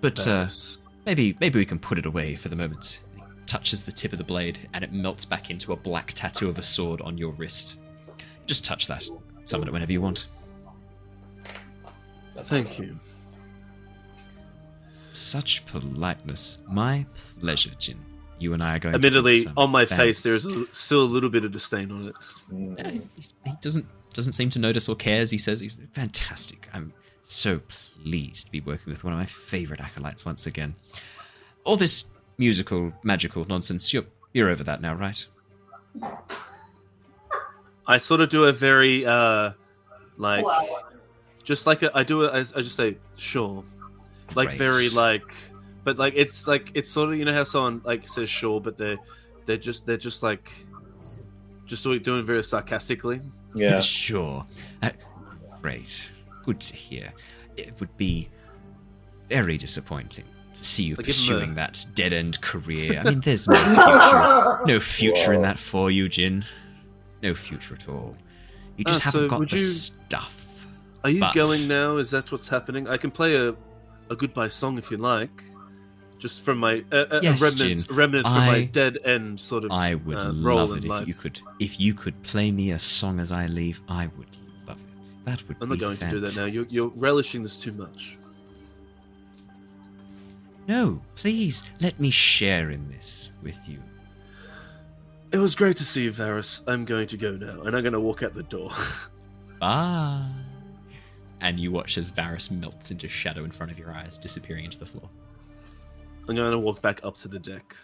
But uh, maybe maybe we can put it away for the moment. He touches the tip of the blade, and it melts back into a black tattoo of a sword on your wrist. Just touch that. Summon it whenever you want. thank you. Such politeness. My pleasure, Jin. You and I are going. to do Admittedly, some on my fan- face, there's a, still a little bit of disdain on it. Yeah, he doesn't doesn't seem to notice or cares. He says, he's "Fantastic! I'm so pleased to be working with one of my favorite acolytes once again." All this musical, magical nonsense. You're you're over that now, right? I sort of do a very, uh, like, Wow. just like a, I do it. I, I just say sure, like Great. very like, but like it's like it's sort of you know how someone like says sure, but they're they're just they're just like just doing doing it very sarcastically. Yeah. sure. Uh, great. Good to hear. It would be very disappointing to see you Like, give him a- pursuing that dead end career. I mean, there's no future, no future in that for you, Jin. No future at all. You just Ah, haven't so got the you- stuff. Are you But- going now? Is that what's happening? I can play a a goodbye song if you like, just from my uh, Yes, remnant Jin. remnant from my dead end sort of. I would uh, role love in it if life. you could. If you could play me a song as I leave, I would love it. That would I'm be not going to do that now. You're, you're relishing this too much. No, please let me share in this with you. It was great to see you, Varys. I'm going to go now, and I'm going to walk out the door. Bye. And you watch as Varys melts into shadow in front of your eyes, disappearing into the floor. I'm going to walk back up to the deck.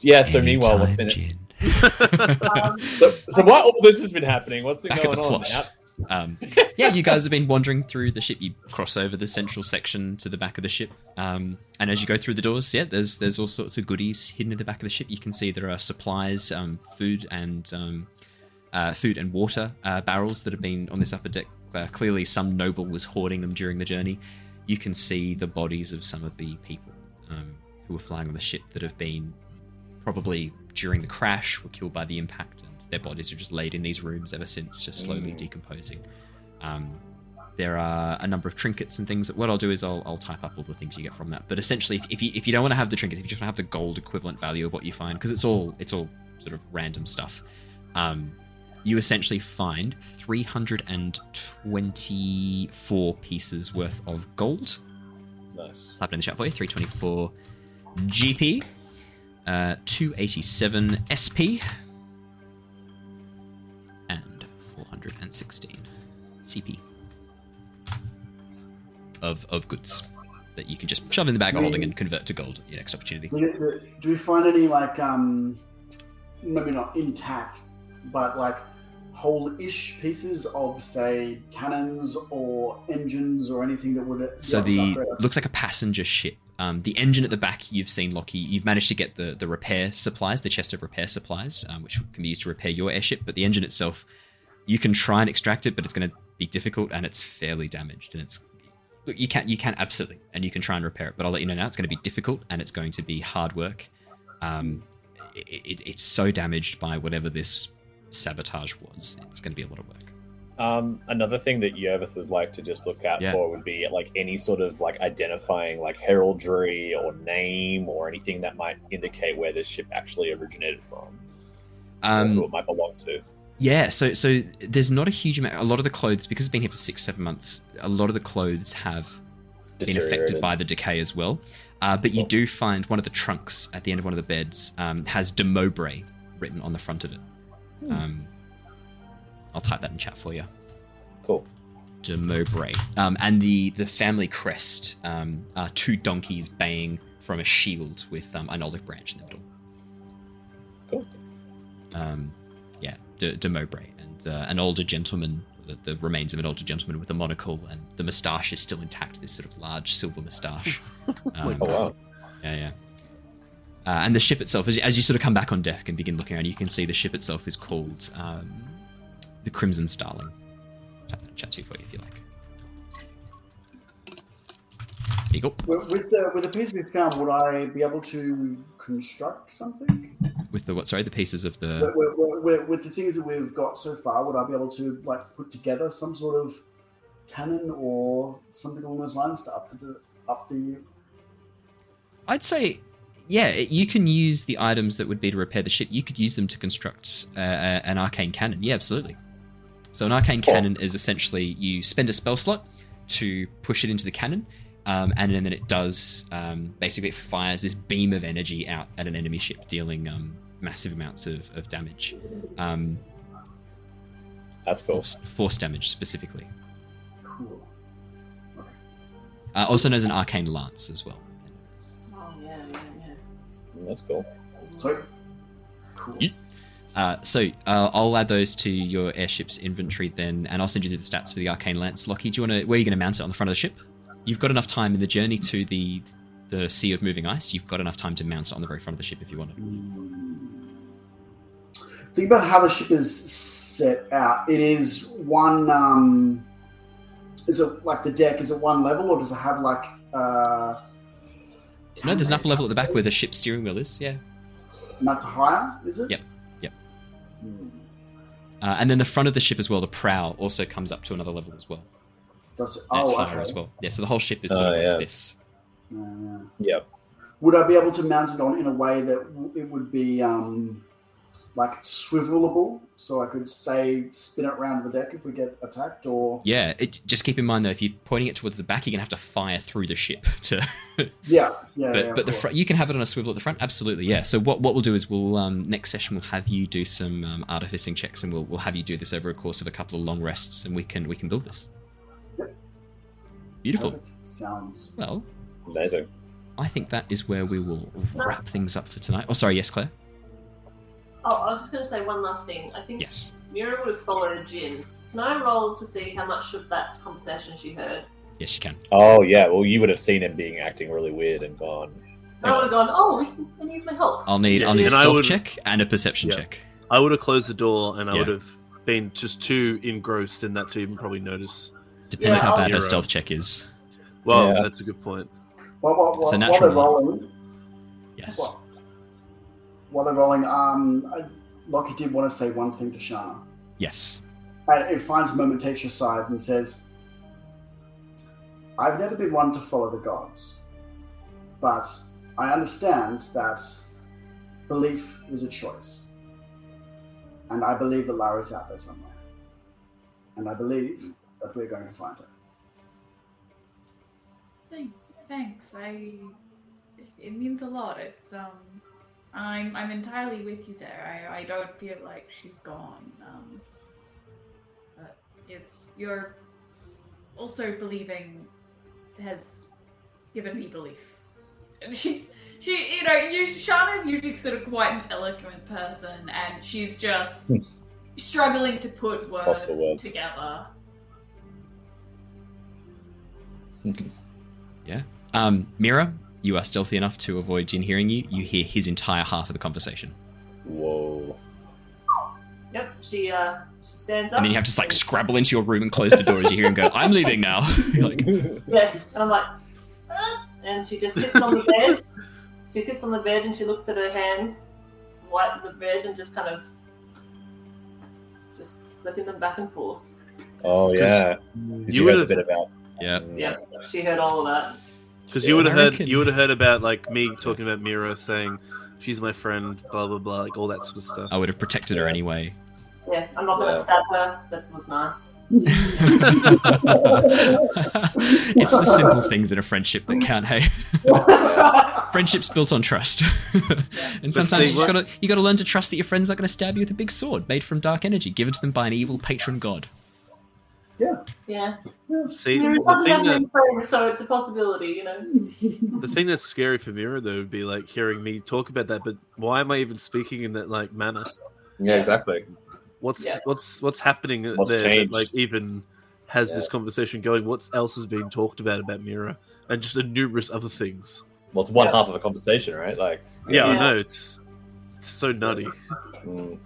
Yeah. So meanwhile, what's been Anytime, Jin. Um, so, so what all this has been happening? What's been Back at going the on? plot. Um, yeah, you guys have been wandering through the ship. You cross over the central section to the back of the ship, um, and as you go through the doors, yeah, there's there's all sorts of goodies hidden in the back of the ship. You can see there are supplies, um, food and um, uh, food and water uh, barrels that have been on this upper deck. Uh, clearly, some noble was hoarding them during the journey. You can see the bodies of some of the people um, who were flying on the ship that have been probably during the crash were killed by the impact, and their bodies are just laid in these rooms ever since, just slowly Mm. decomposing. Um, there are a number of trinkets and things. What I'll do is I'll, I'll type up all the things you get from that. But essentially, if, if you if you don't want to have the trinkets, if you just want to have the gold equivalent value of what you find, because it's all it's all sort of random stuff, um, you essentially find 324 pieces worth of gold. Nice. Type it in the chat for you. 324 GP, uh, 287 SP, and 416 CP of of goods that you can just shove in the bag of holding and convert to gold at your next opportunity. Do do we find any like um, maybe not intact, but like whole-ish pieces of say cannons or engines or anything that would? So the looks like a passenger ship. Um, the engine at the back, you've seen Lockie. You've managed to get the the repair supplies, the chest of repair supplies, um, which can be used to repair your airship. But the engine itself, you can try and extract it, but it's going to be difficult, and it's fairly damaged. And it's look, you can you can absolutely, and you can try and repair it. But I'll let you know now, it's going to be difficult, and it's going to be hard work. Um, it, it, it's so damaged by whatever this sabotage was. It's going to be a lot of work. Um, another thing that Yervith would like to just look out Yeah. for would be like any sort of like identifying like heraldry or name or anything that might indicate where this ship actually originated from, or Um, who it might belong to. Yeah, so so there's not a huge amount. A lot of the clothes, because it's been here for six, seven months, a lot of the clothes have been affected by the decay as well. Uh, but you do find one of the trunks at the end of one of the beds um, has de Mowbray written on the front of it. Hmm. Um, I'll type that in chat for you. Cool. De Mowbray. Um, and the the family crest um, are two donkeys baying from a shield with um, an olive branch in the middle. Cool. Um, yeah, de, de Mowbray and uh, an older gentleman, the, the remains of an older gentleman with a monocle, and the moustache is still intact. This sort of large silver moustache. Um, Oh wow. Yeah, yeah. Uh, and the ship itself, as you, as you sort of come back on deck and begin looking around, you can see the ship itself is called um, the Crimson Starling. Chat to you for you if you like. There you go. With the with the piece we found, would I be able to construct something? With the what? Sorry, the pieces of the. with, with- with- with the things that we've got so far, would I be able to like put together some sort of cannon or something along those lines to up the up the? I'd say, yeah, you can use the items that would be to repair the ship. You could use them to construct uh, an arcane cannon. Yeah, absolutely. So an arcane Cool. cannon is essentially you spend a spell slot to push it into the cannon, um, and then it does um, basically it fires this beam of energy out at an enemy ship, dealing um, massive amounts of, of damage, um, That's cool. force, force damage specifically. Cool. Uh, also known as an arcane lance as well. That's cool. So cool. Yeah. Uh, so uh, I'll add those to your airship's inventory then, and I'll send you the stats for the arcane lance. Lockie, do you want to? Where are you going to mount it on the front of the ship? You've got enough time in the journey to the the sea of moving ice. You've got enough time to mount it on the very front of the ship if you want it. Think about how the ship is set out. It is one. Um, is it like the deck? Is it one level, or does it have like? Uh, No, there's an upper level at the back where the ship's steering wheel is. Yeah, And that's higher, is it? Yep, yep. Hmm. uh, and then the front of the ship as well, the prow also comes up to another level as well. Does it? That's Oh, higher okay. as well. Yeah, so the whole ship is sort Oh, of yeah. this. Yeah, yeah. Yep. Would I be able to mount it on in a way that w- it would be um, like swivelable, so I could say spin it around the deck if we get attacked, or Yeah, it, just keep in mind though, if you're pointing it towards the back, you're gonna have to fire through the ship to yeah, yeah. but yeah, but the front you can have it on a swivel at the front absolutely yeah so what, what we'll do is we'll um, next session we'll have you do some um, artificing checks and we'll, we'll have you do this over a course of a couple of long rests and we can we can build this Yep. beautiful Perfect. Sounds well Amazing. i think that is where we will wrap things up for tonight oh sorry yes claire Oh, I was just going to say one last thing. I think yes Mira would have followed Jin. Can I roll to see how much of that conversation she heard? yes you can Oh yeah. Well, you would have seen him being acting really weird and gone. I would have gone, oh, listen, can use my help. i'll need Yeah, i'll need a stealth would- check and a perception Yeah. check I would have closed the door and I Yeah. would have been just too engrossed in that to even probably notice. depends Yeah, how I'll- bad her stealth check is Well, Yeah. that's a good point. while, while, It's a while, while natural they're rolling. yes While, while they're rolling, um, I, Lockie did want to say one thing to Shana. yes Uh, it finds a moment, takes your side, and says, I've never been one to follow the gods, but I understand that belief is a choice. And I believe that Lara's out there somewhere. And I believe that we're going to find her. Thank, thanks. I. It means a lot. It's um. I'm I'm entirely with you there. I I don't feel like she's gone. Um. But it's you're also believing has given me belief, and she's she you know you, Shana's usually sort of quite an eloquent person, and she's just Hmm. struggling to put words, Possible words. together. um mira you are stealthy enough to avoid jin hearing you you hear his entire half of the conversation Whoa. Yep, she uh, she stands up. and then you have to like scrabble into your room and close the door as you hear him go i'm leaving now like Yes, and I'm like, "Ah," and she just sits on the bed. She sits on the bed and she looks at her hands, wipe the bed, and just kind of just flipping them back and forth. Oh yeah, You You, would heard a have- bit about. yeah Yeah, she heard all of that. Because you would have heard you would have heard about like me talking about Mira saying she's my friend, blah blah blah, like all that sort of stuff. I would have protected her anyway. Yeah, I'm not gonna Yeah. stab her. That was nice. it's the simple things in a friendship that count. Hey, friendship's built on trust, and sometimes see, you just what- gotta you gotta learn to trust that your friend's are not gonna stab you with a big sword made from dark energy given to them by an evil patron god. Yeah. yeah, See, the thing that friends, so it's a possibility, you know. the thing that's scary for Mira though would be like hearing me talk about that. But why am I even speaking in that like manner? Yeah, exactly. What's Yeah. what's what's happening What's there? that, like even has this conversation going? What else has been talked about about Mira and just a numerous other things? Well, it's one half of a conversation, right? Like, Yeah, I know it's, it's so nutty. mm,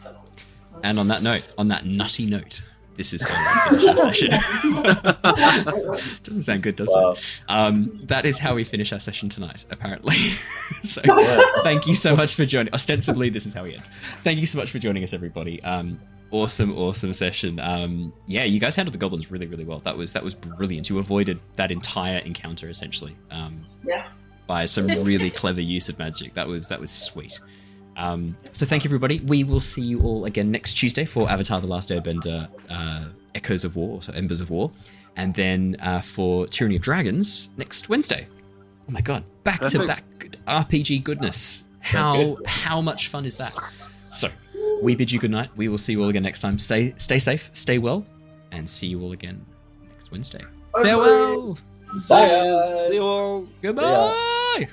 And on that note, on that nutty note, this is how we finish our session. Doesn't sound good, does wow. it? Um, that is how we finish our session tonight, apparently. so Yeah. thank you so much for joining. Ostensibly, this is how we end. Thank you so much for joining us, everybody. Um, awesome, awesome session. Um, yeah, you guys handled the goblins really, really well. That was that was brilliant. You avoided that entire encounter essentially. Um, Yeah. By some really clever use of magic. That was that was sweet. Um, so thank you, everybody. We will see you all again next Tuesday for Avatar: The Last Airbender, uh, Echoes of War, so Embers of War, and then uh, for Tyranny of Dragons next Wednesday. Oh my god, back to Perfect. back good RPG goodness. How good. how much fun is that? So we bid you good night. We will see you all again next time. Stay stay safe, stay well, and see you all again next Wednesday. Farewell. Bye, guys. See you all. Goodbye.